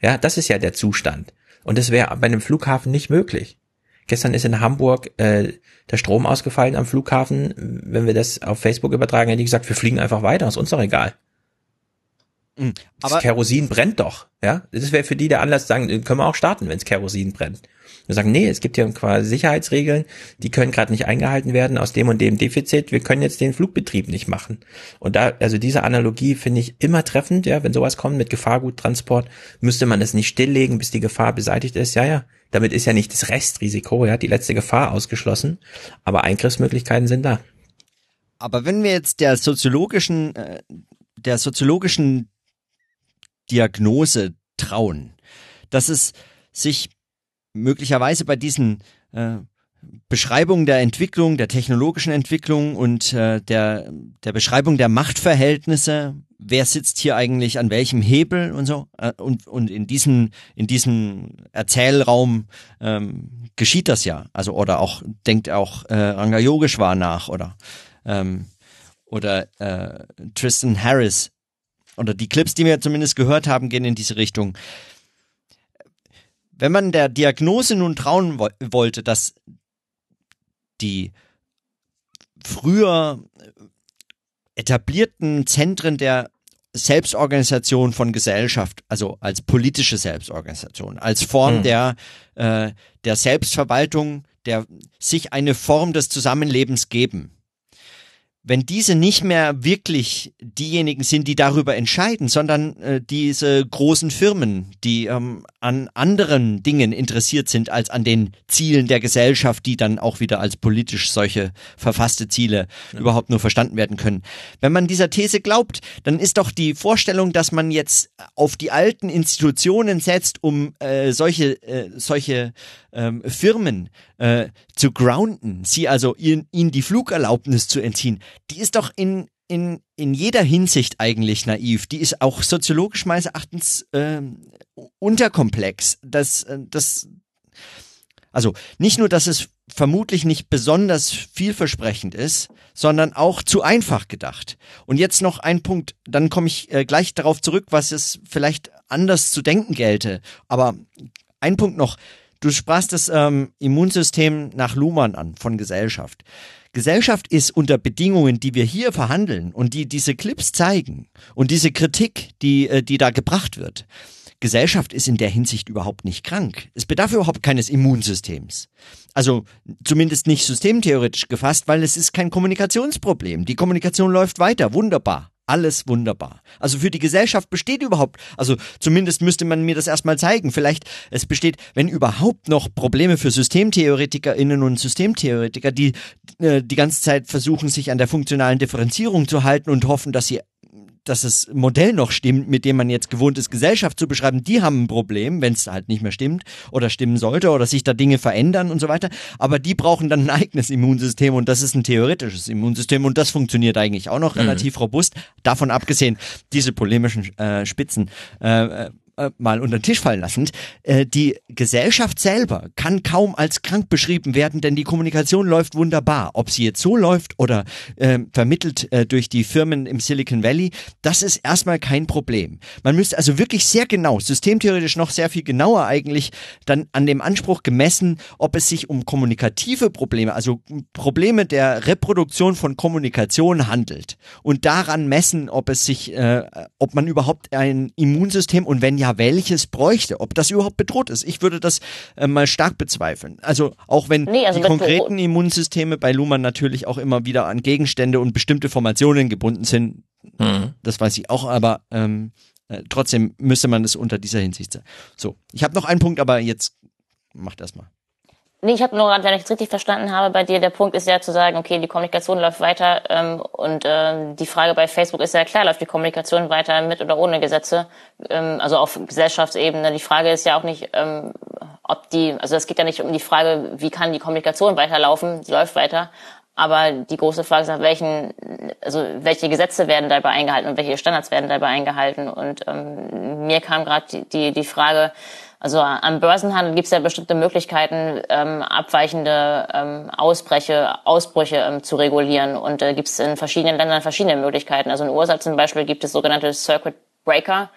Speaker 2: Ja, das ist ja der Zustand. Und das wäre bei einem Flughafen nicht möglich. Gestern ist in Hamburg äh, der Strom ausgefallen am Flughafen. Wenn wir das auf Facebook übertragen, hätte ich gesagt, wir fliegen einfach weiter, ist uns doch egal. Mhm, aber das Kerosin brennt doch, ja. Das wäre für die der Anlass zu sagen, können wir auch starten, wenn es Kerosin brennt. Wir sagen, nee, es gibt hier quasi Sicherheitsregeln, die können gerade nicht eingehalten werden aus dem und dem Defizit. Wir können jetzt den Flugbetrieb nicht machen. Und da, also diese Analogie finde ich immer treffend, ja, wenn sowas kommt mit Gefahrguttransport, müsste man es nicht stilllegen, bis die Gefahr beseitigt ist. Ja, ja, damit ist ja nicht das Restrisiko, ja, die letzte Gefahr ausgeschlossen, aber Eingriffsmöglichkeiten sind da.
Speaker 1: Aber wenn wir jetzt der soziologischen, äh, der soziologischen Diagnose trauen, dass es sich möglicherweise bei diesen äh, Beschreibung der Entwicklung, der technologischen Entwicklung und äh, der, der Beschreibung der Machtverhältnisse, wer sitzt hier eigentlich an welchem Hebel und so. Äh, und, und in diesem, in diesem Erzählraum ähm, geschieht das ja. Also, oder auch, denkt auch äh, Ranga Yogeshwar nach oder, ähm, oder äh, Tristan Harris. Oder die Clips, die wir zumindest gehört haben, gehen in diese Richtung. Wenn man der Diagnose nun trauen wo wollte, dass die früher etablierten Zentren der Selbstorganisation von Gesellschaft, also als politische Selbstorganisation, als Form mhm. der, äh, der Selbstverwaltung der sich eine Form des Zusammenlebens geben, wenn diese nicht mehr wirklich diejenigen sind, die darüber entscheiden, sondern äh, diese großen Firmen, die ähm, an anderen Dingen interessiert sind als an den Zielen der Gesellschaft, die dann auch wieder als politisch solche verfasste Ziele ja. überhaupt nur verstanden werden können. Wenn man dieser These glaubt, dann ist doch die Vorstellung, dass man jetzt auf die alten Institutionen setzt, um äh, solche äh, solche ähm, Firmen äh, zu grounden, sie also ihnen, die Flugerlaubnis zu entziehen, die ist doch in in, in jeder Hinsicht eigentlich naiv. Die ist auch soziologisch meines Erachtens äh, unterkomplex. Das, äh, das, also nicht nur, dass es vermutlich nicht besonders vielversprechend ist, sondern auch zu einfach gedacht. Und jetzt noch ein Punkt, dann komme ich äh, gleich darauf zurück, was es vielleicht anders zu denken gelte. Aber ein Punkt noch. Du sprachst das ähm, Immunsystem nach Luhmann an von Gesellschaft. Gesellschaft ist unter Bedingungen, die wir hier verhandeln und die diese Clips zeigen und diese Kritik, die, äh, die da gebracht wird. Gesellschaft ist in der Hinsicht überhaupt nicht krank. Es bedarf überhaupt keines Immunsystems. Also zumindest nicht systemtheoretisch gefasst, weil es ist kein Kommunikationsproblem. Die Kommunikation läuft weiter, wunderbar alles wunderbar. Also für die Gesellschaft besteht überhaupt, also zumindest müsste man mir das erstmal zeigen. Vielleicht es besteht, wenn überhaupt noch Probleme für SystemtheoretikerInnen und Systemtheoretiker, die äh, die ganze Zeit versuchen, sich an der funktionalen Differenzierung zu halten und hoffen, dass sie dass das Modell noch stimmt, mit dem man jetzt gewohnt ist, Gesellschaft zu beschreiben, die haben ein Problem, wenn es halt nicht mehr stimmt oder stimmen sollte oder sich da Dinge verändern und so weiter. Aber die brauchen dann ein eigenes Immunsystem und das ist ein theoretisches Immunsystem und das funktioniert eigentlich auch noch mhm. relativ robust. Davon abgesehen, diese polemischen äh, Spitzen äh, äh, mal unter den Tisch fallen lassend, äh, die Gesellschaft selber kann kaum als krank beschrieben werden, denn die Kommunikation läuft wunderbar. Ob sie jetzt so läuft oder äh, vermittelt durch die Firmen im Silicon Valley, das ist erstmal kein Problem. Man müsste also wirklich sehr genau, systemtheoretisch noch sehr viel genauer eigentlich, dann an dem Anspruch gemessen, ob es sich um kommunikative Probleme, also Probleme der Reproduktion von Kommunikation handelt und daran messen, ob es sich, äh, ob man überhaupt ein Immunsystem und wenn ja welches bräuchte, ob das überhaupt bedroht ist. Ich würde das äh, mal stark bezweifeln. Also auch wenn nee, also die konkreten Immunsysteme bei Luhmann natürlich auch immer wieder an Gegenstände und bestimmte Formationen gebunden sind, mhm. das weiß ich auch, aber ähm, äh, trotzdem müsste man es unter dieser Hinsicht sehen. So, ich habe noch einen Punkt, aber jetzt macht erst mal.
Speaker 5: Nee, ich habe nur gerade, wenn ich es richtig verstanden habe, bei dir der Punkt ist ja zu sagen, okay, die Kommunikation läuft weiter ähm, und ähm, die Frage bei Facebook ist ja klar, läuft die Kommunikation weiter mit oder ohne Gesetze, ähm, also auf Gesellschaftsebene. Die Frage ist ja auch nicht, ähm, ob die, also es geht ja nicht um die Frage, wie kann die Kommunikation weiterlaufen, sie läuft weiter, aber die große Frage ist nach welchen, also welche Gesetze werden dabei eingehalten und welche Standards werden dabei eingehalten. Und ähm, mir kam gerade die, die, die Frage, also am Börsenhandel gibt es ja bestimmte Möglichkeiten, ähm, abweichende ähm, Ausbreche, Ausbrüche ähm, zu regulieren. Und äh, gibt es in verschiedenen Ländern verschiedene Möglichkeiten. Also in den USA zum Beispiel gibt es sogenannte Circuit Breaker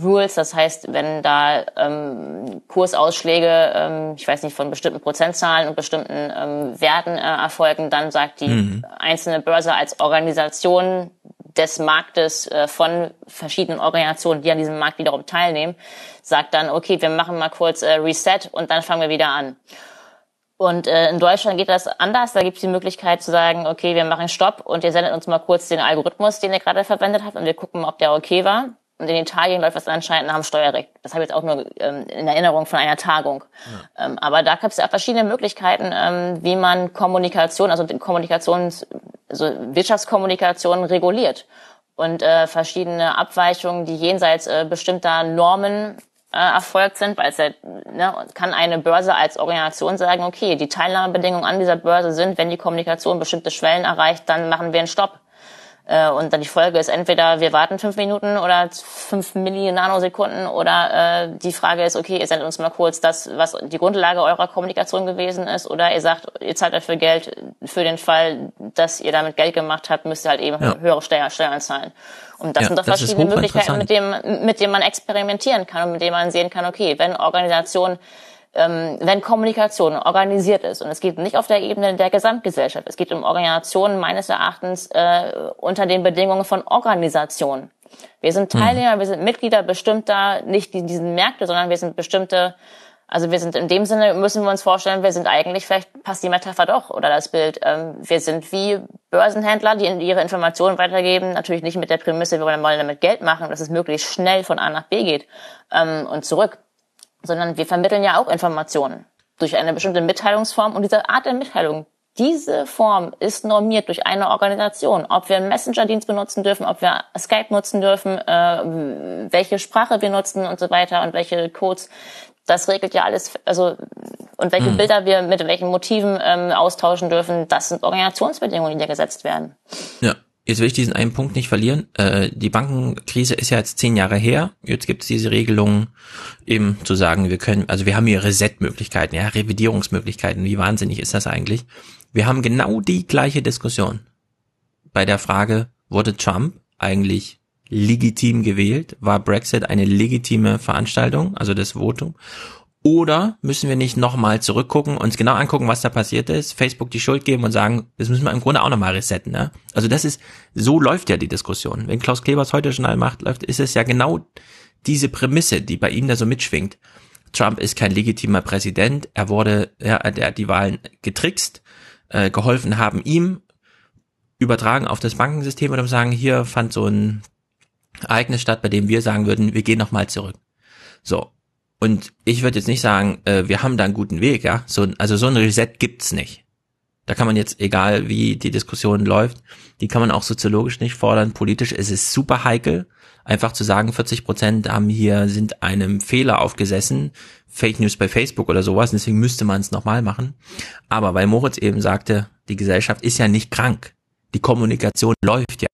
Speaker 5: Rules. Das heißt, wenn da ähm, Kursausschläge, ähm, ich weiß nicht, von bestimmten Prozentzahlen und bestimmten ähm, Werten äh, erfolgen, dann sagt die mhm. einzelne Börse als Organisation des Marktes äh, von verschiedenen Organisationen, die an diesem Markt wiederum teilnehmen, sagt dann, okay, wir machen mal kurz äh, Reset und dann fangen wir wieder an. Und äh, in Deutschland geht das anders. Da gibt es die Möglichkeit zu sagen, okay, wir machen Stopp und ihr sendet uns mal kurz den Algorithmus, den ihr gerade verwendet habt und wir gucken, ob der okay war. Und in Italien läuft das anscheinend nach dem Steuerrecht. Das habe ich jetzt auch nur ähm, in Erinnerung von einer Tagung. Ja. Ähm, aber da gibt es ja verschiedene Möglichkeiten, ähm, wie man Kommunikation, also Kommunikations, also Wirtschaftskommunikation reguliert. Und äh, verschiedene Abweichungen, die jenseits äh, bestimmter Normen äh, erfolgt sind, weil es ja, ne, kann eine Börse als Organisation sagen, okay, die Teilnahmebedingungen an dieser Börse sind, wenn die Kommunikation bestimmte Schwellen erreicht, dann machen wir einen Stopp. Äh, und dann die Folge ist entweder wir warten fünf Minuten oder fünf Milli-Nanosekunden oder äh, die Frage ist, okay, ihr sendet uns mal kurz das, was die Grundlage eurer Kommunikation gewesen ist oder ihr sagt, ihr zahlt dafür Geld für den Fall, dass ihr damit Geld gemacht habt, müsst ihr halt eben ja. höhere Steuern, Steuern zahlen. Und das ja, sind doch verschiedene Möglichkeiten, mit denen, mit denen man experimentieren kann und mit denen man sehen kann, okay, wenn Organisationen ähm, wenn Kommunikation organisiert ist, und es geht nicht auf der Ebene der Gesamtgesellschaft, es geht um Organisationen meines Erachtens äh, unter den Bedingungen von Organisation. Wir sind hm. Teilnehmer, mhm. wir sind Mitglieder bestimmter, nicht diesen Märkte, sondern wir sind bestimmte Also wir sind in dem Sinne, müssen wir uns vorstellen, wir sind eigentlich, vielleicht passt die Metapher doch oder das Bild, ähm, wir sind wie Börsenhändler, die ihre Informationen weitergeben, natürlich nicht mit der Prämisse, wir wollen damit Geld machen, dass es möglichst schnell von A nach B geht ähm, und zurück, sondern wir vermitteln ja auch Informationen durch eine bestimmte Mitteilungsform und diese Art der Mitteilung, diese Form ist normiert durch eine Organisation. Ob wir einen Messenger-Dienst benutzen dürfen, ob wir Skype nutzen dürfen, äh, welche Sprache wir nutzen und so weiter und welche Codes das regelt ja alles, also und welche mhm. Bilder wir mit welchen Motiven ähm, austauschen dürfen, das sind Organisationsbedingungen, die da gesetzt werden.
Speaker 2: Ja. Jetzt will ich diesen einen Punkt nicht verlieren. Äh, die Bankenkrise ist ja jetzt zehn Jahre her. Jetzt gibt es diese Regelung, eben zu sagen, wir können, also wir haben hier Reset-Möglichkeiten, ja, Revidierungsmöglichkeiten. Wie wahnsinnig ist das eigentlich? Wir haben genau die gleiche Diskussion bei der Frage, wurde Trump eigentlich legitim gewählt? War Brexit eine legitime Veranstaltung, also das Votum? Oder müssen wir nicht nochmal zurückgucken, uns genau angucken, was da passiert ist, Facebook die Schuld geben und sagen, das müssen wir im Grunde auch nochmal resetten. Ne? Also das ist, so läuft ja die Diskussion. Wenn Klaus Klebers heute Journal macht, läuft, ist es ja genau diese Prämisse, die bei ihm da so mitschwingt. Trump ist kein legitimer Präsident, er wurde, ja, er hat die Wahlen getrickst, äh, geholfen haben ihm, übertragen auf das Bankensystem und sagen, hier fand so ein Ereignis statt, bei dem wir sagen würden, wir gehen nochmal zurück. So. Und ich würde jetzt nicht sagen, äh, wir haben da einen guten Weg, ja. So, also so ein Reset gibt's nicht. Da kann man jetzt, egal wie die Diskussion läuft, die kann man auch soziologisch nicht fordern. Politisch ist es super heikel, einfach zu sagen, 40 Prozent haben hier, sind einem Fehler aufgesessen, Fake News bei Facebook oder sowas, deswegen müsste man es nochmal machen. Aber weil Moritz eben sagte, die Gesellschaft ist ja nicht krank. Die Kommunikation läuft ja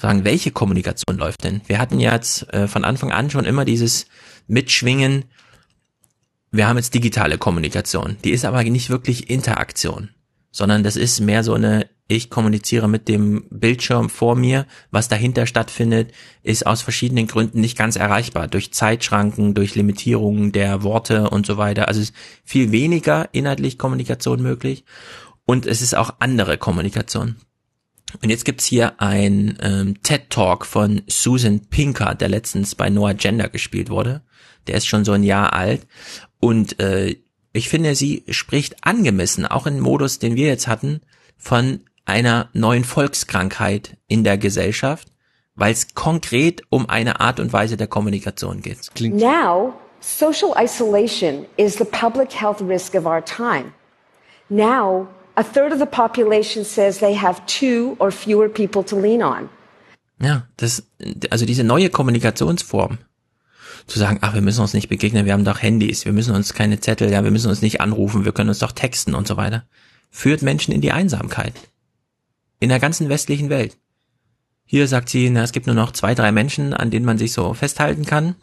Speaker 2: sagen, welche Kommunikation läuft denn? Wir hatten ja jetzt äh, von Anfang an schon immer dieses Mitschwingen, wir haben jetzt digitale Kommunikation. Die ist aber nicht wirklich Interaktion, sondern das ist mehr so eine, ich kommuniziere mit dem Bildschirm vor mir, was dahinter stattfindet, ist aus verschiedenen Gründen nicht ganz erreichbar. Durch Zeitschranken, durch Limitierungen der Worte und so weiter. Also es ist viel weniger inhaltlich Kommunikation möglich. Und es ist auch andere Kommunikation. Und jetzt gibt's hier ein ähm, TED-Talk von Susan Pinker, der letztens bei Noah Gender gespielt wurde. Der ist schon so ein Jahr alt. Und äh, ich finde, sie spricht angemessen, auch im Modus, den wir jetzt hatten, von einer neuen Volkskrankheit in der Gesellschaft, weil es konkret um eine Art und Weise der Kommunikation geht.
Speaker 7: Klingt. Now, social isolation is the public health risk of our time. Now, a third of the population says they have two or fewer people to lean on.
Speaker 2: Ja, das, also diese neue Kommunikationsform, zu sagen, ach, wir müssen uns nicht begegnen, wir haben doch Handys, wir müssen uns keine Zettel, ja, wir müssen uns nicht anrufen, wir können uns doch texten und so weiter, führt Menschen in die Einsamkeit. In der ganzen westlichen Welt. Hier sagt sie, na, es gibt nur noch zwei, drei Menschen, an denen man sich so festhalten kann.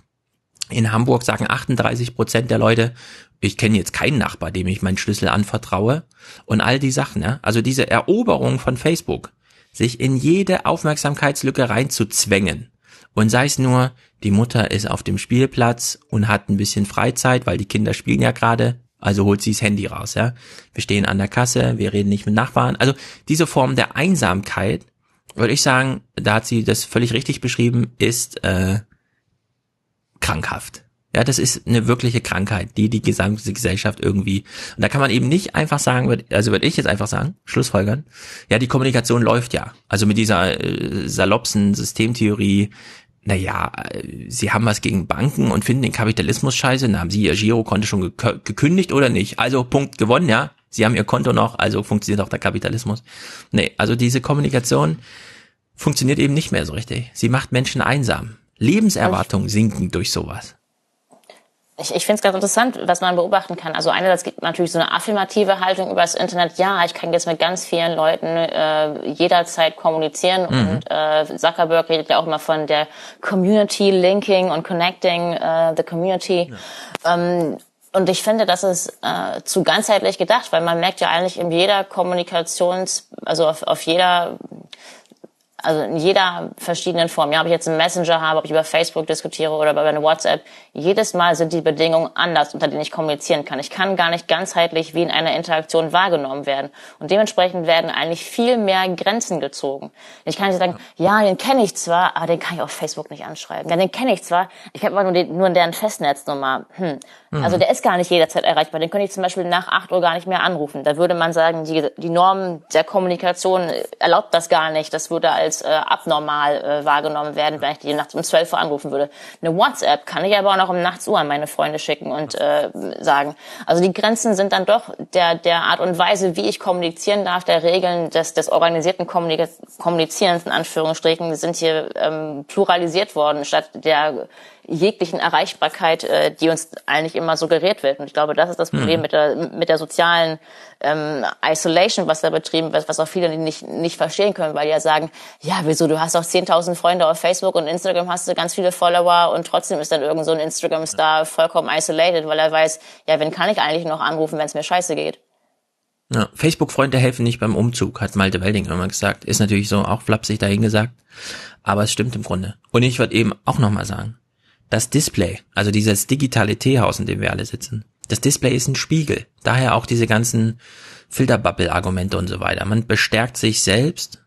Speaker 2: In Hamburg sagen 38 Prozent der Leute, ich kenne jetzt keinen Nachbar, dem ich meinen Schlüssel anvertraue und all die Sachen. Ja? Also diese Eroberung von Facebook, sich in jede Aufmerksamkeitslücke reinzuzwängen und sei es nur, die Mutter ist auf dem Spielplatz und hat ein bisschen Freizeit, weil die Kinder spielen ja gerade, also holt sie das Handy raus. Ja? Wir stehen an der Kasse, wir reden nicht mit Nachbarn. Also diese Form der Einsamkeit, würde ich sagen, da hat sie das völlig richtig beschrieben, ist äh, krankhaft. Ja, das ist eine wirkliche Krankheit, die die gesamte Gesellschaft irgendwie. Und da kann man eben nicht einfach sagen, also würde ich jetzt einfach sagen, Schlussfolgern, ja, die Kommunikation läuft ja. Also mit dieser äh, salopsen Systemtheorie, naja, äh, sie haben was gegen Banken und finden den Kapitalismus scheiße, dann haben sie ihr Girokonto schon ge gekündigt oder nicht? Also Punkt gewonnen, ja. Sie haben ihr Konto noch, also funktioniert auch der Kapitalismus. Nee, also diese Kommunikation funktioniert eben nicht mehr so richtig. Sie macht Menschen einsam. Lebenserwartungen sinken durch sowas
Speaker 5: ich, ich finde es ganz interessant, was man beobachten kann. Also einerseits gibt natürlich so eine affirmative Haltung über das Internet. Ja, ich kann jetzt mit ganz vielen Leuten äh, jederzeit kommunizieren. Mhm. Und äh, Zuckerberg redet ja auch immer von der Community Linking und Connecting uh, the Community. Ja. Ähm, und ich finde, das ist äh, zu ganzheitlich gedacht, weil man merkt ja eigentlich in jeder Kommunikations, also auf, auf jeder also in jeder verschiedenen Form. Ja, ob ich jetzt einen Messenger habe, ob ich über Facebook diskutiere oder über eine WhatsApp, jedes Mal sind die Bedingungen anders, unter denen ich kommunizieren kann. Ich kann gar nicht ganzheitlich wie in einer Interaktion wahrgenommen werden. Und dementsprechend werden eigentlich viel mehr Grenzen gezogen. Ich kann nicht sagen, ja, den kenne ich zwar, aber den kann ich auf Facebook nicht anschreiben. Ja, den kenne ich zwar, ich habe aber nur, den, nur deren Festnetznummer. Hm. Mhm. Also der ist gar nicht jederzeit erreichbar. Den könnte ich zum Beispiel nach 8 Uhr gar nicht mehr anrufen. Da würde man sagen, die, die Norm der Kommunikation erlaubt das gar nicht. Das würde als äh, abnormal äh, wahrgenommen werden, wenn ich die nachts um 12 Uhr anrufen würde. Eine WhatsApp kann ich aber auch noch um nachts Uhr an meine Freunde schicken und äh, sagen. Also die Grenzen sind dann doch der, der Art und Weise, wie ich kommunizieren darf, der Regeln des, des organisierten Kommunika Kommunizierens in Anführungsstrichen sind hier ähm, pluralisiert worden, statt der jeglichen Erreichbarkeit, äh, die uns eigentlich immer suggeriert wird. Und ich glaube, das ist das Problem mhm. mit der mit der sozialen ähm, Isolation, was da betrieben wird, was auch viele nicht nicht verstehen können, weil die ja sagen, ja, wieso, du hast doch 10.000 Freunde auf Facebook und Instagram hast du ganz viele Follower und trotzdem ist dann irgend so ein Instagram-Star vollkommen isolated, weil er weiß, ja, wen kann ich eigentlich noch anrufen, wenn es mir scheiße geht.
Speaker 2: Ja, Facebook-Freunde helfen nicht beim Umzug, hat Malte Welding immer gesagt. Ist natürlich so auch flapsig dahin gesagt, aber es stimmt im Grunde. Und ich würde eben auch nochmal sagen, das Display, also dieses digitale Teehaus, in dem wir alle sitzen, das Display ist ein Spiegel. Daher auch diese ganzen Filterbubble-Argumente und so weiter. Man bestärkt sich selbst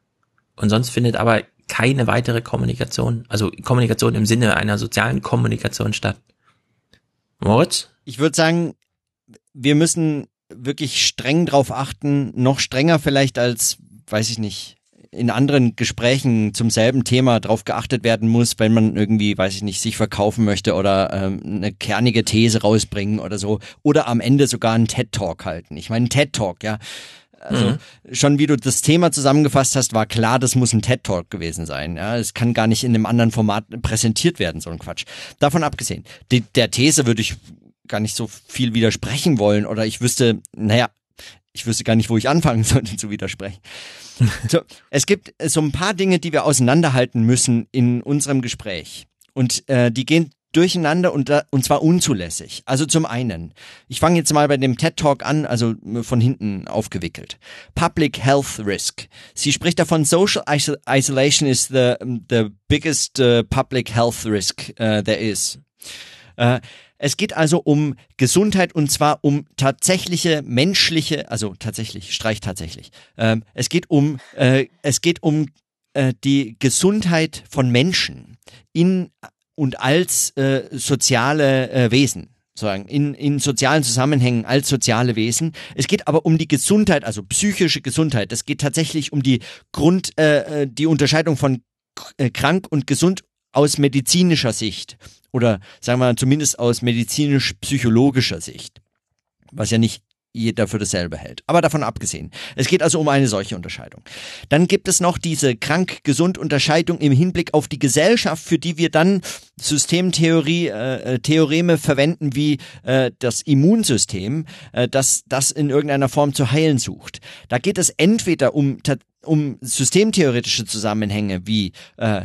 Speaker 2: und sonst findet aber keine weitere Kommunikation, also Kommunikation im Sinne einer sozialen Kommunikation statt. Moritz?
Speaker 1: Ich würde sagen, wir müssen wirklich streng drauf achten, noch strenger vielleicht als, weiß ich nicht, in anderen Gesprächen zum selben Thema drauf geachtet werden muss, wenn man irgendwie, weiß ich nicht, sich verkaufen möchte oder ähm, eine kernige These rausbringen oder so. Oder am Ende sogar einen TED-Talk halten. Ich meine, TED-Talk, ja. Also mhm. schon wie du das Thema zusammengefasst hast, war klar, das muss ein TED Talk gewesen sein. Ja, es kann gar nicht in einem anderen Format präsentiert werden, so ein Quatsch. Davon abgesehen, die, der These würde ich gar nicht so viel widersprechen wollen oder ich wüsste, naja, ich wüsste gar nicht, wo ich anfangen sollte zu widersprechen. So, es gibt so ein paar Dinge, die wir auseinanderhalten müssen in unserem Gespräch. Und äh, die gehen durcheinander und, da, und zwar unzulässig. Also zum einen, ich fange jetzt mal bei dem TED Talk an, also von hinten aufgewickelt. Public Health Risk. Sie spricht davon, Social Isolation is the, the biggest uh, public health risk uh, there is. Uh, es geht also um Gesundheit und zwar um tatsächliche menschliche, also tatsächlich, streich tatsächlich. Ähm, es geht um, äh, es geht um äh, die Gesundheit von Menschen in und als äh, soziale äh, Wesen sozusagen in, in sozialen Zusammenhängen als soziale Wesen. Es geht aber um die Gesundheit, also psychische Gesundheit. Es geht tatsächlich um die Grund, äh, äh die Unterscheidung von äh, krank und gesund aus medizinischer Sicht oder sagen wir zumindest aus medizinisch-psychologischer Sicht, was ja nicht jeder für dasselbe hält. Aber davon abgesehen. Es geht also um eine solche Unterscheidung. Dann gibt es noch diese krank-gesund-Unterscheidung im Hinblick auf die Gesellschaft, für die wir dann Systemtheorie, äh, äh Theoreme verwenden wie äh, das Immunsystem, äh, das das in irgendeiner Form zu heilen sucht. Da geht es entweder um um systemtheoretische Zusammenhänge wie äh,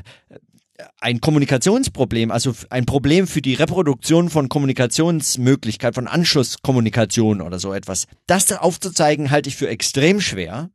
Speaker 1: ein Kommunikationsproblem, also ein Problem für die Reproduktion von Kommunikationsmöglichkeit, von Anschlusskommunikation oder so etwas. Das aufzuzeigen, halte ich für extrem schwer,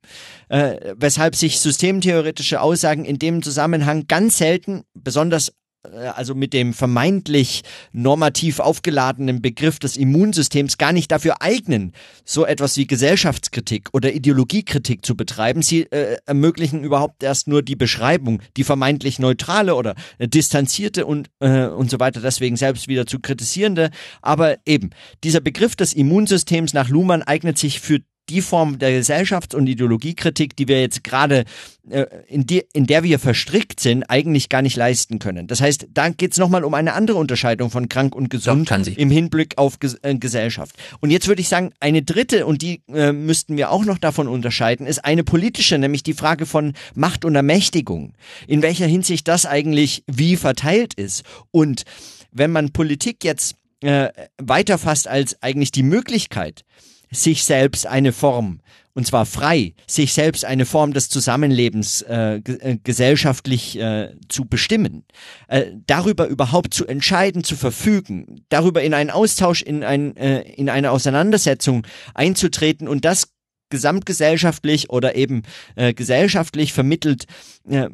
Speaker 1: äh, weshalb sich systemtheoretische Aussagen in dem Zusammenhang ganz selten, besonders also mit dem vermeintlich normativ aufgeladenen Begriff des Immunsystems gar nicht dafür eignen, so etwas wie Gesellschaftskritik oder Ideologiekritik zu betreiben. Sie äh, ermöglichen überhaupt erst nur die Beschreibung, die vermeintlich neutrale oder äh, distanzierte und, äh, und so weiter, deswegen selbst wieder zu kritisierende. Aber eben, dieser Begriff des Immunsystems nach Luhmann eignet sich für die Form der Gesellschafts- und Ideologiekritik, die wir jetzt gerade äh, in, die, in der wir verstrickt sind, eigentlich gar nicht leisten können. Das heißt, da geht es nochmal um eine andere Unterscheidung von krank und gesund im Hinblick auf Ges äh, Gesellschaft. Und jetzt würde ich sagen, eine dritte, und die äh, müssten wir auch noch davon unterscheiden, ist eine politische, nämlich die Frage von Macht und Ermächtigung. In welcher Hinsicht das eigentlich wie verteilt ist. Und wenn man Politik jetzt äh, weiterfasst als eigentlich die Möglichkeit, sich selbst eine Form, und zwar frei, sich selbst eine Form des Zusammenlebens äh, äh, gesellschaftlich äh, zu bestimmen, äh, darüber überhaupt zu entscheiden, zu verfügen, darüber in einen Austausch, in, ein, äh, in eine Auseinandersetzung einzutreten und das gesamtgesellschaftlich oder eben äh, gesellschaftlich vermittelt äh,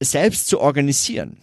Speaker 1: selbst zu organisieren.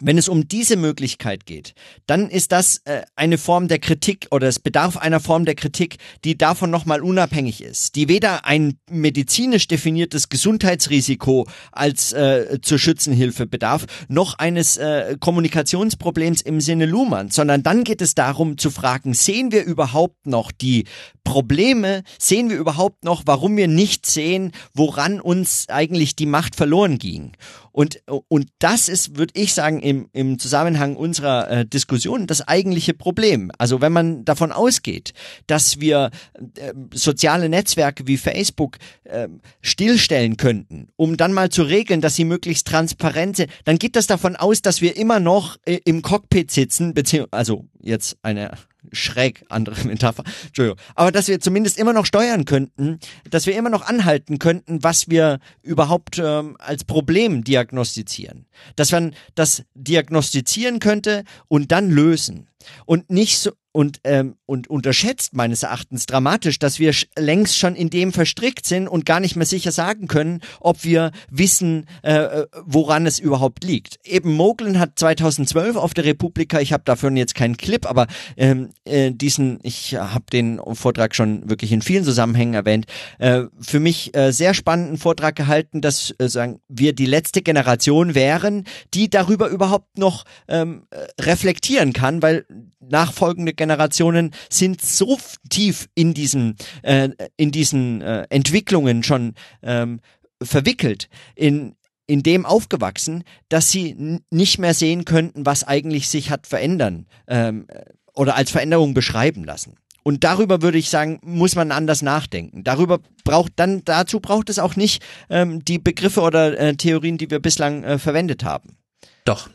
Speaker 1: Wenn es um diese Möglichkeit geht, dann ist das äh, eine Form der Kritik oder es bedarf einer Form der Kritik, die davon nochmal unabhängig ist, die weder ein medizinisch definiertes Gesundheitsrisiko als äh, zur Schützenhilfe bedarf, noch eines äh, Kommunikationsproblems im Sinne Luhmann, sondern dann geht es darum zu fragen, sehen wir überhaupt noch die Probleme, sehen wir überhaupt noch, warum wir nicht sehen, woran uns eigentlich die Macht verloren ging. Und, und das ist, würde ich sagen, im, im Zusammenhang unserer äh, Diskussion das eigentliche Problem. Also wenn man davon ausgeht, dass wir äh, soziale Netzwerke wie Facebook äh, stillstellen könnten, um dann mal zu regeln, dass sie möglichst transparent sind, dann geht das davon aus, dass wir immer noch äh, im Cockpit sitzen, beziehungsweise, also jetzt eine schräg andere Metapher, Entschuldigung, aber dass wir zumindest immer noch steuern könnten, dass wir immer noch anhalten könnten, was wir überhaupt ähm, als Problem diagnostizieren. Dass man das diagnostizieren könnte und dann lösen. Und nicht so und, ähm, und unterschätzt meines Erachtens dramatisch, dass wir längst schon in dem verstrickt sind und gar nicht mehr sicher sagen können, ob wir wissen, äh, äh woran es überhaupt liegt. Eben Moglen hat 2012 auf der Republika, ich habe dafür jetzt keinen Clip, aber ähm, äh, diesen, ich habe den Vortrag schon wirklich in vielen Zusammenhängen erwähnt, äh, für mich äh, sehr spannenden Vortrag gehalten, dass äh, sagen wir die letzte Generation wären, die darüber überhaupt noch ähm, äh, reflektieren kann, weil nachfolgende Generationen sind so tief in diesen äh, in diesen äh, Entwicklungen schon ähm, verwickelt in in dem aufgewachsen, dass sie nicht mehr sehen könnten, was eigentlich sich hat verändern ähm, oder als Veränderung beschreiben lassen. Und darüber würde ich sagen, muss man anders nachdenken. Darüber braucht dann dazu braucht es auch nicht ähm, die Begriffe oder äh, Theorien, die wir bislang äh, verwendet haben.
Speaker 2: Doch.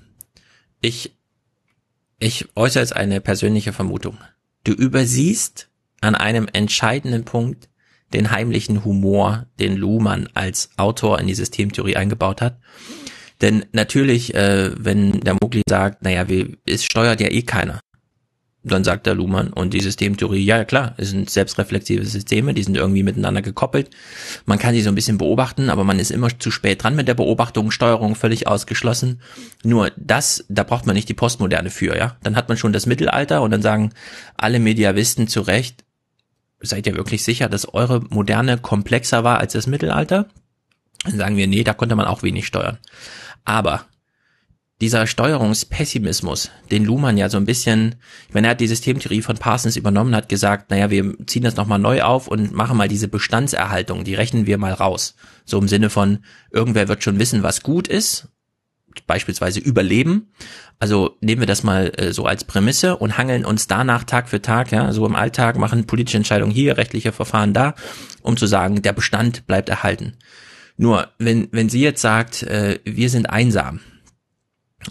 Speaker 2: Ich ich äußere jetzt eine persönliche Vermutung. Du übersiehst an einem entscheidenden Punkt den heimlichen Humor, den Luhmann als Autor in die Systemtheorie eingebaut hat. Denn natürlich, äh, wenn der Mugli sagt, naja, wir, es steuert ja eh keiner dann sagt der Luhmann und die Systemtheorie, ja klar, es sind selbstreflexive Systeme, die sind irgendwie miteinander gekoppelt. Man kann sie so ein bisschen beobachten, aber man ist immer zu spät dran mit der Beobachtung, Steuerung völlig ausgeschlossen. Nur das, da braucht man nicht die Postmoderne für, ja. Dann hat man schon das Mittelalter und dann sagen alle Mediavisten zu Recht, seid ihr wirklich sicher, dass eure Moderne komplexer war als das Mittelalter? Dann sagen wir, nee, da konnte man auch wenig steuern. Aber dieser Steuerungspessimismus, den Luhmann ja so ein bisschen, ich meine, er hat die Systemtheorie von Parsons übernommen, hat gesagt, naja, wir ziehen das nochmal neu auf und machen mal diese Bestandserhaltung, die rechnen wir mal raus. So im Sinne von, irgendwer wird schon wissen, was gut ist, beispielsweise Überleben. Also nehmen wir das mal äh, so als Prämisse und hangeln uns danach Tag für Tag, ja, so im Alltag, machen politische Entscheidungen hier, rechtliche Verfahren da, um zu sagen, der Bestand bleibt erhalten. Nur, wenn, wenn sie jetzt sagt, äh, wir sind einsam,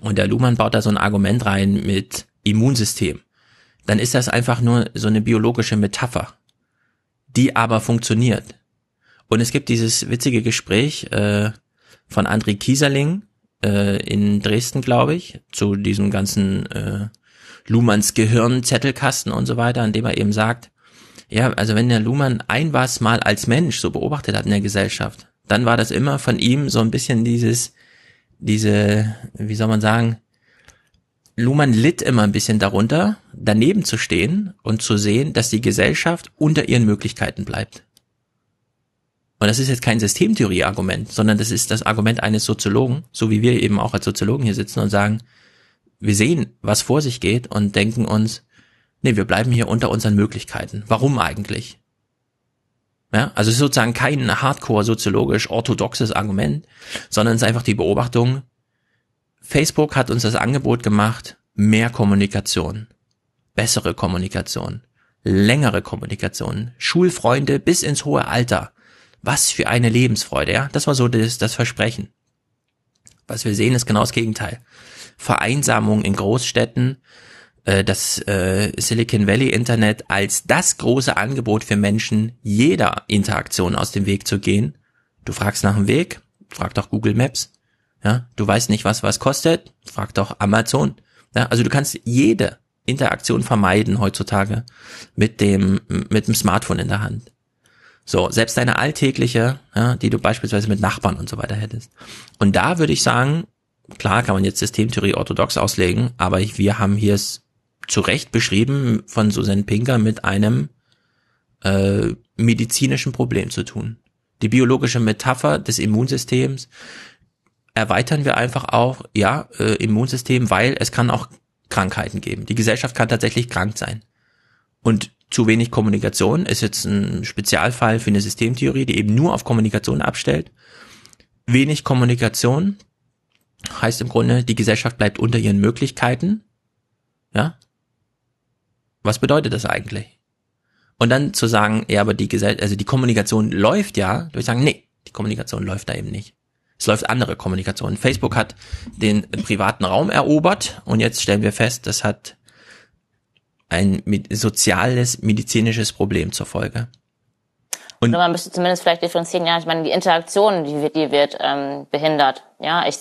Speaker 2: und der Luhmann baut da so ein Argument rein mit Immunsystem, dann ist das einfach nur so eine biologische Metapher, die aber funktioniert. Und es gibt dieses witzige Gespräch äh, von André Kieserling äh, in Dresden, glaube ich, zu diesem ganzen äh, Luhmanns Gehirn, Zettelkasten und so weiter, in dem er eben sagt, ja, also wenn der Luhmann ein was mal als Mensch so beobachtet hat in der Gesellschaft, dann war das immer von ihm so ein bisschen dieses, diese, wie soll man sagen, Luhmann litt immer ein bisschen darunter, daneben zu stehen und zu sehen, dass die Gesellschaft unter ihren Möglichkeiten bleibt. Und das ist jetzt kein Systemtheorie-Argument, sondern das ist das Argument eines Soziologen, so wie wir eben auch als Soziologen hier sitzen und sagen, wir sehen, was vor sich geht und denken uns, nee, wir bleiben hier unter unseren Möglichkeiten. Warum eigentlich? Ja, also sozusagen kein hardcore soziologisch orthodoxes Argument, sondern es ist einfach die Beobachtung, Facebook hat uns das Angebot gemacht, mehr Kommunikation, bessere Kommunikation, längere Kommunikation, Schulfreunde bis ins hohe Alter. Was für eine Lebensfreude, ja? Das war so das, das Versprechen. Was wir sehen, ist genau das Gegenteil. Vereinsamung in Großstädten, äh, das äh, Silicon Valley Internet als das große Angebot für Menschen, jeder Interaktion aus dem Weg zu gehen. Du fragst nach dem Weg, frag doch Google Maps. Ja, du weißt nicht, was was kostet, frag doch Amazon. Ja, also du kannst jede Interaktion vermeiden heutzutage mit dem mit dem Smartphone in der Hand. So, selbst deine alltägliche, ja, die du beispielsweise mit Nachbarn und so weiter hättest. Und da würde ich sagen, klar kann man jetzt Systemtheorie orthodox auslegen, aber wir haben hier es zu Recht beschrieben von Susan Pinker mit einem äh, medizinischen Problem zu tun. Die biologische Metapher des Immunsystems erweitern wir einfach auch, ja, äh, Immunsystem, weil es kann auch Krankheiten geben. Die Gesellschaft kann tatsächlich krank sein. Und zu wenig Kommunikation ist jetzt ein Spezialfall für eine Systemtheorie, die eben nur auf Kommunikation abstellt. Wenig Kommunikation heißt im Grunde, die Gesellschaft bleibt unter ihren Möglichkeiten. Ja? Was bedeutet das eigentlich? Und dann zu sagen, ja, aber die Gesellschaft, also die Kommunikation läuft ja, durch sagen, nee, die Kommunikation läuft da eben nicht. Es läuft andere Kommunikation. Facebook hat den privaten Raum erobert und jetzt stellen wir fest, das hat ein soziales, medizinisches Problem zur Folge.
Speaker 5: Und Oder man müsste zumindest vielleicht differenzieren, ja, ich meine, die Interaktion, die wird, die wird ähm, behindert. Ja, ich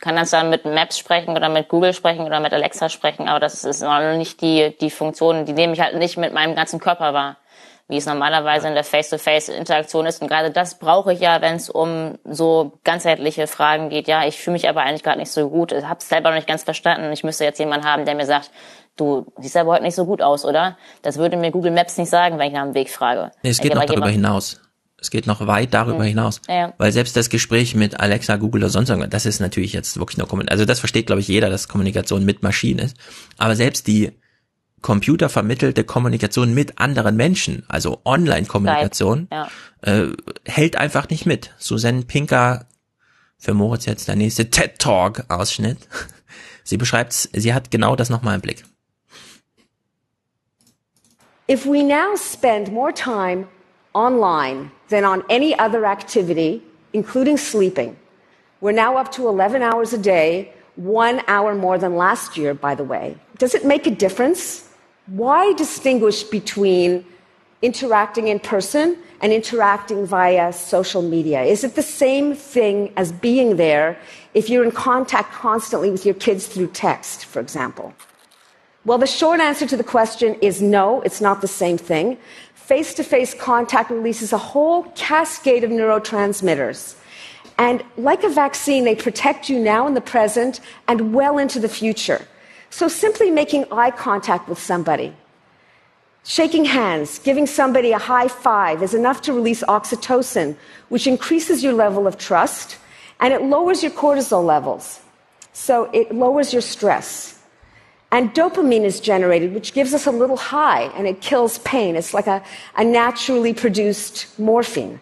Speaker 5: kann das dann mit Maps sprechen oder mit Google sprechen oder mit Alexa sprechen, aber das ist noch nicht die, die Funktion, die nehme ich halt nicht mit meinem ganzen Körper wahr, wie es normalerweise in der Face-to-Face-Interaktion ist. Und gerade das brauche ich ja, wenn es um so ganzheitliche Fragen geht. Ja, ich fühle mich aber eigentlich gerade nicht so gut, ich habe es selber noch nicht ganz verstanden. Ich müsste jetzt jemanden haben, der mir sagt, du siehst aber heute nicht so gut aus, oder? Das würde mir Google Maps nicht sagen, wenn ich nach dem Weg frage.
Speaker 2: Nee, es geht noch darüber hinaus. Es geht noch weit darüber mhm. hinaus. Ja. Weil selbst das Gespräch mit Alexa, Google oder sonst irgendwas, das ist natürlich jetzt wirklich nur Kommunikation. Also das versteht, glaube ich, jeder, dass Kommunikation mit Maschinen ist. Aber selbst die computervermittelte Kommunikation mit anderen Menschen, also Online-Kommunikation, ja. äh, hält einfach nicht mit. Susanne Pinker, für Moritz jetzt der nächste TED-Talk-Ausschnitt. Sie beschreibt, sie hat genau das nochmal im Blick.
Speaker 7: If we now spend more time online than on any other activity, including sleeping, we're now up to 11 hours a day, one hour more than last year, by the way. Does it make a difference? Why distinguish between interacting in person and interacting via social media? Is it the same thing as being there if you're in contact constantly with your kids through text, for example? Well, the short answer to the question is no, it's not the same thing. Face to face contact releases a whole cascade of neurotransmitters. And like a vaccine, they protect you now in the present and well into the future. So simply making eye contact with somebody, shaking hands, giving somebody a high five is enough to release oxytocin, which increases your level of trust and it lowers your cortisol levels. So it lowers your stress. And dopamine is generated, which gives us a little high and it kills pain. It's like a, a naturally produced morphine.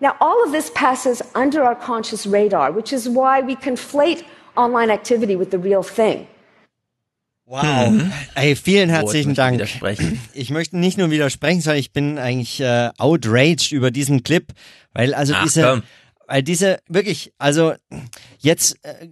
Speaker 7: Now, all of this passes under our conscious radar, which is why we conflate online activity with the real thing.
Speaker 1: Wow. Mhm. Ey, vielen herzlichen oh, Dank. Ich möchte nicht nur widersprechen, sondern ich bin eigentlich äh, outraged über diesen Clip, weil also Ach, diese, komm. weil diese wirklich, also jetzt äh,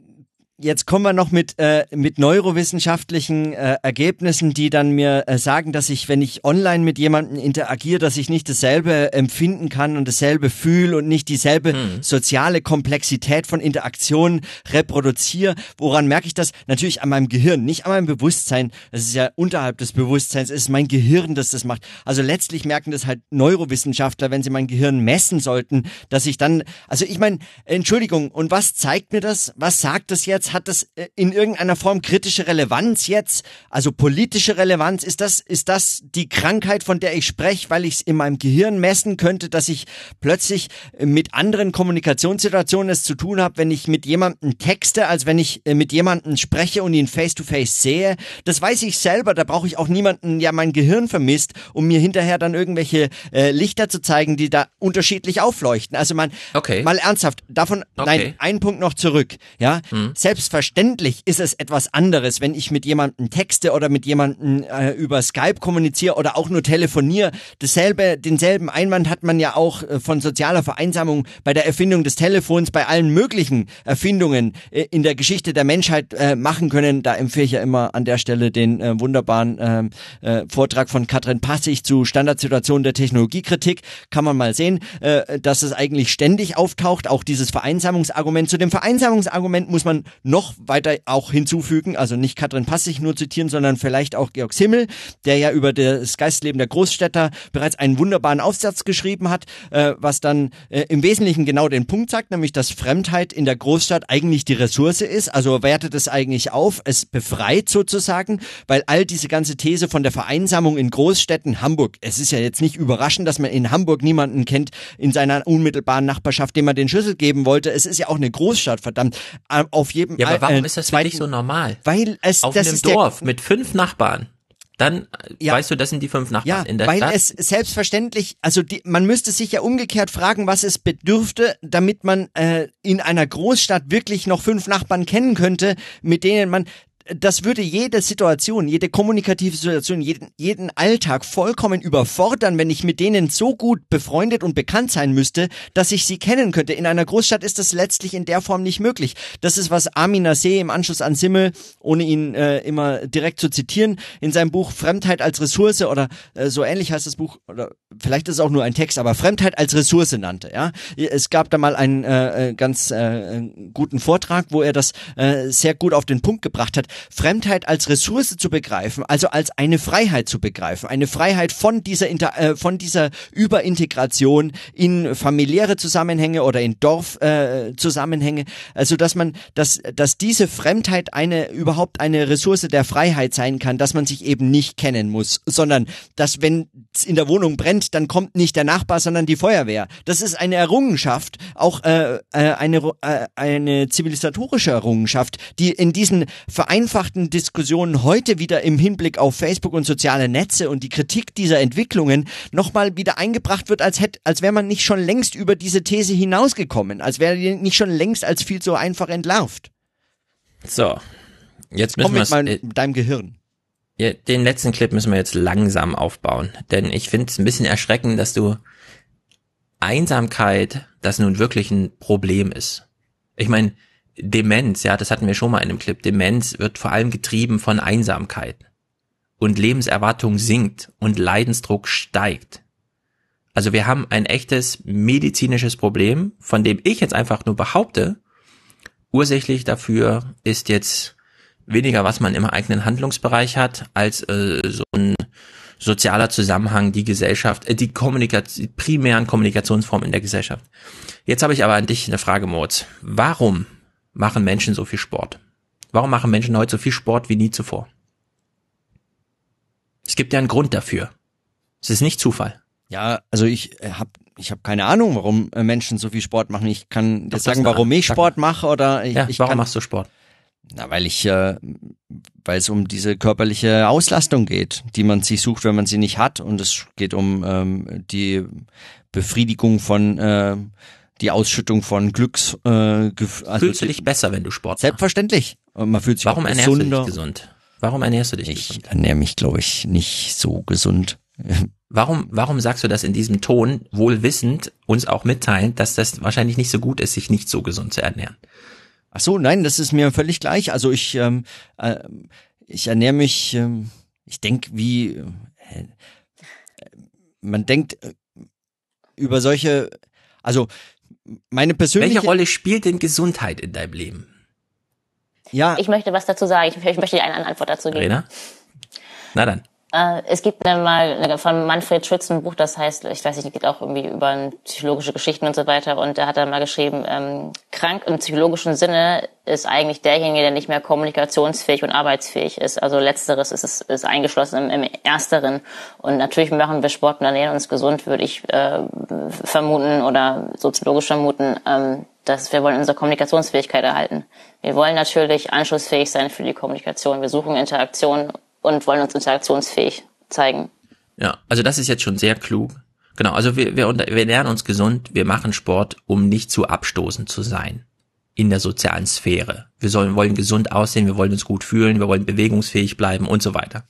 Speaker 1: Jetzt kommen wir noch mit, äh, mit neurowissenschaftlichen äh, Ergebnissen, die dann mir äh, sagen, dass ich, wenn ich online mit jemandem interagiere, dass ich nicht dasselbe empfinden kann und dasselbe fühle und nicht dieselbe hm. soziale Komplexität von Interaktionen reproduziere. Woran merke ich das? Natürlich an meinem Gehirn, nicht an meinem Bewusstsein. Das ist ja unterhalb des Bewusstseins. Es ist mein Gehirn, das das macht. Also letztlich merken das halt Neurowissenschaftler, wenn sie mein Gehirn messen sollten, dass ich dann, also ich meine, Entschuldigung, und was zeigt mir das? Was sagt das jetzt? Hat das äh, in irgendeiner Form kritische Relevanz jetzt? Also politische Relevanz? Ist das, ist das die Krankheit, von der ich spreche, weil ich es in meinem Gehirn messen könnte, dass ich plötzlich äh, mit anderen Kommunikationssituationen es zu tun habe, wenn ich mit jemandem texte, als wenn ich äh, mit jemandem spreche und ihn face to face sehe? Das weiß ich selber, da brauche ich auch niemanden, ja mein Gehirn vermisst, um mir hinterher dann irgendwelche äh, Lichter zu zeigen, die da unterschiedlich aufleuchten. Also man, okay. mal ernsthaft, davon, okay. nein, ein Punkt noch zurück, ja, hm. selbst selbstverständlich ist es etwas anderes, wenn ich mit jemandem texte oder mit jemandem äh, über Skype kommuniziere oder auch nur telefoniere. Dasselbe, denselben Einwand hat man ja auch äh, von sozialer Vereinsamung bei der Erfindung des Telefons, bei allen möglichen Erfindungen äh, in der Geschichte der Menschheit äh, machen können. Da empfehle ich ja immer an der Stelle den äh, wunderbaren äh, Vortrag von Katrin Passig zu Standardsituationen der Technologiekritik. Kann man mal sehen, dass es eigentlich ständig auftaucht, auch dieses Vereinsamungsargument. Zu dem Vereinsamungsargument muss man noch weiter auch hinzufügen, also nicht Katrin Passig nur zitieren, sondern vielleicht auch Georg Simmel, der ja über das Geistleben der Großstädter bereits einen wunderbaren Aufsatz geschrieben hat, äh, was dann äh, im Wesentlichen genau den Punkt sagt, nämlich dass Fremdheit in der Großstadt eigentlich die Ressource ist, also wertet es eigentlich auf, es befreit sozusagen, weil all diese ganze These von der Vereinsamung in Großstädten, Hamburg, es ist ja jetzt nicht überraschend, dass man in Hamburg niemanden kennt in seiner unmittelbaren Nachbarschaft, dem man den Schlüssel geben wollte. Es ist ja auch eine Großstadt, verdammt. Äh, Auf jedem
Speaker 2: Ja, aber warum
Speaker 1: äh,
Speaker 2: ist das für dich so normal?
Speaker 1: Weil es
Speaker 2: Auf
Speaker 1: das
Speaker 2: einem
Speaker 1: ist der-
Speaker 2: Dorf mit fünf Nachbarn. Dann äh,
Speaker 1: Ja.
Speaker 2: weißt du, das sind die fünf Nachbarn.
Speaker 1: Ja,
Speaker 2: In der
Speaker 1: weil
Speaker 2: Stadt
Speaker 1: es selbstverständlich, also die, man müsste sich ja umgekehrt fragen, was es bedürfte, damit man äh, in einer Großstadt wirklich noch fünf Nachbarn kennen könnte, mit denen man das würde jede Situation, jede kommunikative Situation, jeden, jeden Alltag vollkommen überfordern, wenn ich mit denen so gut befreundet und bekannt sein müsste, dass ich sie kennen könnte. In einer Großstadt ist das letztlich in der Form nicht möglich. Das ist, was Amin Nasseh im Anschluss an Simmel, ohne ihn äh, immer direkt zu zitieren, in seinem Buch Fremdheit als Ressource oder äh, so ähnlich heißt das Buch, oder vielleicht ist es auch nur ein Text, aber Fremdheit als Ressource nannte. Ja, Es gab da mal einen äh, äh, ganz äh, guten Vortrag, wo er das äh, sehr gut auf den Punkt gebracht hat. Fremdheit als Ressource zu begreifen, also als eine Freiheit zu begreifen, eine Freiheit von dieser Inter äh, von dieser Überintegration in familiäre Zusammenhänge oder in Dorfzusammenhänge, äh, also dass man, dass dass diese Fremdheit eine überhaupt eine Ressource der Freiheit sein kann, dass man sich eben nicht kennen muss, sondern dass wenn in der Wohnung brennt, dann kommt nicht der Nachbar, sondern die Feuerwehr. Das ist eine Errungenschaft, auch äh, äh, eine äh, eine zivilisatorische Errungenschaft, die in diesen vereinfachten Diskussionen heute wieder im Hinblick auf Facebook und soziale Netze und die Kritik dieser Entwicklungen nochmal wieder eingebracht wird, als hätte, als wäre man nicht schon längst über diese These hinausgekommen, als wäre die nicht schon längst als viel zu einfach entlarvt.
Speaker 2: So. Jetzt müssen wir
Speaker 1: mit, mein,
Speaker 2: äh,
Speaker 1: mit deinem Gehirn.
Speaker 2: ja, den letzten Clip müssen wir jetzt langsam aufbauen, denn ich finde es ein bisschen erschreckend, dass du Einsamkeit, das nun wirklich ein Problem ist. Ich meine, Demenz, ja, das hatten wir schon mal in einem Clip. Demenz wird vor allem getrieben von Einsamkeit und Lebenserwartung sinkt und Leidensdruck steigt. Also wir haben ein echtes medizinisches Problem, von dem ich jetzt einfach nur behaupte, ursächlich dafür ist jetzt weniger, was man im eigenen Handlungsbereich hat, als äh, so ein sozialer Zusammenhang, die Gesellschaft, äh, die Kommunikation, primären Kommunikationsformen in der Gesellschaft. Jetzt habe ich aber an dich eine Frage, Moritz. Warum machen Menschen so viel Sport? Warum machen Menschen heute so viel Sport wie nie zuvor? Es gibt ja einen Grund dafür. Es ist nicht Zufall.
Speaker 1: Ja, also ich habe ich hab keine Ahnung, warum äh, Menschen so viel Sport machen. Ich kann jetzt sagen, warum ich Sport mache oder ich,
Speaker 2: Ja,
Speaker 1: ich
Speaker 2: warum
Speaker 1: kann,
Speaker 2: machst du Sport?
Speaker 1: Na, weil ich, äh, weil es um diese körperliche Auslastung geht, die man sich sucht, wenn man sie nicht hat. Und es geht um ähm, die Befriedigung von, äh, die Ausschüttung von Glücks. Äh, also
Speaker 2: Fühlst du dich besser, wenn du Sport machst?
Speaker 1: Selbstverständlich. Und man fühlt sich
Speaker 2: Warum ernährst du
Speaker 1: gesunder.
Speaker 2: dich gesund? Warum ernährst du dich
Speaker 1: Ich
Speaker 2: gesund?
Speaker 1: ernähre mich, glaube ich, nicht so gesund.
Speaker 2: Warum, warum sagst du das in diesem Ton, wohl wissend, uns auch mitteilen, dass das wahrscheinlich nicht so gut ist, sich nicht so gesund zu ernähren?
Speaker 1: Ach so, nein, das ist mir völlig gleich. Also ich, ähm, äh, ich ernähre mich, ähm, ich denke, wie äh, man denkt äh, über solche, also meine persönliche,
Speaker 2: Welche Rolle spielt denn Gesundheit in deinem Leben?
Speaker 1: ja,
Speaker 5: Ich möchte was dazu sagen. Ich, ich möchte dir eine Antwort dazu geben.
Speaker 2: Rena? Na dann.
Speaker 5: Äh, es gibt eine, mal eine, von Manfred Schütz ein Buch, das heißt, ich weiß nicht, geht auch irgendwie über psychologische Geschichten und so weiter. Und da hat er mal geschrieben, ähm, krank im psychologischen Sinne ist eigentlich derjenige, der nicht mehr kommunikationsfähig und arbeitsfähig ist. Also letzteres ist, ist, ist eingeschlossen im, im ersteren. Und natürlich machen wir Sport und ernähren uns gesund, würde ich äh, vermuten oder soziologisch vermuten. Ähm, dass wir wollen unsere Kommunikationsfähigkeit erhalten. Wir wollen natürlich anschlussfähig sein für die Kommunikation. Wir suchen Interaktion und wollen uns interaktionsfähig zeigen.
Speaker 2: Ja, also das ist jetzt schon sehr klug. Genau, also wir, wir, wir lernen uns gesund, wir machen Sport, um nicht zu abstoßend zu sein in der sozialen Sphäre. Wir sollen, wollen gesund aussehen, wir wollen uns gut fühlen, wir wollen bewegungsfähig bleiben und so weiter.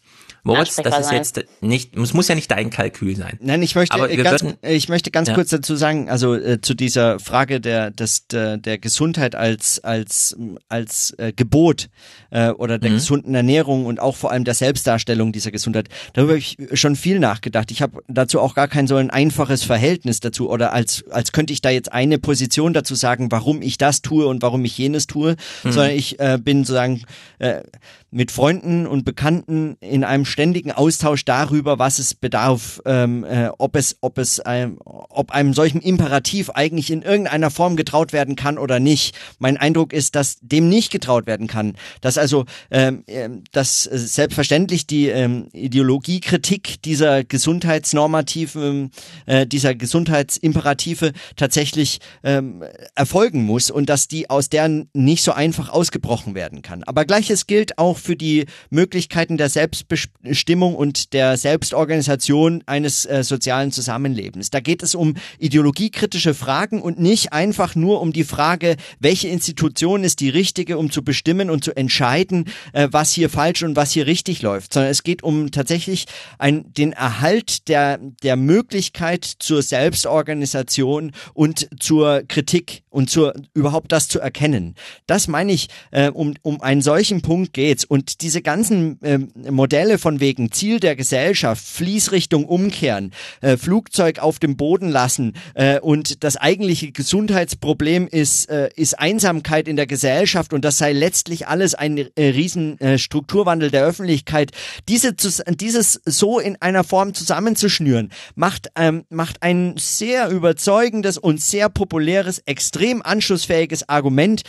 Speaker 2: Moritz, das ist jetzt nicht, es muss ja nicht dein Kalkül sein.
Speaker 1: Nein, ich möchte ganz, würden, ich möchte ganz ja. kurz dazu sagen, also äh, zu dieser Frage der des, der, der Gesundheit als als als äh, Gebot äh, oder der mhm. gesunden Ernährung und auch vor allem der Selbstdarstellung dieser Gesundheit. Darüber habe ich schon viel nachgedacht. Ich habe dazu auch gar kein so ein einfaches Verhältnis dazu oder als als könnte ich da jetzt eine Position dazu sagen, warum ich das tue und warum ich jenes tue, mhm. sondern ich äh, bin sozusagen äh, mit Freunden und Bekannten in einem ständigen Austausch darüber, was es bedarf, ähm, äh, ob es, ob es, ähm, ob einem solchen Imperativ eigentlich in irgendeiner Form getraut werden kann oder nicht. Mein Eindruck ist, dass dem nicht getraut werden kann. Dass also, ähm, äh, dass selbstverständlich die ähm, Ideologiekritik dieser Gesundheitsnormativen, äh, dieser Gesundheitsimperative tatsächlich ähm, erfolgen muss und dass die aus deren nicht so einfach ausgebrochen werden kann. Aber gleiches gilt auch für die Möglichkeiten der Selbstbestimmung und der Selbstorganisation eines äh, sozialen Zusammenlebens. Da geht es um ideologiekritische Fragen und nicht einfach nur um die Frage, welche Institution ist die richtige, um zu bestimmen und zu entscheiden, äh, was hier falsch und was hier richtig läuft, sondern es geht um tatsächlich ein, den Erhalt der, der Möglichkeit zur Selbstorganisation und zur Kritik und zur überhaupt das zu erkennen. Das meine ich, äh, um, um einen solchen Punkt geht's. Und diese ganzen äh, Modelle von wegen Ziel der Gesellschaft, Fließrichtung umkehren, äh, Flugzeug auf dem Boden lassen äh, und das eigentliche Gesundheitsproblem ist, äh, ist Einsamkeit in der Gesellschaft und das sei letztlich alles ein äh, riesen äh, Strukturwandel der Öffentlichkeit. Diese, dieses so in einer Form zusammenzuschnüren, macht, ähm, macht ein sehr überzeugendes und sehr populäres, extrem anschlussfähiges Argument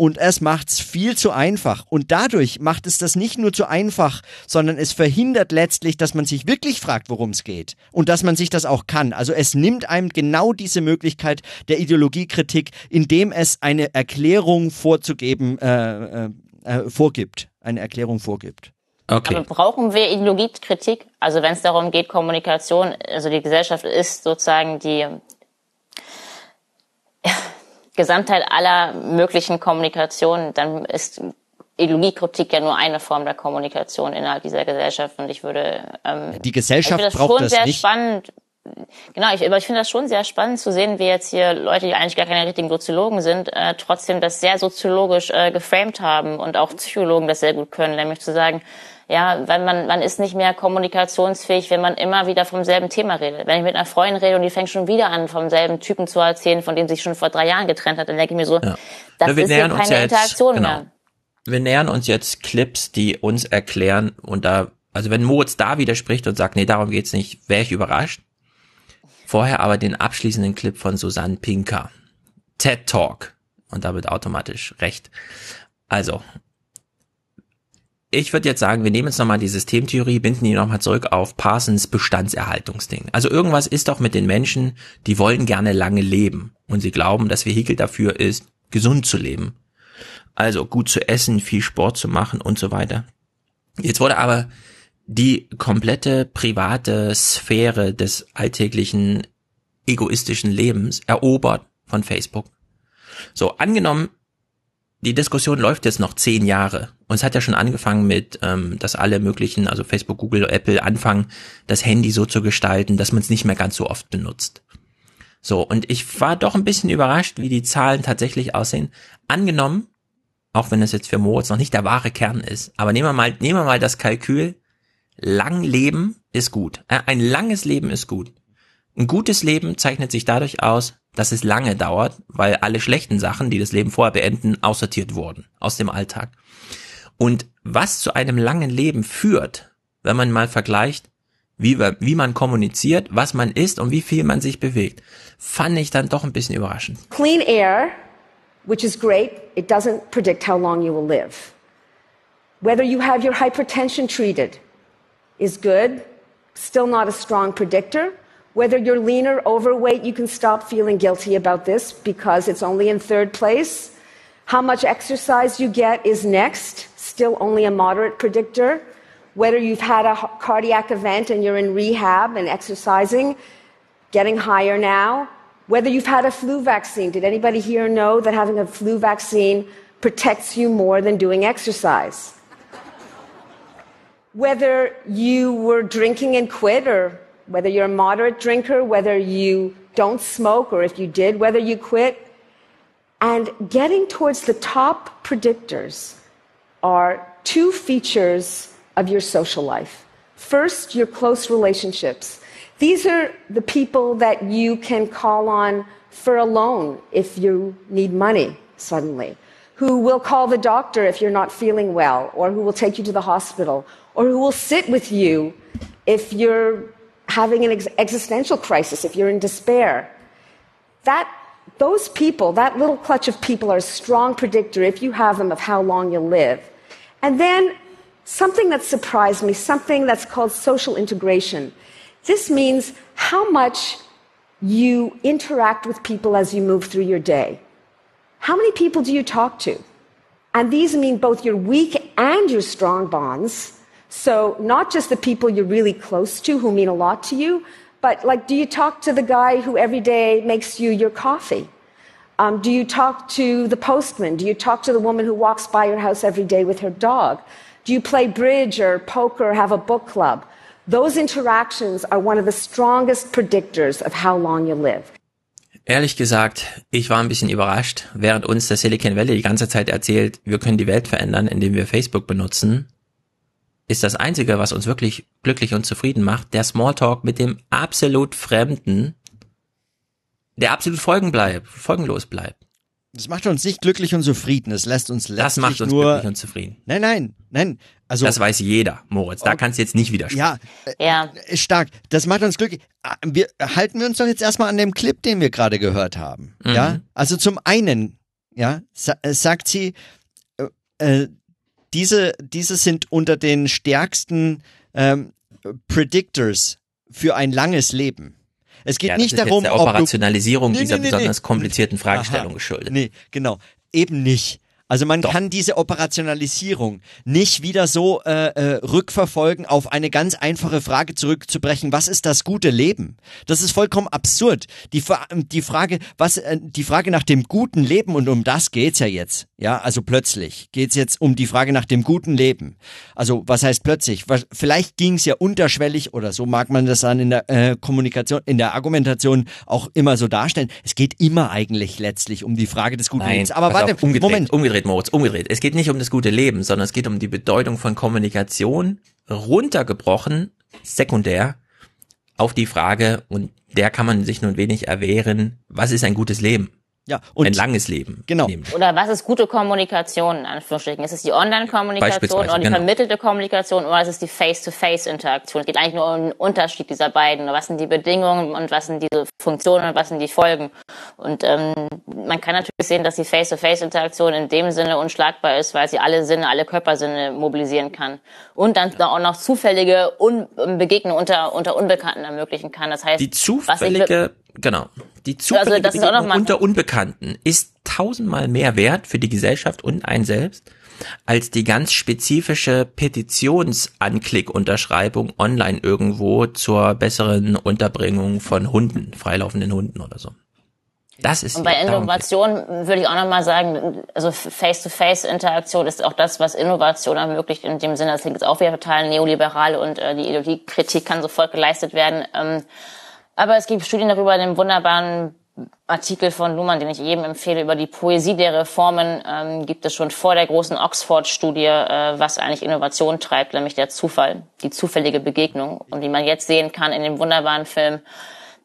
Speaker 1: und es macht's viel zu einfach. Und dadurch macht es das nicht nur zu einfach, sondern es verhindert letztlich, dass man sich wirklich fragt, worum es geht. Und dass man sich das auch kann. Also es nimmt einem genau diese Möglichkeit der Ideologiekritik, indem es eine Erklärung vorzugeben, äh, äh, äh, vorgibt. Eine Erklärung vorgibt.
Speaker 5: Okay. Aber brauchen wir Ideologiekritik? Also wenn es darum geht, Kommunikation, also die Gesellschaft ist sozusagen die Gesamtheit aller möglichen Kommunikation, dann ist Ideologiekritik ja nur eine Form der Kommunikation innerhalb dieser Gesellschaft und ich würde
Speaker 1: ähm, die Gesellschaft ich braucht
Speaker 5: schon
Speaker 1: das
Speaker 5: sehr
Speaker 1: nicht.
Speaker 5: spannend. Genau, ich, aber ich finde das schon sehr spannend zu sehen, wie jetzt hier Leute, die eigentlich gar keine richtigen Soziologen sind, äh, trotzdem das sehr soziologisch äh, geframed haben und auch Psychologen das sehr gut können, nämlich zu sagen, ja, weil man, man ist nicht mehr kommunikationsfähig, wenn man immer wieder vom selben Thema redet. Wenn ich mit einer Freundin rede und die fängt schon wieder an, vom selben Typen zu erzählen, von dem sich schon vor drei Jahren getrennt hat, dann denke ich mir so, ja. das ist ja keine jetzt, Interaktion genau. mehr.
Speaker 2: Wir nähern uns jetzt Clips, die uns erklären und da, also wenn Moritz da widerspricht und sagt, nee, darum geht's nicht, wäre ich überrascht. Vorher aber den abschließenden Clip von Susanne Pinker. TED Talk. Und da wird automatisch recht. Also, ich würde jetzt sagen, wir nehmen jetzt nochmal die Systemtheorie, binden die nochmal zurück auf Parsons Bestandserhaltungsding. Also irgendwas ist doch mit den Menschen, die wollen gerne lange leben. Und sie glauben, das Vehikel dafür ist, gesund zu leben. Also gut zu essen, viel Sport zu machen und so weiter. Jetzt wurde aber die komplette private Sphäre des alltäglichen egoistischen Lebens erobert von Facebook. So, angenommen, die Diskussion läuft jetzt noch zehn Jahre. Und es hat ja schon angefangen mit, ähm, dass alle möglichen, also Facebook, Google, Apple anfangen, das Handy so zu gestalten, dass man es nicht mehr ganz so oft benutzt. So, und ich war doch ein bisschen überrascht, wie die Zahlen tatsächlich aussehen. Angenommen, auch wenn es jetzt für Moritz noch nicht der wahre Kern ist, aber nehmen wir mal, nehmen wir mal das Kalkül, lang leben ist gut. Ein langes Leben ist gut. Ein gutes Leben zeichnet sich dadurch aus, dass es lange dauert, weil alle schlechten Sachen, die das Leben vorher beenden, aussortiert wurden aus dem Alltag. Und was zu einem langen Leben führt, wenn man mal vergleicht, wie, wie man kommuniziert, was man isst und wie viel man sich bewegt, fand ich dann doch ein bisschen überraschend.
Speaker 7: Clean air, which is great, it doesn't predict how long you will live. Whether you have your hypertension treated is good, still not a strong predictor. Whether you're lean or overweight, you can stop feeling guilty about this because it's only in third place. How much exercise you get is next, still only a moderate predictor. Whether you've had a cardiac event and you're in rehab and exercising, getting higher now. Whether you've had a flu vaccine. Did anybody here know that having a flu vaccine protects you more than doing exercise? whether you were drinking and quit, or whether you're a moderate drinker, whether you don't smoke, or if you did, whether you quit. And getting towards the top predictors are two features of your social life. First, your close relationships. These are the people that you can call on for a loan if you need money suddenly, who will call the doctor if you're not feeling well, or who will take you to the hospital, or who will sit with you if you're having an ex- existential crisis, if you're in despair. That, those people, that little clutch of people, are a strong predictor, if you have them, of how long you'll live. And then something that surprised me, something that's called social integration. This means how much you interact with people as you move through your day. How many people do you talk to? And these mean both your weak and your strong bonds. So, not just the people you're really close to who mean a lot to you, but like, do you talk to the guy who every day makes you your coffee? Um, do you talk to the postman? Do you talk to the woman who walks by your house every day with her dog? Do you play bridge or poker or have a book club? Those interactions are one of the strongest predictors of how long you live.
Speaker 2: Ehrlich gesagt, ich war ein bisschen überrascht, während uns der Silicon Valley die ganze Zeit erzählt, wir können die Welt verändern, indem wir Facebook benutzen, ist das Einzige, was uns wirklich glücklich und zufrieden macht, der Smalltalk mit dem absolut Fremden, der absolut folgen bleibt, folgenlos bleibt.
Speaker 1: Das macht uns nicht glücklich und zufrieden. Es lässt uns letztlich
Speaker 2: Das macht uns
Speaker 1: nur.
Speaker 2: glücklich und zufrieden.
Speaker 1: Nein, nein, nein. Also
Speaker 2: Das weiß jeder, Moritz. Da kannst du jetzt nicht widersprechen.
Speaker 1: ja, äh,
Speaker 5: Ja.
Speaker 1: äh, stark. Das macht uns glücklich. Ah, Wir halten wir uns doch jetzt erstmal an dem Clip, den wir gerade gehört haben.
Speaker 2: Mhm.
Speaker 1: Ja, also zum einen, ja, sa äh, sagt sie, äh, äh, diese diese sind unter den stärksten ähm, Predictors für ein langes Leben. Es geht
Speaker 2: Ja,
Speaker 1: nicht darum,
Speaker 2: der Operationalisierung
Speaker 1: Nee,
Speaker 2: dieser
Speaker 1: nee,
Speaker 2: besonders
Speaker 1: nee.
Speaker 2: komplizierten Fragestellung
Speaker 1: Aha.
Speaker 2: geschuldet.
Speaker 1: Nee, genau. Eben nicht. Also man
Speaker 2: Doch.
Speaker 1: kann diese Operationalisierung nicht wieder so äh, äh, rückverfolgen auf eine ganz einfache Frage zurückzubrechen, was ist das gute Leben? Das ist vollkommen absurd. Die, Fra- die Frage, was äh, die Frage nach dem guten Leben und um das geht's ja jetzt. Ja, also plötzlich geht's jetzt um die Frage nach dem guten Leben. Also was heißt plötzlich? Vielleicht ging's ja unterschwellig oder so mag man das dann in der äh, Kommunikation, in der Argumentation auch immer so darstellen. Es geht immer eigentlich letztlich um die Frage des guten
Speaker 2: Nein,
Speaker 1: Lebens. Aber warte,
Speaker 2: auf, umgedreht,
Speaker 1: Moment.
Speaker 2: umgedreht, Moritz, umgedreht. Es geht nicht um das gute Leben, sondern es geht um die Bedeutung von Kommunikation, runtergebrochen, sekundär, auf die Frage, und der kann man sich nun wenig erwehren, was ist ein gutes Leben?
Speaker 1: Ja, und
Speaker 2: ein langes Leben.
Speaker 1: Genau.
Speaker 2: nämlich.
Speaker 5: Oder was ist gute Kommunikation, in Anführungsstrichen? Ist es die Online-Kommunikation oder die
Speaker 2: genau.
Speaker 5: vermittelte Kommunikation oder ist es die Face-to-Face-Interaktion? Es geht eigentlich nur um den Unterschied dieser beiden. Was sind die Bedingungen und was sind diese Funktionen und was sind die Folgen? Und ähm, man kann natürlich sehen, dass die Face-to-Face-Interaktion in dem Sinne unschlagbar ist, weil sie alle Sinne, alle Körpersinne mobilisieren kann. Und dann auch noch zufällige Un Begegnungen unter, unter Unbekannten ermöglichen kann. Das heißt,
Speaker 2: Die
Speaker 5: was ich-
Speaker 2: zufällige, genau, die zufällige
Speaker 5: Also
Speaker 2: unter Unbekannten ist tausendmal mehr wert für die Gesellschaft und einen selbst, als die ganz spezifische Petitionsanklickunterschreibung online irgendwo zur besseren Unterbringung von Hunden, freilaufenden Hunden oder so. Das ist
Speaker 5: Und bei. Innovation würde ich auch nochmal sagen, also Face-to-Face-Interaktion ist auch das, was Innovation ermöglicht, in dem Sinne, das klingt jetzt auch wieder total neoliberal und äh, die Ideologiekritik kann sofort geleistet werden. Ähm, aber es gibt Studien darüber, in dem wunderbaren Artikel von Luhmann, den ich jedem empfehle, über die Poesie der Reformen, ähm, gibt es schon vor der großen Oxford-Studie, äh, was eigentlich Innovation treibt, nämlich der Zufall, die zufällige Begegnung. Und wie man jetzt sehen kann in dem wunderbaren Film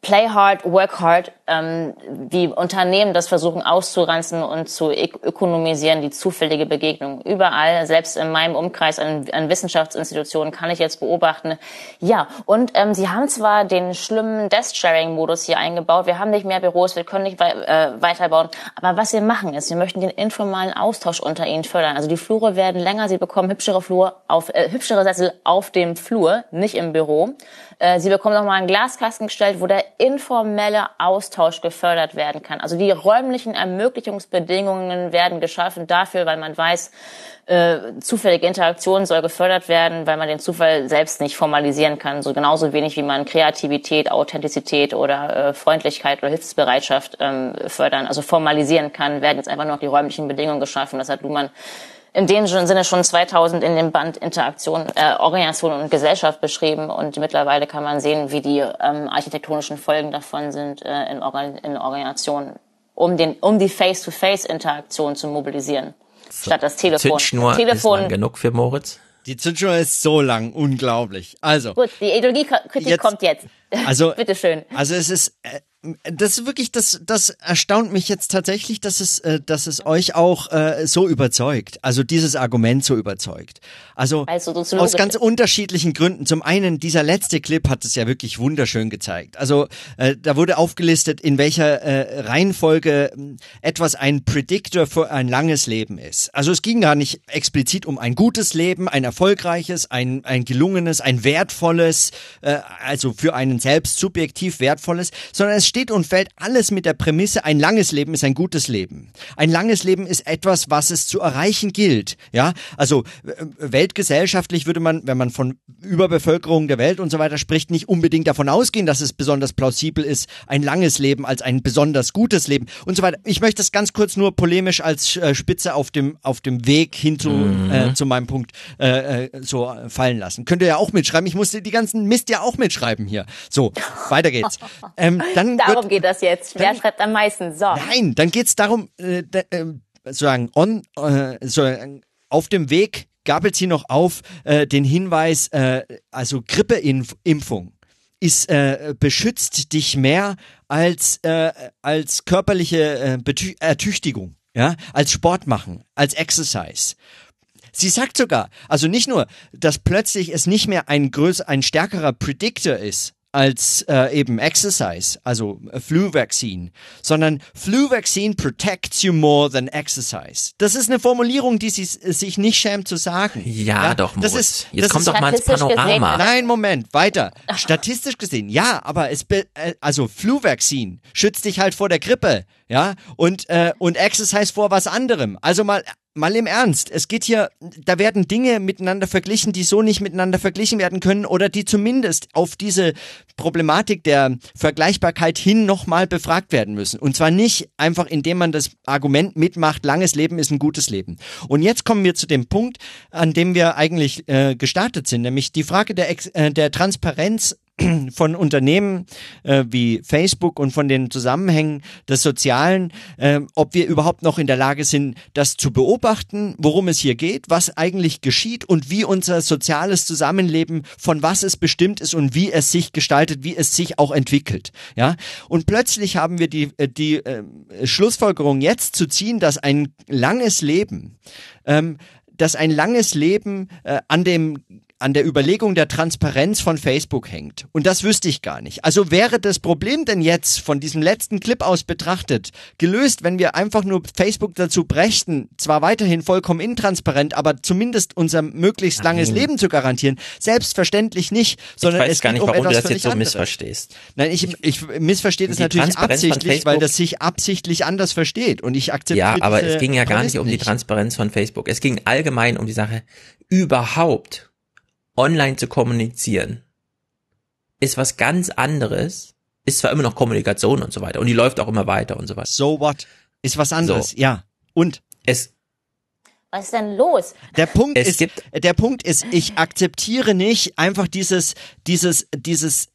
Speaker 5: Play hard, work hard, ähm, wie Unternehmen das versuchen auszuranzen und zu ök- ökonomisieren, die zufällige Begegnung. Überall, selbst in meinem Umkreis an, an Wissenschaftsinstitutionen, kann ich jetzt beobachten. Ja, und ähm, sie haben zwar den schlimmen Desk-Sharing-Modus hier eingebaut, wir haben nicht mehr Büros, wir können nicht wei äh, weiterbauen, aber was wir machen ist, wir möchten den informalen Austausch unter ihnen fördern. Also die Flure werden länger, sie bekommen hübschere Flur auf, äh, hübschere Sessel auf dem Flur, nicht im Büro. Äh, Sie bekommen nochmal einen Glaskasten gestellt, wo der informelle Austausch gefördert werden kann. Also die räumlichen Ermöglichungsbedingungen werden geschaffen dafür, weil man weiß, äh, zufällige Interaktion soll gefördert werden, weil man den Zufall selbst nicht formalisieren kann. So genauso wenig wie man Kreativität, Authentizität oder äh, Freundlichkeit oder Hilfsbereitschaft ähm, fördern, also formalisieren kann, werden jetzt einfach nur noch die räumlichen Bedingungen geschaffen. Das hat Luhmann in dem Sinne schon 2000 in dem Band Interaktion, äh, Organisation und Gesellschaft beschrieben und mittlerweile kann man sehen, wie die ähm, architektonischen Folgen davon sind äh, in, Organ in Organisation, um den, um die Face-to-Face-Interaktion zu mobilisieren, so. statt das Telefon.
Speaker 2: Zündschnur Telefon, ist lang genug für Moritz.
Speaker 1: Die Zündschnur ist so lang, unglaublich. Also.
Speaker 5: Gut, die Ideologiekritik kommt jetzt.
Speaker 1: Also,
Speaker 5: bitteschön.
Speaker 1: Also es ist, äh, das ist wirklich, das, das erstaunt mich jetzt tatsächlich, dass es, äh, dass es euch auch äh, so überzeugt. Also dieses Argument so überzeugt. Also, also aus ganz ist. unterschiedlichen Gründen. Zum einen, dieser letzte Clip hat es ja wirklich wunderschön gezeigt. Also äh, da wurde aufgelistet, in welcher äh, Reihenfolge äh, etwas ein Predictor für ein langes Leben ist. Also es ging gar nicht explizit um ein gutes Leben, ein erfolgreiches, ein, ein gelungenes, ein wertvolles, äh, also für einen selbst subjektiv wertvolles, sondern es steht und fällt alles mit der Prämisse, ein langes Leben ist ein gutes Leben. Ein langes Leben ist etwas, was es zu erreichen gilt. Ja, also äh, weltgesellschaftlich würde man, wenn man von Überbevölkerung der Welt und so weiter spricht, nicht unbedingt davon ausgehen, dass es besonders plausibel ist, ein langes Leben als ein besonders gutes Leben und so weiter. Ich möchte das ganz kurz nur polemisch als äh, Spitze auf dem auf dem Weg hin zu, mhm. äh, zu meinem Punkt äh, äh so fallen lassen. Könnt ihr ja auch mitschreiben. Ich musste die ganzen Mist ja auch mitschreiben hier. So, weiter geht's.
Speaker 5: Ähm, dann Darum geht das jetzt. Wer schreibt am meisten? So.
Speaker 1: Nein, dann geht's darum, äh, äh, sozusagen on, äh, so, auf dem Weg gabelt sie noch auf äh, den Hinweis, äh, also Grippeimpfung ist äh, beschützt dich mehr als äh, als körperliche äh, Ertüchtigung, ja, als Sport machen, als Exercise. Sie sagt sogar, also nicht nur, dass plötzlich es nicht mehr ein größer, ein stärkerer Predictor ist, als äh, eben Exercise, also Flu Vaccine, sondern Flu Vaccine protects you more than exercise. Das ist eine Formulierung, die sie sich nicht schämt zu sagen.
Speaker 2: Ja, ja doch, Moritz. Das ist, Jetzt das kommt ist, doch mal ins Panorama.
Speaker 1: Nein, Moment, weiter. Statistisch gesehen, ja, aber es, äh, also Flu Vaccine schützt dich halt vor der Grippe, ja, und, äh, und Exercise vor was anderem. Also mal mal im Ernst, es geht hier, da werden Dinge miteinander verglichen, die so nicht miteinander verglichen werden können oder die zumindest auf diese Problematik der Vergleichbarkeit hin nochmal befragt werden müssen. Und zwar nicht einfach, indem man das Argument mitmacht, langes Leben ist ein gutes Leben. Und jetzt kommen wir zu dem Punkt, an dem wir eigentlich äh, gestartet sind, nämlich die Frage der, Ex äh, der Transparenz von Unternehmen äh, wie Facebook und von den Zusammenhängen des Sozialen, äh, ob wir überhaupt noch in der Lage sind, das zu beobachten, worum es hier geht, was eigentlich geschieht und wie unser soziales Zusammenleben von was es bestimmt ist und wie es sich gestaltet, wie es sich auch entwickelt. Ja, und plötzlich haben wir die äh, die äh, Schlussfolgerung jetzt zu ziehen, dass ein langes Leben ähm, dass ein langes Leben äh, an dem an der Überlegung der Transparenz von Facebook hängt. Und das wüsste ich gar nicht. Also wäre das Problem denn jetzt von diesem letzten Clip aus betrachtet gelöst, wenn wir einfach nur Facebook dazu brächten, zwar weiterhin vollkommen intransparent, aber zumindest unser möglichst Nein. langes Leben zu garantieren? Selbstverständlich nicht, sondern
Speaker 2: ich weiß
Speaker 1: es
Speaker 2: gar nicht, um warum du das jetzt so anderes. missverstehst.
Speaker 1: Nein, ich, ich missverstehe das natürlich absichtlich, weil das sich absichtlich anders versteht und ich akzeptiere
Speaker 2: Ja, aber es ging ja gar nicht um die Transparenz von Facebook. Es ging allgemein um die Sache überhaupt online zu kommunizieren, ist was ganz anderes, ist zwar immer noch Kommunikation und so weiter und die läuft auch immer weiter und so weiter.
Speaker 1: So what? Ist was anderes, so. ja. Und?
Speaker 2: Es,
Speaker 5: was ist denn los?
Speaker 1: Der Punkt es ist, der Punkt ist, ich akzeptiere nicht einfach dieses, dieses, dieses,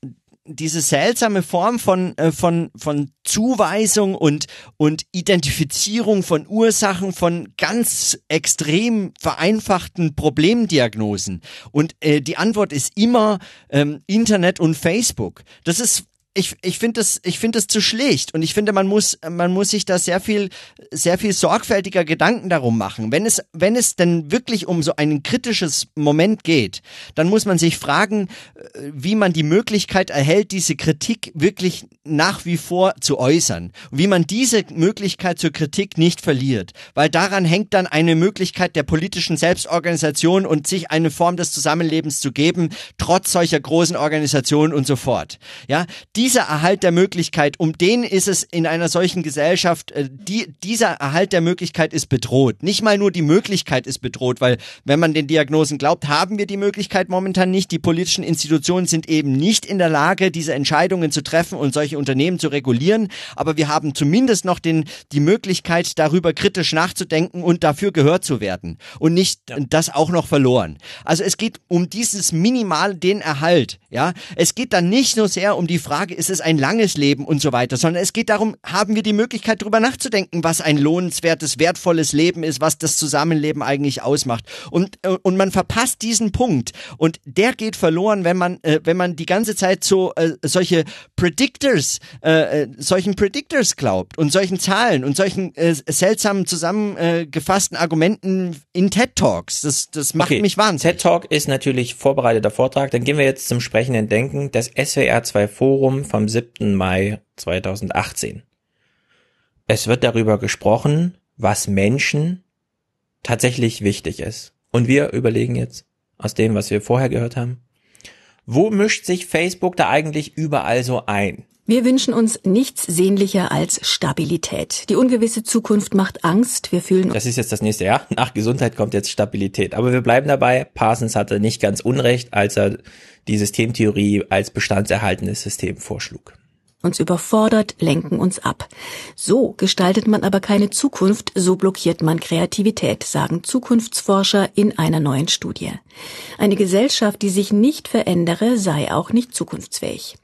Speaker 1: diese seltsame Form von, äh, von, von Zuweisung und, und Identifizierung von Ursachen von ganz extrem vereinfachten Problemdiagnosen. Und äh, die Antwort ist immer ähm, Internet und Facebook. Das ist ich, ich finde das, ich finde das zu schlicht und ich finde, man muss, man muss sich da sehr viel, sehr viel sorgfältiger Gedanken darum machen. Wenn es, wenn es denn wirklich um so ein kritisches Moment geht, dann muss man sich fragen, äh, wie man die Möglichkeit erhält, diese Kritik wirklich nach wie vor zu äußern. Wie man diese Möglichkeit zur Kritik nicht verliert. Weil daran hängt dann eine Möglichkeit der politischen Selbstorganisation und sich eine Form des Zusammenlebens zu geben, trotz solcher großen Organisationen und so fort. Ja, dieser Erhalt der Möglichkeit, um den ist es in einer solchen Gesellschaft, äh, die, dieser Erhalt der Möglichkeit ist bedroht. Nicht mal nur die Möglichkeit ist bedroht, weil wenn man den Diagnosen glaubt, haben wir die Möglichkeit momentan nicht. Die politischen Institutionen sind eben nicht in der Lage, diese Entscheidungen zu treffen und solche Unternehmen zu regulieren. Aber wir haben zumindest noch den, die Möglichkeit, darüber kritisch nachzudenken und dafür gehört zu werden. Und nicht das auch noch verloren. Also es geht um dieses minimal den Erhalt. Ja, es geht dann nicht nur sehr um die Frage, ist es ein langes Leben und so weiter, sondern es geht darum, haben wir die Möglichkeit, darüber nachzudenken, was ein lohnenswertes, wertvolles Leben ist, was das Zusammenleben eigentlich ausmacht. Und, äh, und man verpasst diesen Punkt. Und der geht verloren, wenn man, äh, wenn man die ganze Zeit so äh, solche Predictors, äh, äh solchen Predictors glaubt und solchen Zahlen und solchen äh, seltsamen zusammengefassten Argumenten in TED Talks. Das, das macht okay. mich wahnsinnig.
Speaker 2: TED Talk ist natürlich vorbereiteter Vortrag. Dann gehen wir jetzt zum sprechenden Denken. Das SWR 2 Forum vom 7. Mai 2018. Es wird darüber gesprochen, was Menschen tatsächlich wichtig ist. Und wir überlegen jetzt aus dem, was wir vorher gehört haben, wo mischt sich Facebook da eigentlich überall so ein?
Speaker 8: Wir wünschen uns nichts sehnlicher als Stabilität. Die ungewisse Zukunft macht Angst. Wir fühlen
Speaker 2: Das ist jetzt das nächste Jahr. Nach Gesundheit kommt jetzt Stabilität. Aber wir bleiben dabei. Parsons hatte nicht ganz unrecht, als er die Systemtheorie als bestandserhaltenes System vorschlug
Speaker 8: uns überfordert, lenken uns ab. So gestaltet man aber keine Zukunft, so blockiert man Kreativität, sagen Zukunftsforscher in einer neuen Studie. Eine Gesellschaft, die sich nicht verändere, sei auch nicht zukunftsfähig.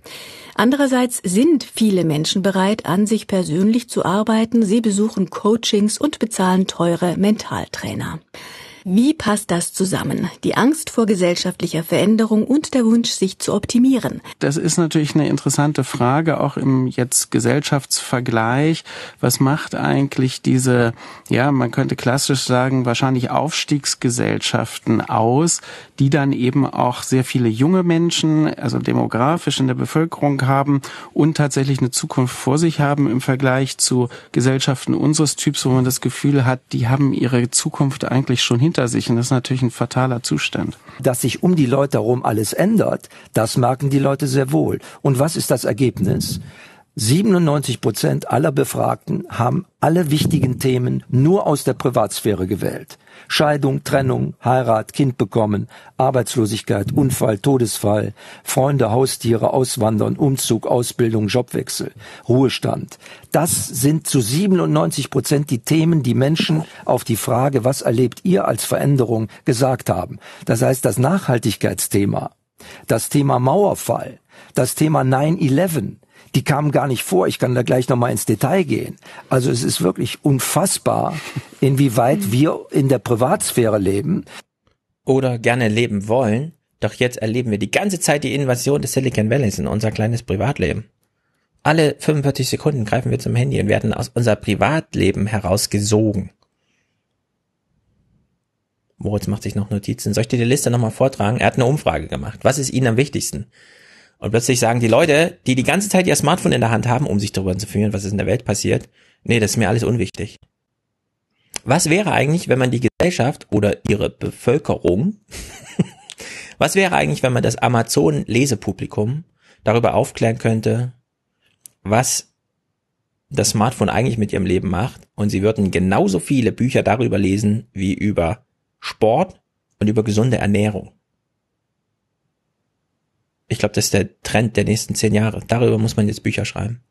Speaker 8: Andererseits sind viele Menschen bereit, an sich persönlich zu arbeiten. Sie besuchen Coachings und bezahlen teure Mentaltrainer. Wie passt das zusammen? Die Angst vor gesellschaftlicher Veränderung und der Wunsch, sich zu optimieren.
Speaker 9: Das ist natürlich eine interessante Frage, auch im jetzt Gesellschaftsvergleich. Was macht eigentlich diese, ja, man könnte klassisch sagen, wahrscheinlich Aufstiegsgesellschaften aus, die dann eben auch sehr viele junge Menschen, also demografisch in der Bevölkerung haben und tatsächlich eine Zukunft vor sich haben im Vergleich zu Gesellschaften unseres Typs, wo man das Gefühl hat, die haben ihre Zukunft eigentlich schon hinter hinter sich und das ist natürlich ein fataler Zustand.
Speaker 10: Dass sich um die Leute herum alles ändert, das merken die Leute sehr wohl. Und was ist das Ergebnis? 97 Prozent aller Befragten haben alle wichtigen Themen nur aus der Privatsphäre gewählt. Scheidung, Trennung, Heirat, Kind bekommen, Arbeitslosigkeit, Unfall, Todesfall, Freunde, Haustiere, Auswandern, Umzug, Ausbildung, Jobwechsel, Ruhestand. Das sind zu 97 Prozent die Themen, die Menschen auf die Frage, was erlebt ihr als Veränderung, gesagt haben. Das heißt, das Nachhaltigkeitsthema, das Thema Mauerfall, das Thema 9-11, die kamen gar nicht vor. Ich kann da gleich nochmal ins Detail gehen. Also es ist wirklich unfassbar, inwieweit wir in der Privatsphäre leben.
Speaker 2: Oder gerne leben wollen. Doch jetzt erleben wir die ganze Zeit die Invasion des Silicon Valleys in unser kleines Privatleben. Alle 45 Sekunden greifen wir zum Handy und werden aus unser Privatleben herausgesogen. Moritz macht sich noch Notizen. Soll ich dir die Liste nochmal vortragen? Er hat eine Umfrage gemacht. Was ist Ihnen am wichtigsten? Und plötzlich sagen die Leute, die die ganze Zeit ihr Smartphone in der Hand haben, um sich darüber zu fühlen, was ist in der Welt passiert, nee, das ist mir alles unwichtig. Was wäre eigentlich, wenn man die Gesellschaft oder ihre Bevölkerung, was wäre eigentlich, wenn man das Amazon-Lesepublikum darüber aufklären könnte, was das Smartphone eigentlich mit ihrem Leben macht und sie würden genauso viele Bücher darüber lesen wie über Sport und über gesunde Ernährung. Ich glaube, das ist der Trend der nächsten zehn Jahre. Darüber muss man jetzt Bücher schreiben.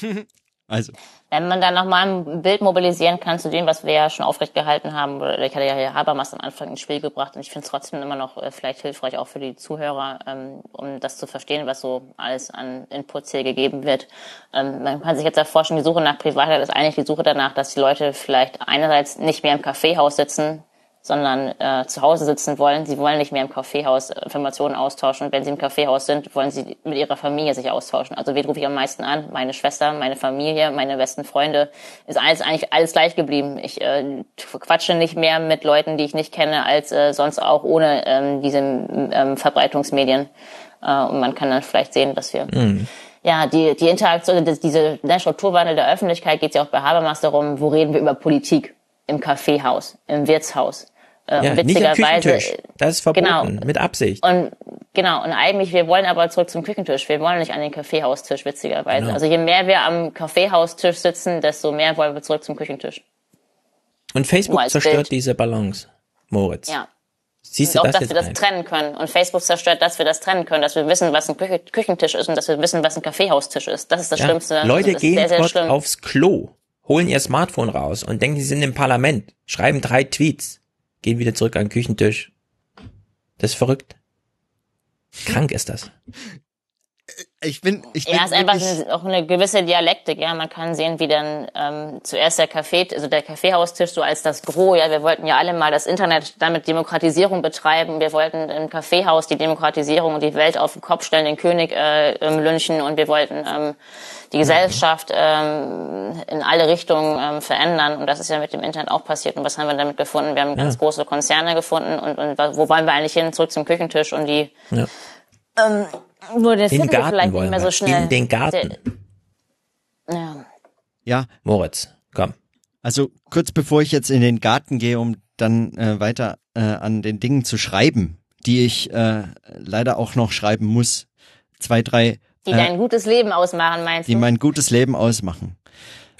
Speaker 5: also. Wenn man dann nochmal ein Bild mobilisieren kann zu dem, was wir ja schon aufrecht gehalten haben, oder ich hatte ja hier Habermas am Anfang ins Spiel gebracht und ich finde es trotzdem immer noch äh, vielleicht hilfreich auch für die Zuhörer, ähm, um das zu verstehen, was so alles an Inputs hier gegeben wird. Ähm, man kann sich jetzt erforschen, die Suche nach Privatheit ist eigentlich die Suche danach, dass die Leute vielleicht einerseits nicht mehr im Kaffeehaus sitzen, sondern äh, zu Hause sitzen wollen. Sie wollen nicht mehr im Kaffeehaus äh, Informationen austauschen. Und wenn sie im Kaffeehaus sind, wollen sie mit ihrer Familie sich austauschen. Also wen rufe ich am meisten an? Meine Schwester, meine Familie, meine besten Freunde. Ist alles eigentlich alles gleich geblieben. Ich äh, quatsche nicht mehr mit Leuten, die ich nicht kenne, als äh, sonst auch ohne ähm, diese ähm, Verbreitungsmedien. Äh, und man kann dann vielleicht sehen, dass wir mhm ja, die, die Interaktion, diese der Strukturwandel der Öffentlichkeit geht ja auch bei Habermas darum, wo reden wir über Politik? Im Kaffeehaus, im Wirtshaus.
Speaker 2: Äh, ja, witzigerweise. Das ist verboten, genau. mit Absicht.
Speaker 5: Und Genau, und eigentlich, wir wollen aber zurück zum Küchentisch. Wir wollen nicht an den Kaffeehaustisch, witzigerweise.
Speaker 2: Genau.
Speaker 5: Also je mehr wir am Kaffeehaustisch sitzen, desto mehr wollen wir zurück zum Küchentisch.
Speaker 2: Und Facebook zerstört
Speaker 5: Bild.
Speaker 2: diese Balance, Moritz.
Speaker 5: Ja.
Speaker 2: Siehst
Speaker 5: Und
Speaker 2: du
Speaker 5: auch,
Speaker 2: das
Speaker 5: dass wir das
Speaker 2: ein?
Speaker 5: trennen können. Und Facebook zerstört, dass wir das trennen können, dass wir wissen, was ein Küche Küchentisch ist und dass wir wissen, was ein Kaffeehaustisch ist. Das ist das
Speaker 2: Ja.
Speaker 5: Schlimmste.
Speaker 2: Leute
Speaker 5: das
Speaker 2: gehen
Speaker 5: sehr, sehr schlimm.
Speaker 2: aufs Klo, holen ihr Smartphone raus und denken, sie sind im Parlament, schreiben drei Tweets, gehen wieder zurück an den Küchentisch. Das ist verrückt. Krank ist das.
Speaker 1: Ich bin, ich bin
Speaker 5: Ja, ist einfach eine, auch eine gewisse Dialektik, ja. Man kann sehen, wie dann ähm, zuerst der Kaffee, also der Kaffeehaustisch so als das Gros, ja, wir wollten ja alle mal das Internet damit Demokratisierung betreiben. Wir wollten im Kaffeehaus die Demokratisierung und die Welt auf den Kopf stellen, den König äh, ähm, lynchen und wir wollten ähm, die Gesellschaft ähm, in alle Richtungen ähm, verändern. Und das ist ja mit dem Internet auch passiert. Und was haben wir damit gefunden? Wir haben ganz große Konzerne gefunden und, und wo wollen wir eigentlich hin? Zurück zum Küchentisch und die
Speaker 2: Ja.
Speaker 5: ähm, nur den
Speaker 2: In den Garten
Speaker 5: vielleicht nicht mehr so schnell.
Speaker 2: In den Garten.
Speaker 5: Ja.
Speaker 1: ja,
Speaker 2: Moritz, komm.
Speaker 1: Also kurz bevor ich jetzt in den Garten gehe, um dann äh, weiter äh, an den Dingen zu schreiben, die ich äh, leider auch noch schreiben muss. Zwei, drei,
Speaker 5: Die
Speaker 1: äh,
Speaker 5: dein gutes Leben ausmachen, meinst
Speaker 1: die
Speaker 5: du?
Speaker 1: mein gutes Leben ausmachen.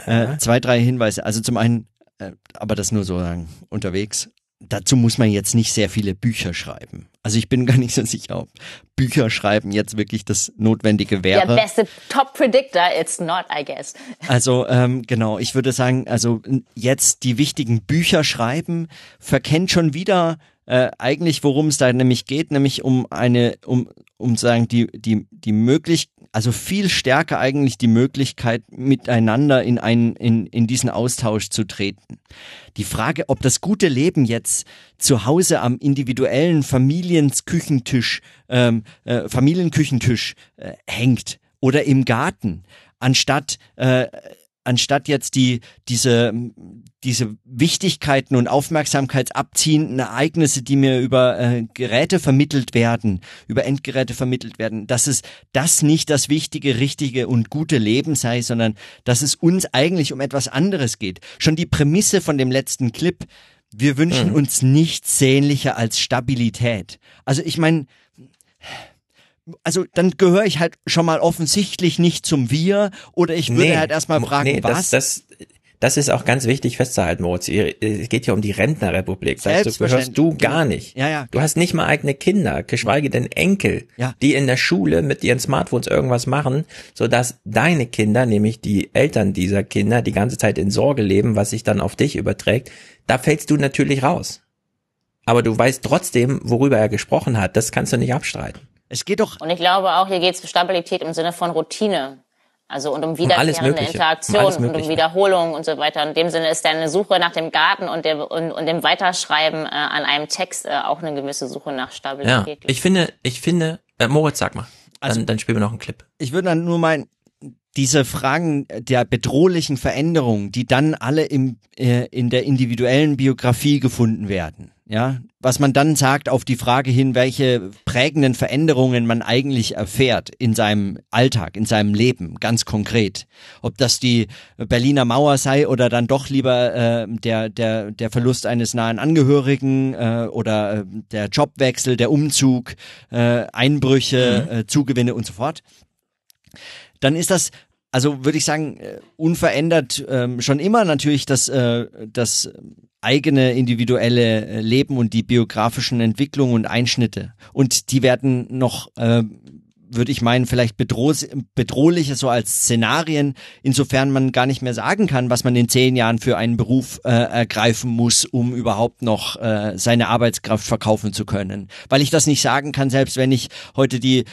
Speaker 1: Äh, zwei, drei Hinweise. Also zum einen, äh, aber das nur so sagen, unterwegs. Dazu muss man jetzt nicht sehr viele Bücher schreiben. Also ich bin gar nicht so sicher, ob Bücher schreiben jetzt wirklich das Notwendige
Speaker 5: Der
Speaker 1: wäre.
Speaker 5: beste Top Predictor, it's not, I guess.
Speaker 1: Also ähm, genau, ich würde sagen, also jetzt die wichtigen Bücher schreiben, verkennt schon wieder äh, eigentlich, worum es da nämlich geht, nämlich um eine, um, um sagen, die, die, die möglich, also viel stärker eigentlich die Möglichkeit, miteinander in einen, in, in diesen Austausch zu treten. Die Frage, ob das gute Leben jetzt zu Hause am individuellen Familienküchentisch, ähm, äh, Familienküchentisch äh, hängt oder im Garten, anstatt äh, anstatt jetzt die diese diese Wichtigkeiten und aufmerksamkeitsabziehenden Ereignisse, die mir über äh, Geräte vermittelt werden, über Endgeräte vermittelt werden, dass es das nicht das wichtige, richtige und gute Leben sei, sondern dass es uns eigentlich um etwas anderes geht. Schon die Prämisse von dem letzten Clip, wir wünschen uns nichts sehnlicher als Stabilität. Also ich meine, also dann gehöre ich halt schon mal offensichtlich nicht zum Wir oder ich würde halt erstmal fragen,
Speaker 2: nee,
Speaker 1: was?
Speaker 2: Das, das, das ist auch ganz wichtig festzuhalten, Moritz. Es geht ja um die Rentnerrepublik. Dazu gehörst
Speaker 1: Selbstverständlich.
Speaker 2: du gar nicht.
Speaker 1: Ja, ja.
Speaker 2: Du hast nicht mal eigene Kinder, geschweige denn Enkel,
Speaker 1: Ja.
Speaker 2: die in der Schule mit ihren Smartphones irgendwas machen, sodass deine Kinder, nämlich die Eltern dieser Kinder, die ganze Zeit in Sorge leben, was sich dann auf dich überträgt. Da fällst du natürlich raus. Aber du weißt trotzdem, worüber er gesprochen hat. Das kannst du nicht abstreiten.
Speaker 1: Es geht doch
Speaker 5: Und ich glaube auch, hier geht es um Stabilität im Sinne von Routine. Also und um wiederkehrende.
Speaker 2: Um
Speaker 5: Interaktion
Speaker 2: alles
Speaker 5: und um. Wiederholung und so weiter. In dem Sinne ist deine Suche nach dem Garten und dem, und, und dem Weiterschreiben äh, an einem Text äh, auch eine gewisse Suche nach
Speaker 2: Ja,
Speaker 5: Stabilität.
Speaker 2: ich finde, ich finde, äh, Moritz, sag mal. Dann,
Speaker 1: Also-
Speaker 2: dann spielen wir noch einen Clip.
Speaker 1: ich würde dann nur meinen, diese Fragen der bedrohlichen Veränderungen, die dann alle im, äh, in der individuellen Biografie gefunden werden. Ja, was man dann sagt auf die Frage hin, welche prägenden Veränderungen man eigentlich erfährt in seinem Alltag, in seinem Leben, ganz konkret. Ob das die Berliner Mauer sei oder dann doch lieber äh, der, der, der Verlust eines nahen Angehörigen äh, oder äh, der Jobwechsel, der Umzug, äh, Einbrüche, äh, Zugewinne und so fort dann ist das, also würde ich sagen, äh, unverändert ähm, schon immer natürlich das, äh, das eigene individuelle äh, Leben und die biografischen Entwicklungen und Einschnitte. Und die werden noch, äh, würde ich meinen, vielleicht bedroh bedrohlicher so als Szenarien, insofern man gar nicht mehr sagen kann, was man in zehn Jahren für einen Beruf äh, ergreifen muss, um überhaupt noch äh, seine Arbeitskraft verkaufen zu können. Weil ich das nicht sagen kann, selbst wenn ich heute die äh,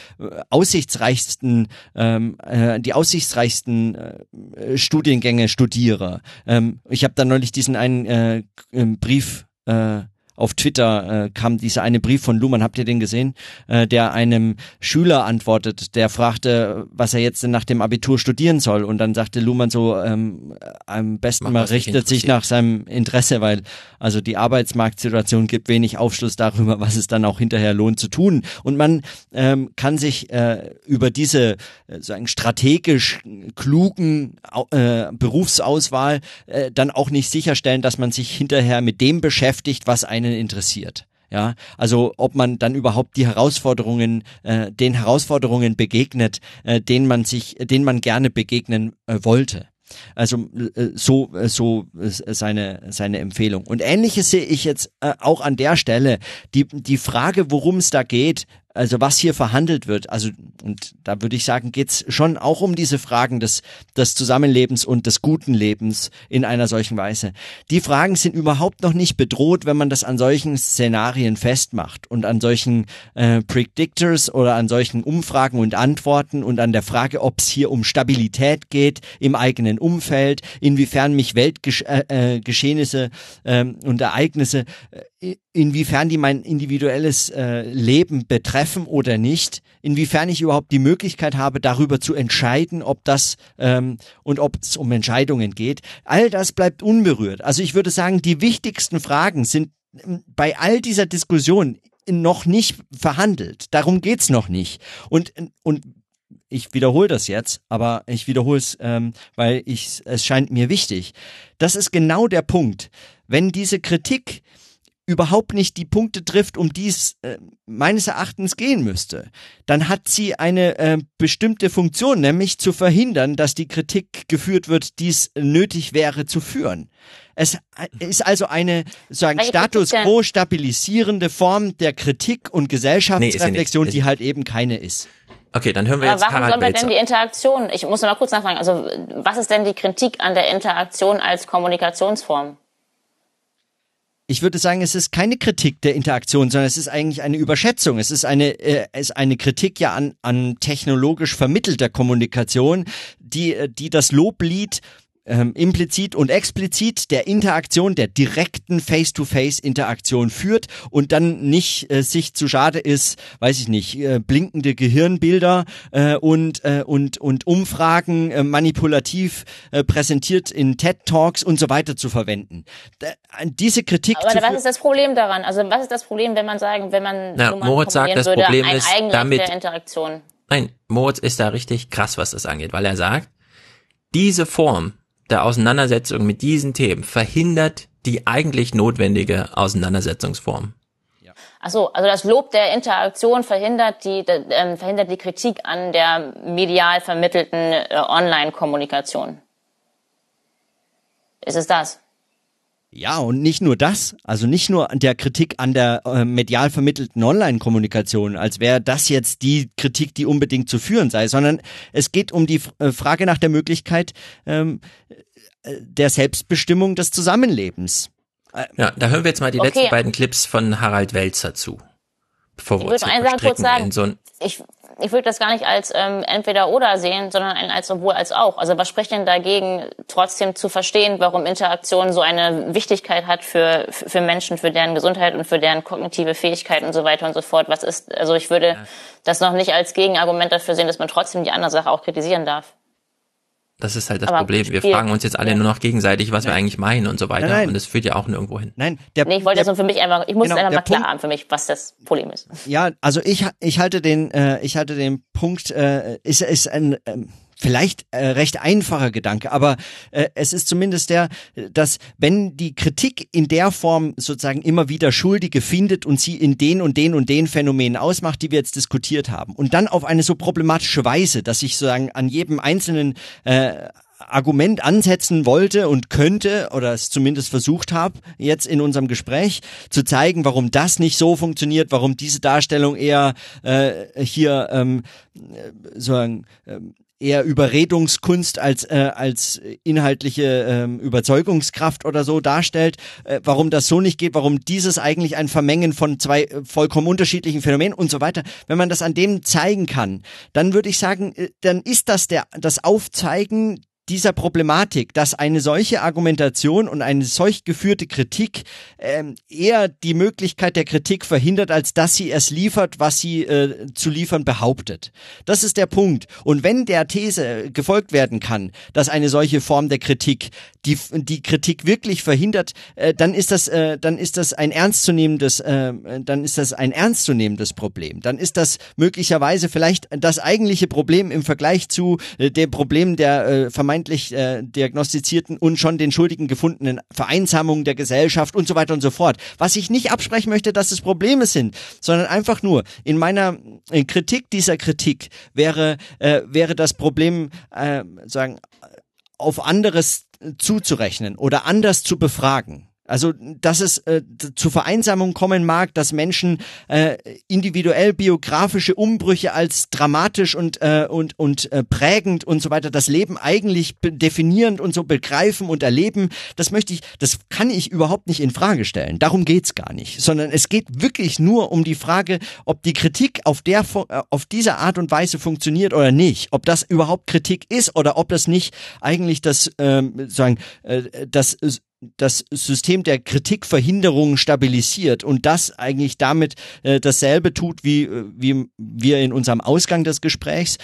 Speaker 1: aussichtsreichsten, ähm, äh, die aussichtsreichsten äh, Studiengänge studiere. Ähm, ich habe da neulich diesen einen äh, Brief äh, auf Twitter äh, kam dieser eine Brief von Luhmann, habt ihr den gesehen, äh, der einem Schüler antwortet, der fragte, was er jetzt denn nach dem Abitur studieren soll. Und dann sagte Luhmann so, ähm, am besten
Speaker 2: Mach,
Speaker 1: mal richtet sich nach seinem Interesse, weil also die Arbeitsmarktsituation gibt wenig Aufschluss darüber, was es dann auch hinterher lohnt zu tun. Und man ähm, kann sich äh, über diese äh, sagen strategisch klugen äh, Berufsauswahl äh, dann auch nicht sicherstellen, dass man sich hinterher mit dem beschäftigt, was einen interessiert. Ja, also ob man dann überhaupt die Herausforderungen, äh, den Herausforderungen begegnet, äh, denen man sich, denen man gerne begegnen äh, wollte. Also äh, so äh, so äh, seine seine Empfehlung. Und ähnliches sehe ich jetzt auch an der Stelle. Die die Frage, worum es da geht, also was hier verhandelt wird, also und da würde ich sagen, geht's schon auch um diese Fragen des, des Zusammenlebens und des guten Lebens in einer solchen Weise. Die Fragen sind überhaupt noch nicht bedroht, wenn man das an solchen Szenarien festmacht und an solchen äh, Predictors oder an solchen Umfragen und Antworten und an der Frage, ob es hier um Stabilität geht im eigenen Umfeld, inwiefern mich Weltgeschehnisse äh, äh, und Ereignisse äh, inwiefern die mein individuelles äh, Leben betreffen oder nicht, inwiefern ich überhaupt die Möglichkeit habe, darüber zu entscheiden, ob das ähm, und ob es um Entscheidungen geht. All das bleibt unberührt. Also ich würde sagen, die wichtigsten Fragen sind ähm, bei all dieser Diskussion noch nicht verhandelt. Darum geht's noch nicht. Und und ich wiederhole das jetzt, aber ich wiederhole es, ähm, weil ich es scheint mir wichtig. Das ist genau der Punkt. Wenn diese Kritik überhaupt nicht die Punkte trifft, um die es äh, meines Erachtens gehen müsste, dann hat sie eine äh, bestimmte Funktion, nämlich zu verhindern, dass die Kritik geführt wird, die es nötig wäre zu führen. Es äh, ist also eine sagen Status quo stabilisierende Form der Kritik und Gesellschaftsreflexion, nee, die halt eben keine ist.
Speaker 2: Okay, dann hören wir jetzt
Speaker 5: Aber warum sollen wir denn die Interaktion? Ich muss noch mal kurz nachfragen. Also was ist denn die Kritik an der Interaktion als Kommunikationsform?
Speaker 1: Ich würde sagen, es ist keine Kritik der Interaktion, sondern es ist eigentlich eine Überschätzung. Es ist eine, äh, es ist eine Kritik ja an, an technologisch vermittelter Kommunikation, die, äh, die das Loblied ähm, implizit und explizit der Interaktion, der direkten Face-to-Face-Interaktion führt und dann nicht äh, sich zu schade ist, weiß ich nicht, äh, blinkende Gehirnbilder äh, und, äh, und, und Umfragen äh, manipulativ äh, präsentiert in TED-Talks und so weiter zu verwenden. Da, diese Kritik.
Speaker 5: Aber was ist das Problem daran? Also was ist das Problem, wenn man sagen, wenn man
Speaker 2: Na, Moritz sagt, das würde, Problem ist damit,
Speaker 5: der Interaktion?
Speaker 2: Nein, Moritz ist da richtig krass, was das angeht, weil er sagt, diese Form der Auseinandersetzung mit diesen Themen verhindert die eigentlich notwendige Auseinandersetzungsform.
Speaker 5: Ach so, also das Lob der Interaktion verhindert die äh, verhindert die Kritik an der medial vermittelten äh, Online-Kommunikation. Ist es das?
Speaker 1: Ja, und nicht nur das, also nicht nur an der Kritik an der äh, medial vermittelten Online-Kommunikation, als wäre das jetzt die Kritik, die unbedingt zu führen sei, sondern es geht um die äh, Frage nach der Möglichkeit ähm, äh, der Selbstbestimmung des Zusammenlebens.
Speaker 2: Äh, ja, da hören wir jetzt mal die okay. letzten beiden Clips von Harald Welzer zu.
Speaker 5: Bevor ich wir uns kurz sagen. So ich, ich würde das gar nicht als ähm, entweder oder sehen, sondern als sowohl als auch. Also was spricht denn dagegen, trotzdem zu verstehen, warum Interaktion so eine Wichtigkeit hat für, für Menschen, für deren Gesundheit und für deren kognitive Fähigkeit und so weiter und so fort? Was ist, also ich würde ja. das noch nicht als Gegenargument dafür sehen, dass man trotzdem die andere Sache auch kritisieren darf.
Speaker 2: Das ist halt das Aber Problem. Wir fragen uns jetzt alle ja. nur noch gegenseitig, was wir eigentlich meinen und so weiter. Nein, nein. Und das führt ja auch nirgendwo hin.
Speaker 1: Nein,
Speaker 5: der, nee, ich wollte der, das nur für mich einfach, ich muss genau, es einfach mal klar haben für mich, was das Problem ist.
Speaker 1: Ja, also ich, ich halte den, äh, ich halte den Punkt, äh, ist, ist ein, äh, vielleicht äh, recht einfacher Gedanke, aber äh, es ist zumindest der, dass wenn die Kritik in der Form sozusagen immer wieder Schuldige findet und sie in den und den und den Phänomenen ausmacht, die wir jetzt diskutiert haben, und dann auf eine so problematische Weise, dass ich sozusagen an jedem einzelnen äh, Argument ansetzen wollte und könnte oder es zumindest versucht habe, jetzt in unserem Gespräch zu zeigen, warum das nicht so funktioniert, warum diese Darstellung eher äh, hier ähm, äh, sozusagen ähm, eher Überredungskunst als äh, als inhaltliche ähm, Überzeugungskraft oder so darstellt, äh, warum das so nicht geht, warum dieses eigentlich ein Vermengen von zwei äh, vollkommen unterschiedlichen Phänomenen und so weiter. Wenn man das an dem zeigen kann, dann würde ich sagen, äh, dann ist das der das Aufzeigen dieser Problematik, dass eine solche Argumentation und eine solch geführte Kritik ähm, eher die Möglichkeit der Kritik verhindert, als dass sie es liefert, was sie äh, zu liefern behauptet. Das ist der Punkt. Und wenn der These gefolgt werden kann, dass eine solche Form der Kritik die, die Kritik wirklich verhindert, äh, dann ist das, äh, dann ist das ein ernstzunehmendes, äh, dann ist das ein ernstzunehmendes Problem. Dann ist das möglicherweise vielleicht das eigentliche Problem im Vergleich zu äh, dem Problem der äh, vermeintlich äh, diagnostizierten und schon den Schuldigen gefundenen Vereinsamung der Gesellschaft und so weiter und so fort. Was ich nicht absprechen möchte, dass es Probleme sind, sondern einfach nur in meiner äh, Kritik dieser Kritik wäre äh, wäre das Problem äh, sagen auf anderes zuzurechnen oder anders zu befragen. Also, dass es äh, zu Vereinsamung kommen mag, dass Menschen äh, individuell biografische Umbrüche als dramatisch und äh, und und äh, prägend und so weiter das Leben eigentlich definierend und so begreifen und erleben, das möchte ich, das kann ich überhaupt nicht in Frage stellen. Darum geht's gar nicht, sondern es geht wirklich nur um die Frage, ob die Kritik auf der äh, auf diese Art und Weise funktioniert oder nicht, ob das überhaupt Kritik ist oder ob das nicht eigentlich das ähm, sagen äh, das das System der Kritikverhinderung stabilisiert und das eigentlich damit äh, dasselbe tut, wie, äh, wie wir in unserem Ausgang des Gesprächs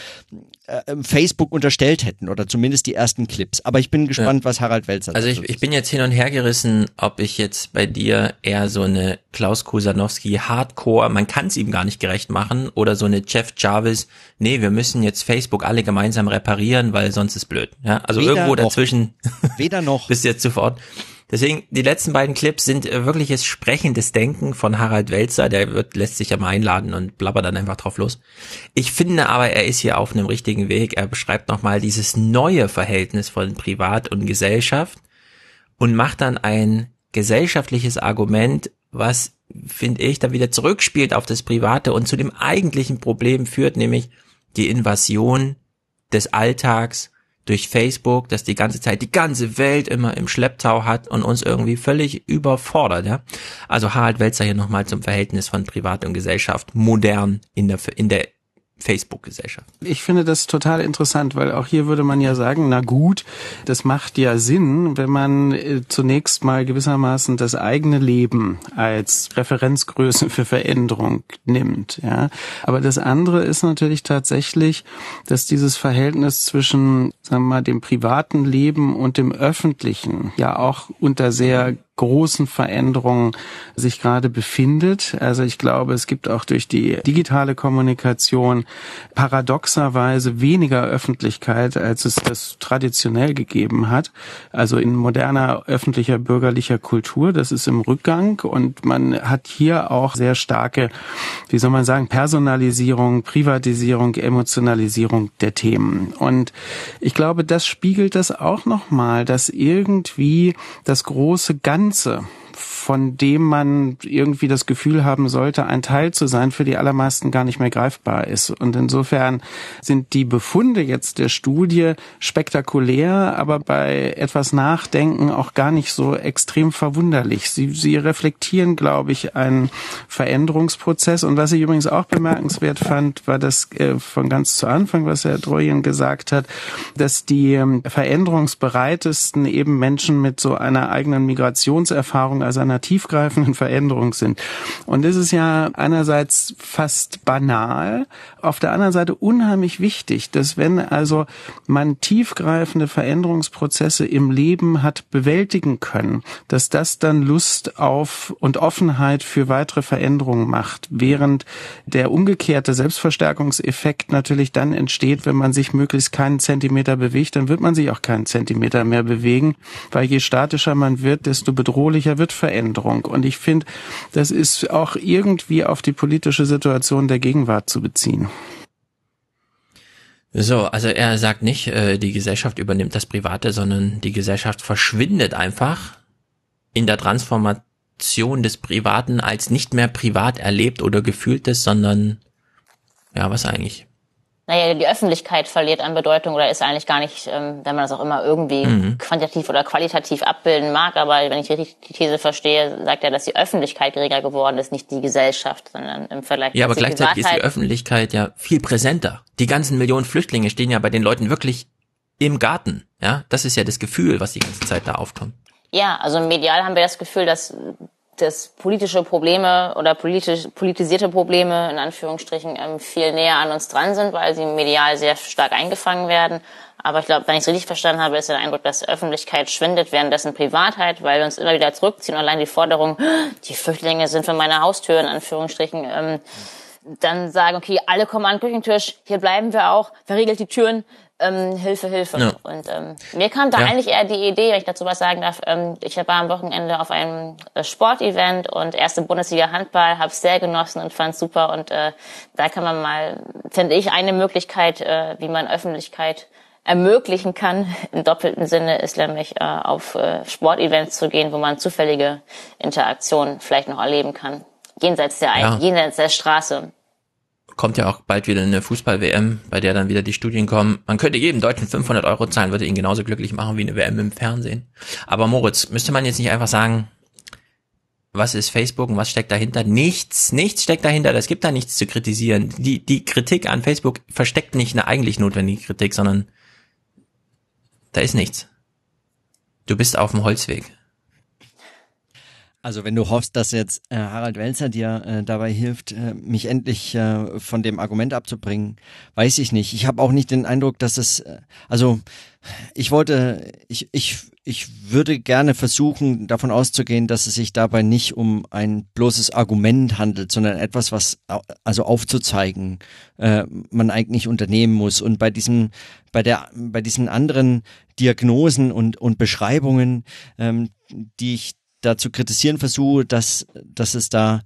Speaker 1: äh, ähm, Facebook unterstellt hätten oder zumindest die ersten Clips. Aber ich bin gespannt, ja. was Harald Welzer
Speaker 2: Also ich, ich bin jetzt hin und her gerissen, ob ich jetzt bei dir eher so eine Klaus Kusanowski Hardcore, man kann es ihm gar nicht gerecht machen, oder so eine Jeff Jarvis, nee, wir müssen jetzt Facebook alle gemeinsam reparieren, weil sonst ist blöd. Ja, also Weder irgendwo dazwischen.
Speaker 1: Noch. Weder noch.
Speaker 2: Bis jetzt sofort. Deswegen, die letzten beiden Clips sind äh, wirkliches sprechendes Denken von Harald Welzer, der wird, lässt sich ja mal einladen und blabbert dann einfach drauf los. Ich finde aber, er ist hier auf einem richtigen Weg. Er beschreibt nochmal dieses neue Verhältnis von Privat und Gesellschaft und macht dann ein gesellschaftliches Argument, was, finde ich, dann wieder zurückspielt auf das Private und zu dem eigentlichen Problem führt, nämlich die Invasion des Alltags durch Facebook, das die ganze Zeit die ganze Welt immer im Schlepptau hat und uns irgendwie völlig überfordert, ja. Also Harald Welzer hier nochmal zum Verhältnis von Privat und Gesellschaft modern in der, in der Facebook-Gesellschaft.
Speaker 9: Ich finde das total interessant, weil auch hier würde man ja sagen, na gut, das macht ja Sinn, wenn man äh, zunächst mal gewissermaßen das eigene Leben als Referenzgröße für Veränderung nimmt, ja. Aber das andere ist natürlich tatsächlich, dass dieses Verhältnis zwischen, sagen wir mal, dem privaten Leben und dem öffentlichen ja auch unter sehr großen Veränderungen sich gerade befindet. Also ich glaube, es gibt auch durch die digitale Kommunikation paradoxerweise weniger Öffentlichkeit, als es das traditionell gegeben hat. Also in moderner öffentlicher bürgerlicher Kultur, das ist im Rückgang und man hat hier auch sehr starke, wie soll man sagen, Personalisierung, Privatisierung, Emotionalisierung der Themen. Und ich glaube, das spiegelt das auch nochmal, dass irgendwie das große Ganze Ganze von dem man irgendwie das Gefühl haben sollte, ein Teil zu sein, für die allermeisten gar nicht mehr greifbar ist. Und insofern sind die Befunde jetzt der Studie spektakulär, aber bei etwas Nachdenken auch gar nicht so extrem verwunderlich. Sie, sie reflektieren, glaube ich, einen Veränderungsprozess. Und was ich übrigens auch bemerkenswert fand, war das äh, von ganz zu Anfang, was Herr Droyen gesagt hat, dass die ähm, veränderungsbereitesten eben Menschen mit so einer eigenen Migrationserfahrung, also einer tiefgreifenden Veränderung sind. Und das ist ja einerseits fast banal, auf der anderen Seite unheimlich wichtig, dass wenn also man tiefgreifende Veränderungsprozesse im Leben hat bewältigen können, dass das dann Lust auf und Offenheit für weitere Veränderungen macht, während der umgekehrte Selbstverstärkungseffekt natürlich dann entsteht, wenn man sich möglichst keinen Zentimeter bewegt, dann wird man sich auch keinen Zentimeter mehr bewegen, weil je statischer man wird, desto bedrohlicher wird Veränderung. Und ich finde, das ist auch irgendwie auf die politische Situation der Gegenwart zu beziehen.
Speaker 2: So, also er sagt nicht, äh, die Gesellschaft übernimmt das Private, sondern die Gesellschaft verschwindet einfach in der Transformation des Privaten als nicht mehr privat erlebt oder gefühltes, sondern ja, was eigentlich?
Speaker 5: Naja, die Öffentlichkeit verliert an Bedeutung oder ist eigentlich gar nicht, ähm, wenn man das auch immer irgendwie mhm. quantitativ oder qualitativ abbilden mag, aber wenn ich richtig die These verstehe, sagt er, dass die Öffentlichkeit geringer geworden ist, nicht die Gesellschaft, sondern im Vergleich
Speaker 2: Ja, aber gleichzeitig ist die Öffentlichkeit ja viel präsenter. Die ganzen Millionen Flüchtlinge stehen ja bei den Leuten wirklich im Garten. Ja, das ist ja das Gefühl, was die ganze Zeit da aufkommt.
Speaker 5: Ja, also medial haben wir das Gefühl, dass dass politische Probleme oder politisch, politisierte Probleme in Anführungsstrichen ähm, viel näher an uns dran sind, weil sie medial sehr stark eingefangen werden. Aber ich glaube, wenn ich es richtig verstanden habe, ist der Eindruck, dass Öffentlichkeit schwindet, währenddessen Privatheit, weil wir uns immer wieder zurückziehen. Allein die Forderung, die Flüchtlinge sind für meine Haustür in Anführungsstrichen, ähm, dann sagen, okay, alle kommen an den Küchentisch, hier bleiben wir auch, verriegelt die Türen, ähm, Hilfe, Hilfe.
Speaker 2: Ja.
Speaker 5: Und ähm, mir kam da
Speaker 2: Ja.
Speaker 5: eigentlich eher die Idee, wenn ich dazu was sagen darf, ähm, ich war am Wochenende auf einem äh, Sportevent und erste Bundesliga Handball, habe sehr genossen und fand super. Und äh, da kann man mal, finde ich, eine Möglichkeit, äh, wie man Öffentlichkeit ermöglichen kann, im doppelten Sinne, ist nämlich äh, auf äh, Sportevents zu gehen, wo man zufällige Interaktionen vielleicht noch erleben kann. Jenseits der,
Speaker 2: Ja.
Speaker 5: jenseits der Straße.
Speaker 2: Kommt ja auch bald wieder eine Fußball-WM, bei der dann wieder die Studien kommen. Man könnte jedem Deutschen 500 Euro zahlen, würde ihn genauso glücklich machen wie eine WM im Fernsehen. Aber Moritz, müsste man jetzt nicht einfach sagen, was ist Facebook und was steckt dahinter? Nichts, nichts steckt dahinter. Es gibt da nichts zu kritisieren. Die, die Kritik an Facebook versteckt nicht eine eigentlich notwendige Kritik, sondern da ist nichts. Du bist auf dem Holzweg.
Speaker 1: Also wenn du hoffst, dass jetzt äh, Harald Welzer dir äh, dabei hilft, äh, mich endlich äh, von dem Argument abzubringen, weiß ich nicht. Ich habe auch nicht den Eindruck, dass es, äh, also ich wollte, ich, ich, ich würde gerne versuchen, davon auszugehen, dass es sich dabei nicht um ein bloßes Argument handelt, sondern etwas, was also aufzuzeigen äh, man eigentlich unternehmen muss. Und bei diesem, bei der, bei diesen anderen Diagnosen und und Beschreibungen, ähm, die ich da zu kritisieren versuche, dass, dass es da,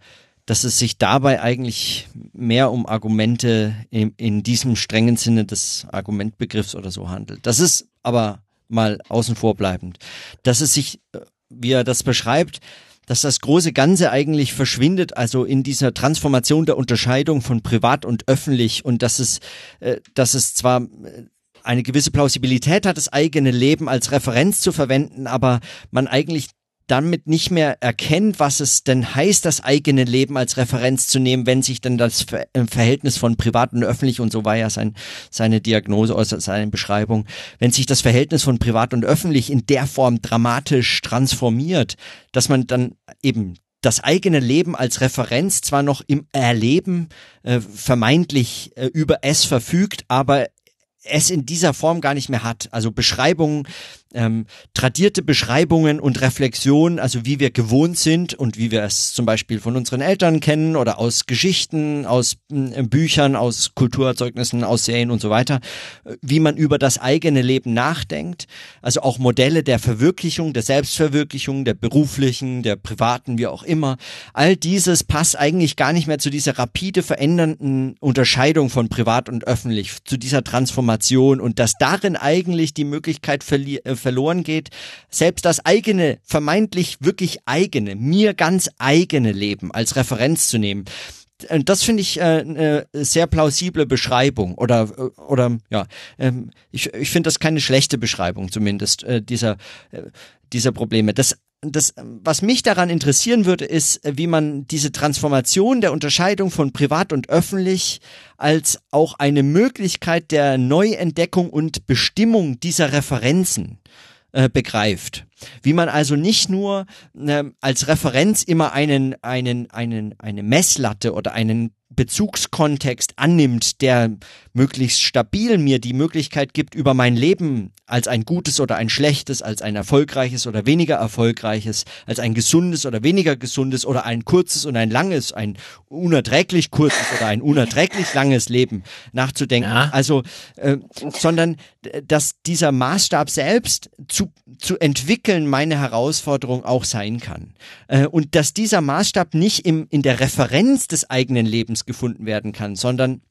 Speaker 1: dass es sich dabei eigentlich mehr um Argumente in, in diesem strengen Sinne des Argumentbegriffs oder so handelt. Das ist aber mal außen vor bleibend. Dass es sich, äh, wie er das beschreibt, dass das große Ganze eigentlich verschwindet, also in dieser Transformation der Unterscheidung von privat und öffentlich und dass es, äh, dass es zwar äh, eine gewisse Plausibilität hat, das eigene Leben als Referenz zu verwenden, aber man eigentlich damit nicht mehr erkennt, was es denn heißt, das eigene Leben als Referenz zu nehmen, wenn sich dann das äh, Verhältnis von privat und öffentlich, und so war ja sein, seine Diagnose oder seine Beschreibung, wenn sich das Verhältnis von privat und öffentlich in der Form dramatisch transformiert, dass man dann eben das eigene Leben als Referenz zwar noch im Erleben äh, vermeintlich äh, über es verfügt, aber es in dieser Form gar nicht mehr hat. Also Beschreibungen, ähm, tradierte Beschreibungen und Reflexionen, also wie wir gewohnt sind und wie wir es zum Beispiel von unseren Eltern kennen oder aus Geschichten, aus äh, Büchern, aus Kulturerzeugnissen, aus Serien und so weiter, äh, wie man über das eigene Leben nachdenkt. Also auch Modelle der Verwirklichung, der Selbstverwirklichung, der beruflichen, der privaten, wie auch immer. All dieses passt eigentlich gar nicht mehr zu dieser rapide verändernden Unterscheidung von privat und öffentlich, zu dieser Transformation und dass darin eigentlich die Möglichkeit verli- äh, verloren geht, selbst das eigene, vermeintlich wirklich eigene, mir ganz eigene Leben als Referenz zu nehmen. Das finde ich äh, eine sehr plausible Beschreibung oder äh, oder ja, ähm, ich, ich finde das keine schlechte Beschreibung zumindest äh, dieser äh, dieser Probleme. Das das, was mich daran interessieren würde, ist, äh, wie man diese Transformation der Unterscheidung von privat und öffentlich als auch eine Möglichkeit der Neuentdeckung und Bestimmung dieser Referenzen äh, begreift. Wie man also nicht nur äh, als Referenz immer einen, einen, einen, eine Messlatte oder einen Bezugskontext annimmt, der möglichst stabil mir die Möglichkeit gibt, über mein Leben als ein gutes oder ein schlechtes, als ein erfolgreiches oder weniger erfolgreiches, als ein gesundes oder weniger gesundes oder ein kurzes und ein langes, ein unerträglich kurzes oder ein unerträglich langes Leben nachzudenken.
Speaker 2: Ja.
Speaker 1: Also, äh, sondern äh, dass dieser Maßstab selbst zu, zu entwickeln meine Herausforderung auch sein kann. Äh, und dass dieser Maßstab nicht im, in der Referenz des eigenen Lebens gefunden werden kann, sondern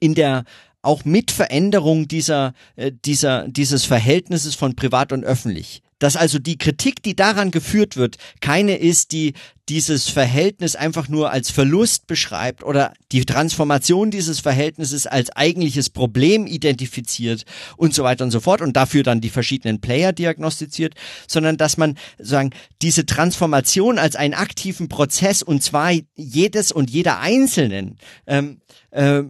Speaker 1: in der auch mit Veränderung dieser, äh, dieser, dieses Verhältnisses von privat und öffentlich. Dass also die Kritik, die daran geführt wird, keine ist, die dieses Verhältnis einfach nur als Verlust beschreibt oder die Transformation dieses Verhältnisses als eigentliches Problem identifiziert und so weiter und so fort und dafür dann die verschiedenen Player diagnostiziert, sondern dass man sagen, diese Transformation als einen aktiven Prozess und zwar jedes und jeder Einzelnen ähm, äh,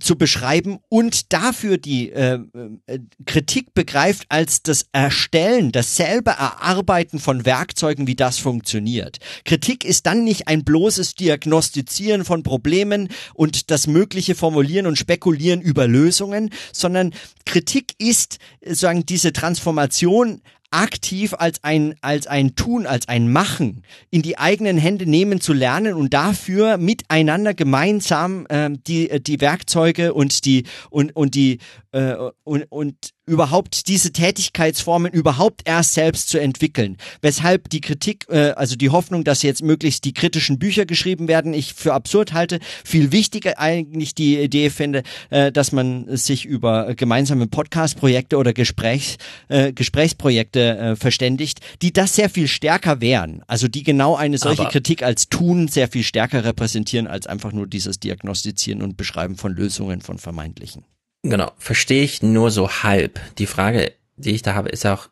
Speaker 1: zu beschreiben und dafür die äh, äh, Kritik begreift als das Erstellen, das selber Erarbeiten von Werkzeugen, wie das funktioniert. Kritik ist dann nicht ein bloßes Diagnostizieren von Problemen und das mögliche Formulieren und Spekulieren über Lösungen, sondern Kritik ist, äh, sagen, diese Transformation aktiv als ein, als ein Tun, als ein Machen in die eigenen Hände nehmen zu lernen und dafür miteinander gemeinsam äh, die, die Werkzeuge und die und, und die äh, und, und überhaupt diese Tätigkeitsformen überhaupt erst selbst zu entwickeln. Weshalb die Kritik, äh, also die Hoffnung, dass jetzt möglichst die kritischen Bücher geschrieben werden, ich für absurd halte. Viel wichtiger eigentlich die Idee finde, äh, dass man sich über gemeinsame Podcast-Projekte oder Gesprächs, äh, Gesprächsprojekte äh, verständigt, die das sehr viel stärker wären. Also die genau eine solche
Speaker 2: Aber-
Speaker 1: Kritik als Tun sehr viel stärker repräsentieren als einfach nur dieses Diagnostizieren und Beschreiben von Lösungen von vermeintlichen.
Speaker 2: Genau, verstehe ich nur so halb. Die Frage, die ich da habe, ist auch,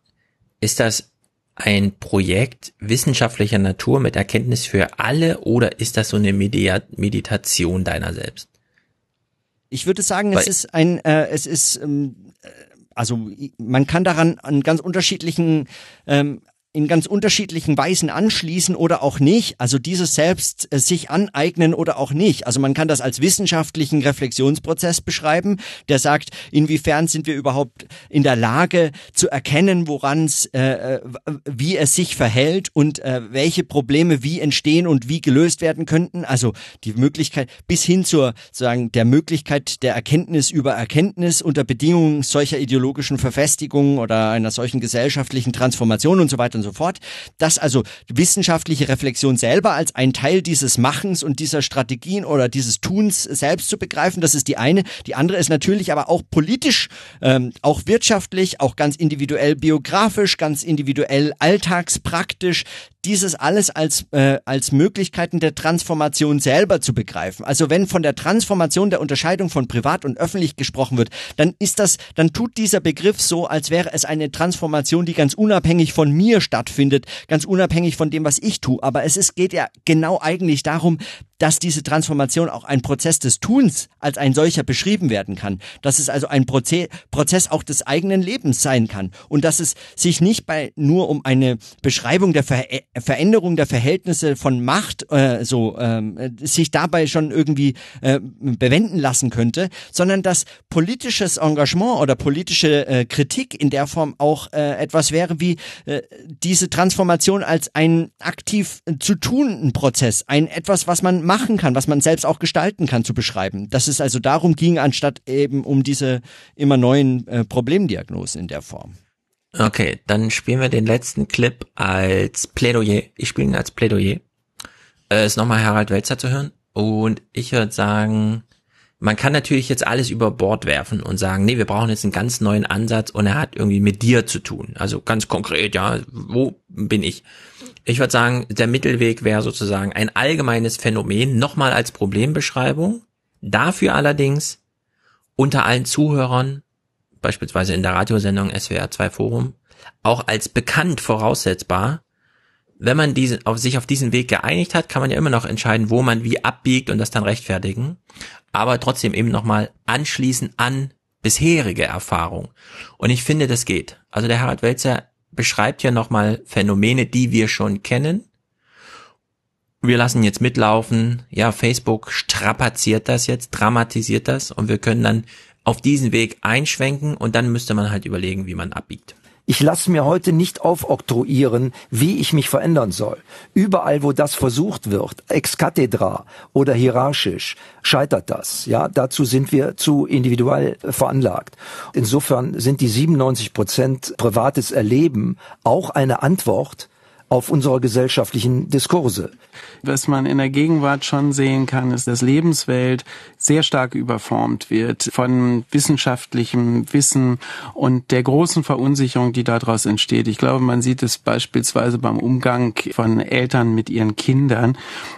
Speaker 2: ist das ein Projekt wissenschaftlicher Natur mit Erkenntnis für alle oder ist das so eine Media Meditation deiner selbst?
Speaker 1: Ich würde sagen, es
Speaker 2: Weil-
Speaker 1: ist ein, äh, es ist, ähm, äh, also man kann daran an ganz unterschiedlichen ähm, in ganz unterschiedlichen Weisen anschließen oder auch nicht. Also dieses selbst äh, sich aneignen oder auch nicht. Also man kann das als wissenschaftlichen Reflexionsprozess beschreiben, der sagt, inwiefern sind wir überhaupt in der Lage zu erkennen, woran es, äh, äh, wie es sich verhält und äh, welche Probleme wie entstehen und wie gelöst werden könnten. Also die Möglichkeit bis hin zur sagen der Möglichkeit der Erkenntnis über Erkenntnis unter Bedingungen solcher ideologischen Verfestigungen oder einer solchen gesellschaftlichen Transformation und so weiter und so fort. Das also wissenschaftliche Reflexion selber als ein Teil dieses Machens und dieser Strategien oder dieses Tuns selbst zu begreifen, das ist die eine. Die andere ist natürlich aber auch politisch, ähm, auch wirtschaftlich, auch ganz individuell biografisch, ganz individuell alltagspraktisch, dieses alles als, äh, als Möglichkeiten der Transformation selber zu begreifen. Also wenn von der Transformation der Unterscheidung von privat und öffentlich gesprochen wird, dann ist das, dann tut dieser Begriff so, als wäre es eine Transformation, die ganz unabhängig von mir stattfindet, ganz unabhängig von dem, was ich tue. Aber es ist, geht ja genau eigentlich darum, dass diese Transformation auch ein Prozess des Tuns als ein solcher beschrieben werden kann. Dass es also ein Proze Prozess auch des eigenen Lebens sein kann. Und dass es sich nicht bei nur um eine Beschreibung der Ver Veränderung der Verhältnisse von Macht äh, so äh, sich dabei schon irgendwie äh, bewenden lassen könnte, sondern dass politisches Engagement oder politische äh, Kritik in der Form auch äh, etwas wäre wie äh, diese Transformation als ein aktiv äh, zu tunenden Prozess, ein etwas, was man machen kann, was man selbst auch gestalten kann, zu beschreiben. Dass es also darum ging, anstatt eben um diese immer neuen äh, Problemdiagnosen in der Form.
Speaker 2: Okay, dann spielen wir den letzten Clip als Plädoyer. Ich spiele ihn als Plädoyer. Äh, ist nochmal Harald Welzer zu hören. Und ich würde sagen, man kann natürlich jetzt alles über Bord werfen und sagen, nee, wir brauchen jetzt einen ganz neuen Ansatz und er hat irgendwie mit dir zu tun. Also ganz konkret, ja, wo bin ich? Ich würde sagen, der Mittelweg wäre sozusagen ein allgemeines Phänomen, nochmal als Problembeschreibung. Dafür allerdings unter allen Zuhörern, beispielsweise in der Radiosendung SWR 2 Forum, auch als bekannt voraussetzbar. Wenn man diese, auf sich auf diesen Weg geeinigt hat, kann man ja immer noch entscheiden, wo man wie abbiegt und das dann rechtfertigen. Aber trotzdem eben nochmal anschließen an bisherige Erfahrung. Und ich finde, das geht. Also der Harald Welzer beschreibt ja nochmal Phänomene, die wir schon kennen. Wir lassen jetzt mitlaufen. Ja, Facebook strapaziert das jetzt, dramatisiert das und wir können dann auf diesen Weg einschwenken und dann müsste man halt überlegen, wie man abbiegt.
Speaker 10: Ich lasse mir heute nicht aufoktroyieren, wie ich mich verändern soll. Überall, wo das versucht wird, ex cathedra oder hierarchisch, scheitert das. Ja, dazu sind wir zu individuell veranlagt. Insofern sind die 97 Prozent privates Erleben auch eine Antwort auf unsere gesellschaftlichen Diskurse.
Speaker 9: Was man in der Gegenwart schon sehen kann, ist, dass Lebenswelt sehr stark überformt wird von wissenschaftlichem Wissen und der großen Verunsicherung, die daraus entsteht. Ich glaube, man sieht es beispielsweise beim Umgang von Eltern mit ihren Kindern,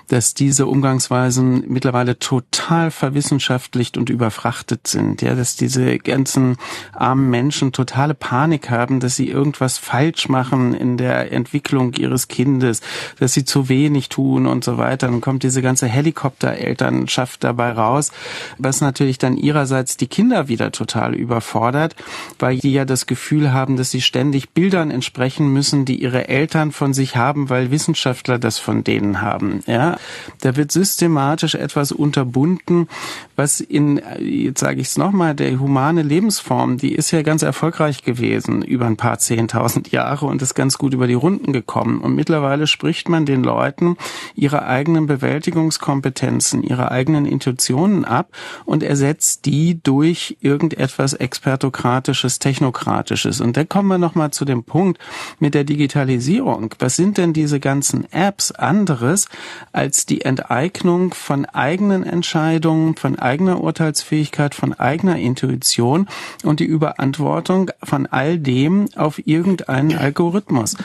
Speaker 9: dass diese Umgangsweisen mittlerweile total verwissenschaftlicht und überfrachtet sind. Ja, dass diese ganzen armen Menschen totale Panik haben, dass sie irgendwas falsch machen in der Entwicklung ihres Kindes, dass sie zu wenig tun und so weiter. Dann kommt diese ganze Helikopterelternschaft dabei raus, was natürlich dann ihrerseits die Kinder wieder total überfordert, weil die ja das Gefühl haben, dass sie ständig Bildern entsprechen müssen, die ihre Eltern von sich haben, weil Wissenschaftler das von denen haben. Ja, da wird systematisch etwas unterbunden, was in, jetzt sage ich es nochmal, der humane Lebensform, die ist ja ganz erfolgreich gewesen über ein paar zehntausend Jahre und ist ganz gut über die Runden gekommen. Und mittlerweile spricht man den Leuten ihre eigenen Bewältigungskompetenzen, ihre eigenen Intuitionen ab und ersetzt die durch irgendetwas expertokratisches, technokratisches. Und da kommen wir nochmal zu dem Punkt mit der Digitalisierung. Was sind denn diese ganzen Apps anderes als die Enteignung von eigenen Entscheidungen, von eigener Urteilsfähigkeit, von eigener Intuition und die Überantwortung von all dem auf irgendeinen Algorithmus.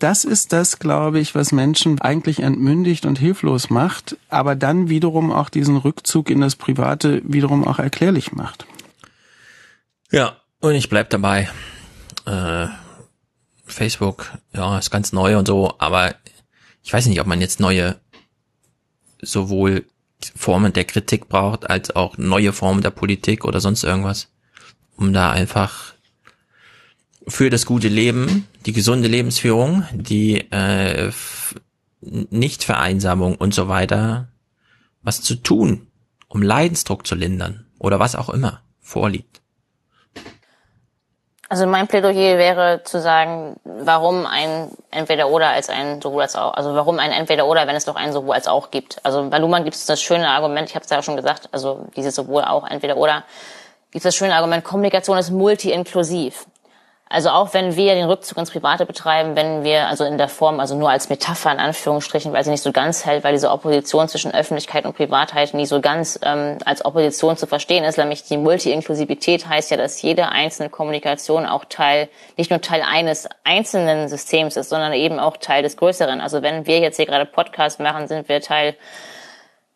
Speaker 9: Das ist das, glaube ich, was Menschen eigentlich entmündigt und hilflos macht, aber dann wiederum auch diesen Rückzug in das Private wiederum auch erklärlich macht.
Speaker 2: Ja, und ich bleib dabei. Äh, Facebook, ja, ist ganz neu und so, aber ich weiß nicht, ob man jetzt neue sowohl Formen der Kritik braucht, als auch neue Formen der Politik oder sonst irgendwas, um da einfach für das gute Leben, die gesunde Lebensführung, die äh, Nichtvereinsamung und so weiter, was zu tun, um Leidensdruck zu lindern oder was auch immer vorliegt.
Speaker 5: Also mein Plädoyer wäre zu sagen, warum ein Entweder-Oder als ein sowohl als auch, also warum ein Entweder-Oder, wenn es doch ein sowohl als auch gibt. Also bei Luhmann gibt es das schöne Argument, ich habe es ja schon gesagt, also dieses sowohl auch, Entweder-Oder, gibt es das schöne Argument, Kommunikation ist multi-inklusiv. Also auch wenn wir den Rückzug ins Private betreiben, wenn wir also in der Form, also nur als Metapher in Anführungsstrichen, weil sie nicht so ganz hält, weil diese Opposition zwischen Öffentlichkeit und Privatheit nie so ganz ähm, als Opposition zu verstehen ist, nämlich die Multi-Inklusivität heißt ja, dass jede einzelne Kommunikation auch Teil, nicht nur Teil eines einzelnen Systems ist, sondern eben auch Teil des Größeren. Also wenn wir jetzt hier gerade Podcast machen, sind wir Teil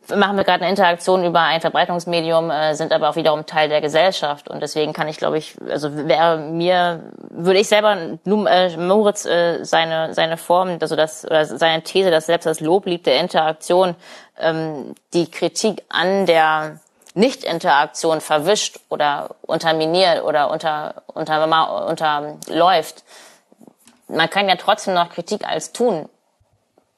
Speaker 5: machen wir gerade eine Interaktion über ein Verbreitungsmedium, äh, sind aber auch wiederum Teil der Gesellschaft. Und deswegen kann ich, glaube ich, also wäre mir, würde ich selber äh, Moritz äh, seine, seine Form, also das, oder seine These, dass selbst das Loblied der Interaktion ähm, die Kritik an der Nicht-Interaktion verwischt oder unterminiert oder unter, unter, unterläuft. Man kann ja trotzdem noch Kritik als tun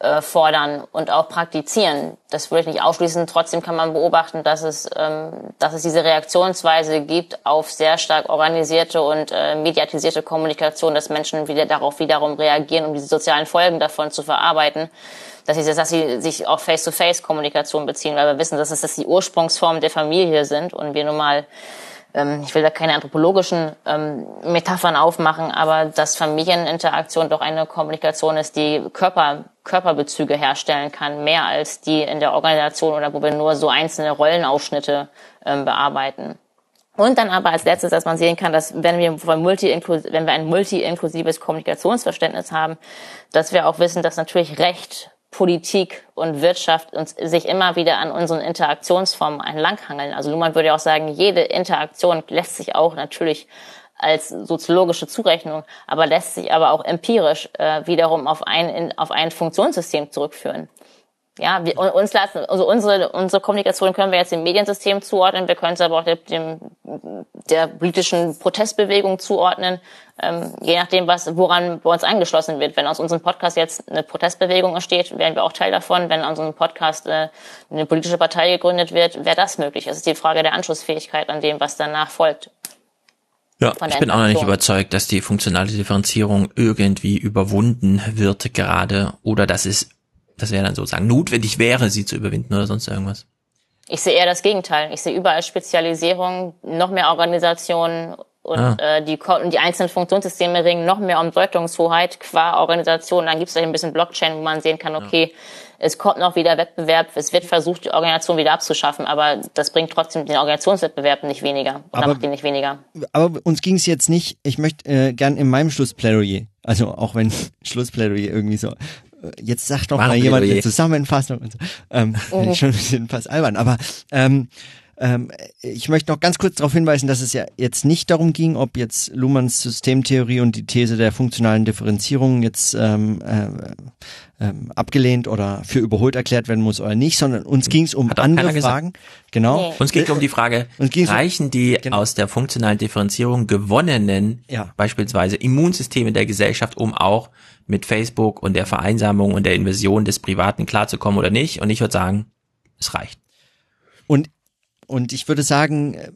Speaker 5: äh, fordern und auch praktizieren. Das würde ich nicht ausschließen. Trotzdem kann man beobachten, dass es, ähm, dass es diese Reaktionsweise gibt auf sehr stark organisierte und äh, mediatisierte Kommunikation, dass Menschen wieder darauf wiederum reagieren, um diese sozialen Folgen davon zu verarbeiten. Dass sie, dass sie sich auf Face-to-Face-Kommunikation beziehen, weil wir wissen, dass es das die Ursprungsformen der Familie sind und wir nun mal ähm, ich will da keine anthropologischen ähm, Metaphern aufmachen, aber dass Familieninteraktion doch eine Kommunikation ist, die Körper, Körperbezüge herstellen kann, mehr als die in der Organisation oder wo wir nur so einzelne Rollenausschnitte ähm, bearbeiten. Und dann aber als letztes, dass man sehen kann, dass wenn wir, multi wenn wir ein multi-inklusives Kommunikationsverständnis haben, dass wir auch wissen, dass natürlich Recht Politik und Wirtschaft uns sich immer wieder an unseren Interaktionsformen entlanghangeln. Also Luhmann würde ja auch sagen, jede Interaktion lässt sich auch natürlich als soziologische Zurechnung, aber lässt sich aber auch empirisch äh, wiederum auf ein, auf ein Funktionssystem zurückführen. Ja, wir, uns lassen, also unsere, unsere Kommunikation können wir jetzt dem Mediensystem zuordnen, wir können es aber auch dem, dem der politischen Protestbewegung zuordnen, ähm, je nachdem, was, woran bei uns angeschlossen wird. Wenn aus unserem Podcast jetzt eine Protestbewegung entsteht, wären wir auch Teil davon. Wenn aus unserem Podcast äh, eine politische Partei gegründet wird, wäre das möglich. Es ist die Frage der Anschlussfähigkeit an dem, was danach folgt.
Speaker 2: Ja, ich bin auch noch nicht überzeugt, dass die funktionale Differenzierung irgendwie überwunden wird gerade oder dass es das wäre dann sozusagen notwendig wäre, sie zu überwinden oder sonst irgendwas.
Speaker 5: Ich sehe eher das Gegenteil. Ich sehe überall Spezialisierung, noch mehr Organisationen und ah. äh, die, die einzelnen Funktionssysteme ringen noch mehr um Deutungshoheit qua Organisation. Dann gibt es ein bisschen Blockchain, wo man sehen kann, okay, ja. es kommt noch wieder Wettbewerb, es wird versucht, die Organisation wieder abzuschaffen, aber das bringt trotzdem den Organisationswettbewerb nicht weniger oder aber, macht ihn nicht weniger.
Speaker 1: Aber uns ging es jetzt nicht, ich möchte äh, gern in meinem Schlussplädoyer, also auch wenn Schlussplädoyer irgendwie so jetzt sagt doch mal jemand eine Zusammenfassung und so. Ähm, oh. Schon ein bisschen fast albern, aber ähm, ähm, ich möchte noch ganz kurz darauf hinweisen, dass es ja jetzt nicht darum ging, ob jetzt Luhmanns Systemtheorie und die These der funktionalen Differenzierung jetzt ähm, äh, ähm, abgelehnt oder für überholt erklärt werden muss oder nicht, sondern uns ging es um andere. Fragen. Genau.
Speaker 5: Nee.
Speaker 2: Uns geht um die Frage, reichen die
Speaker 1: Genau.
Speaker 2: aus der funktionalen Differenzierung gewonnenen,
Speaker 1: Ja.
Speaker 2: beispielsweise Immunsysteme der Gesellschaft, um auch mit Facebook und der Vereinsamung und der Invasion des Privaten klarzukommen oder nicht? Und ich würde sagen, es reicht.
Speaker 1: Und, und ich würde sagen, äh,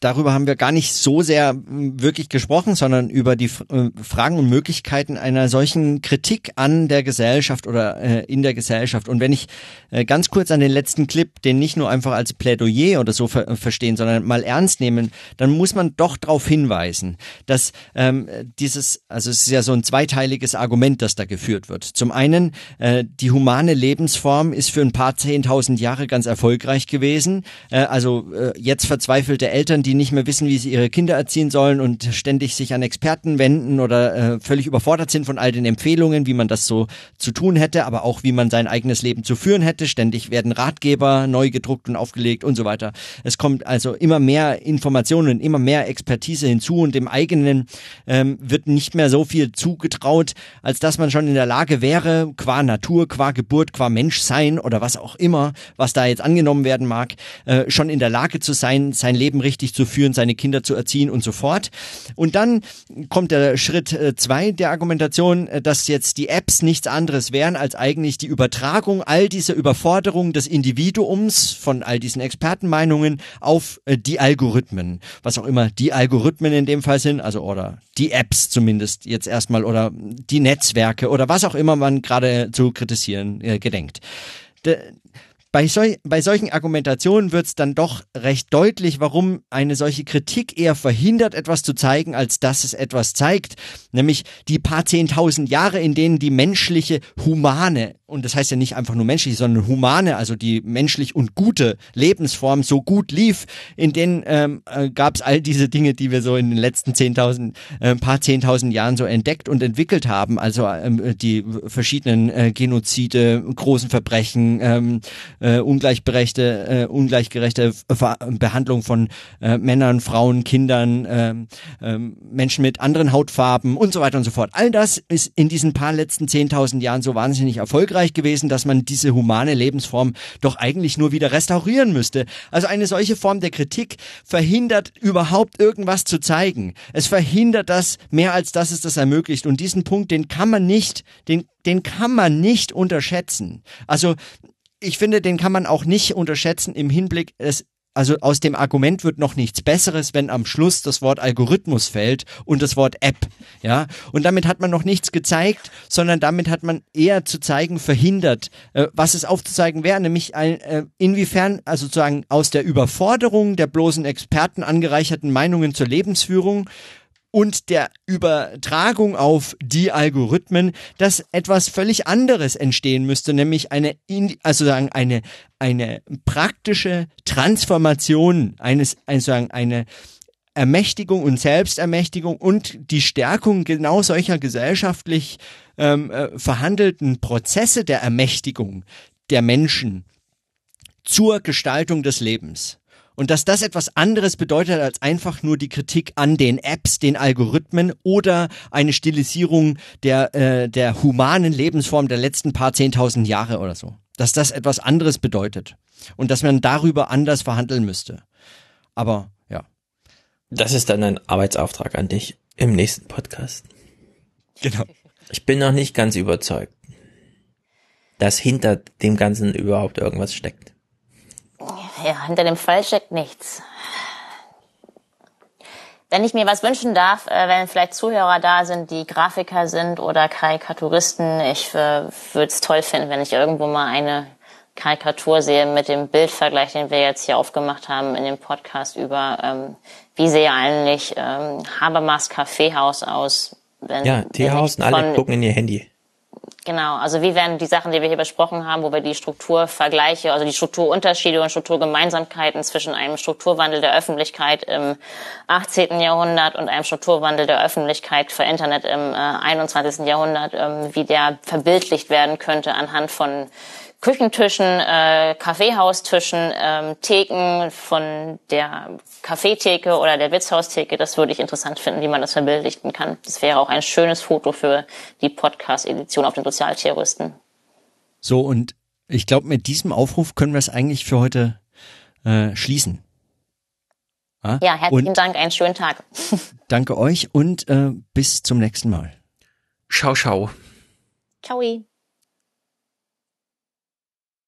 Speaker 1: darüber haben wir gar nicht so sehr wirklich gesprochen, sondern über die äh, Fragen und Möglichkeiten einer solchen Kritik an der Gesellschaft oder äh, in der Gesellschaft. Und wenn ich äh, ganz kurz an den letzten Clip, den nicht nur einfach als Plädoyer oder so ver verstehen, sondern mal ernst nehmen, dann muss man doch darauf hinweisen, dass ähm, dieses, also es ist ja so ein zweiteiliges Argument, das da geführt wird. Zum einen, äh, die humane Lebensform ist für ein paar zehntausend Jahre ganz erfolgreich gewesen. Äh, also äh, jetzt verzweifelte Eltern, die nicht mehr wissen, wie sie ihre Kinder erziehen sollen und ständig sich an Experten wenden oder äh, völlig überfordert sind von all den Empfehlungen, wie man das so zu tun hätte, aber auch wie man sein eigenes Leben zu führen hätte. Ständig werden Ratgeber neu gedruckt und aufgelegt und so weiter. Es kommt also immer mehr Informationen, immer mehr Expertise hinzu und dem eigenen ähm, wird nicht mehr so viel zugetraut, als dass man schon in der Lage wäre, qua Natur, qua Geburt, qua Menschsein oder was auch immer, was da jetzt angenommen werden mag, äh, schon in der Lage zu sein, sein Leben richtig zu führen, seine Kinder zu erziehen und so fort. Und dann kommt der Schritt äh, zwei der Argumentation, äh, dass jetzt die Apps nichts anderes wären als eigentlich die Übertragung all dieser Überforderung des Individuums von all diesen Expertenmeinungen auf äh, die Algorithmen, was auch immer die Algorithmen in dem Fall sind, also oder die Apps zumindest jetzt erstmal oder die Netzwerke oder was auch immer man gerade zu kritisieren äh, gedenkt. Bei, sol bei solchen Argumentationen wird es dann doch recht deutlich, warum eine solche Kritik eher verhindert, etwas zu zeigen, als dass es etwas zeigt, nämlich die paar zehntausend Jahre, in denen die menschliche, humane, und das heißt ja nicht einfach nur menschlich, sondern humane, also die menschlich und gute Lebensform so gut lief, in denen ähm, äh, gab es all diese Dinge, die wir so in den letzten zehntausend, äh, paar zehntausend Jahren so entdeckt und entwickelt haben, also ähm, die verschiedenen äh, Genozide, großen Verbrechen, ähm, äh, ungleichberechtigte, äh, ungleichgerechte Ver Behandlung von äh, Männern, Frauen, Kindern, ähm, ähm, Menschen mit anderen Hautfarben und so weiter und so fort. All das ist in diesen paar letzten 10.000 Jahren so wahnsinnig erfolgreich gewesen, dass man diese humane Lebensform doch eigentlich nur wieder restaurieren müsste. Also eine solche Form der Kritik verhindert überhaupt irgendwas zu zeigen. Es verhindert das mehr als dass es das ermöglicht. Und diesen Punkt, den kann man nicht, den, den kann man nicht unterschätzen. Also ich finde, den kann man auch nicht unterschätzen im Hinblick, es also aus dem Argument wird noch nichts Besseres, wenn am Schluss das Wort Algorithmus fällt und das Wort App, ja. Und damit hat man noch nichts gezeigt, sondern damit hat man eher zu zeigen verhindert, äh, was es aufzuzeigen wäre, nämlich ein, äh, inwiefern, also sozusagen aus der Überforderung der bloßen Experten angereicherten Meinungen zur Lebensführung und der Übertragung auf die Algorithmen, dass etwas völlig anderes entstehen müsste, nämlich eine, also sagen eine eine praktische Transformation eines, also sagen eine Ermächtigung und Selbstermächtigung und die Stärkung genau solcher gesellschaftlich ähm, äh, verhandelten Prozesse der Ermächtigung der Menschen zur Gestaltung des Lebens. Und dass das etwas anderes bedeutet als einfach nur die Kritik an den Apps, den Algorithmen oder eine Stilisierung der, äh, der humanen Lebensform der letzten paar zehntausend Jahre oder so. Dass das etwas anderes bedeutet. Und dass man darüber anders verhandeln müsste. Aber ja.
Speaker 2: Das ist dann ein Arbeitsauftrag an dich im nächsten Podcast.
Speaker 1: Genau.
Speaker 2: Ich bin noch nicht ganz überzeugt, dass hinter dem Ganzen überhaupt irgendwas steckt.
Speaker 5: Ja, hinter dem Fall steckt nichts. Wenn ich mir was wünschen darf, äh, wenn vielleicht Zuhörer da sind, die Grafiker sind oder Karikaturisten, ich äh, würde es toll finden, wenn ich irgendwo mal eine Karikatur sehe mit dem Bildvergleich, den wir jetzt hier aufgemacht haben in dem Podcast über, ähm, wie sehe eigentlich ähm, Habermas Kaffeehaus aus. Wenn,
Speaker 2: Ja, und alle gucken in ihr Handy.
Speaker 5: Genau, also wie werden die Sachen, die wir hier besprochen haben, wo wir die Strukturvergleiche, also die Strukturunterschiede und Strukturgemeinsamkeiten zwischen einem Strukturwandel der Öffentlichkeit im 18. Jahrhundert und einem Strukturwandel der Öffentlichkeit für Internet im äh, 21. Jahrhundert, ähm, wie der verbildlicht werden könnte anhand von Küchentischen, äh, Kaffeehaustischen, ähm, Theken von der Kaffeetheke oder der Witzhaustheke. Das würde ich interessant finden, wie man das verbildlichen kann. Das wäre auch ein schönes Foto für die Podcast-Edition auf den Sozialterroristen.
Speaker 1: So, und ich glaube, mit diesem Aufruf können wir es eigentlich für heute äh, schließen.
Speaker 5: Ja, ja herzlichen und Dank, einen schönen Tag.
Speaker 1: danke euch und äh, bis zum nächsten Mal.
Speaker 2: Ciao, ciao.
Speaker 5: Ciao.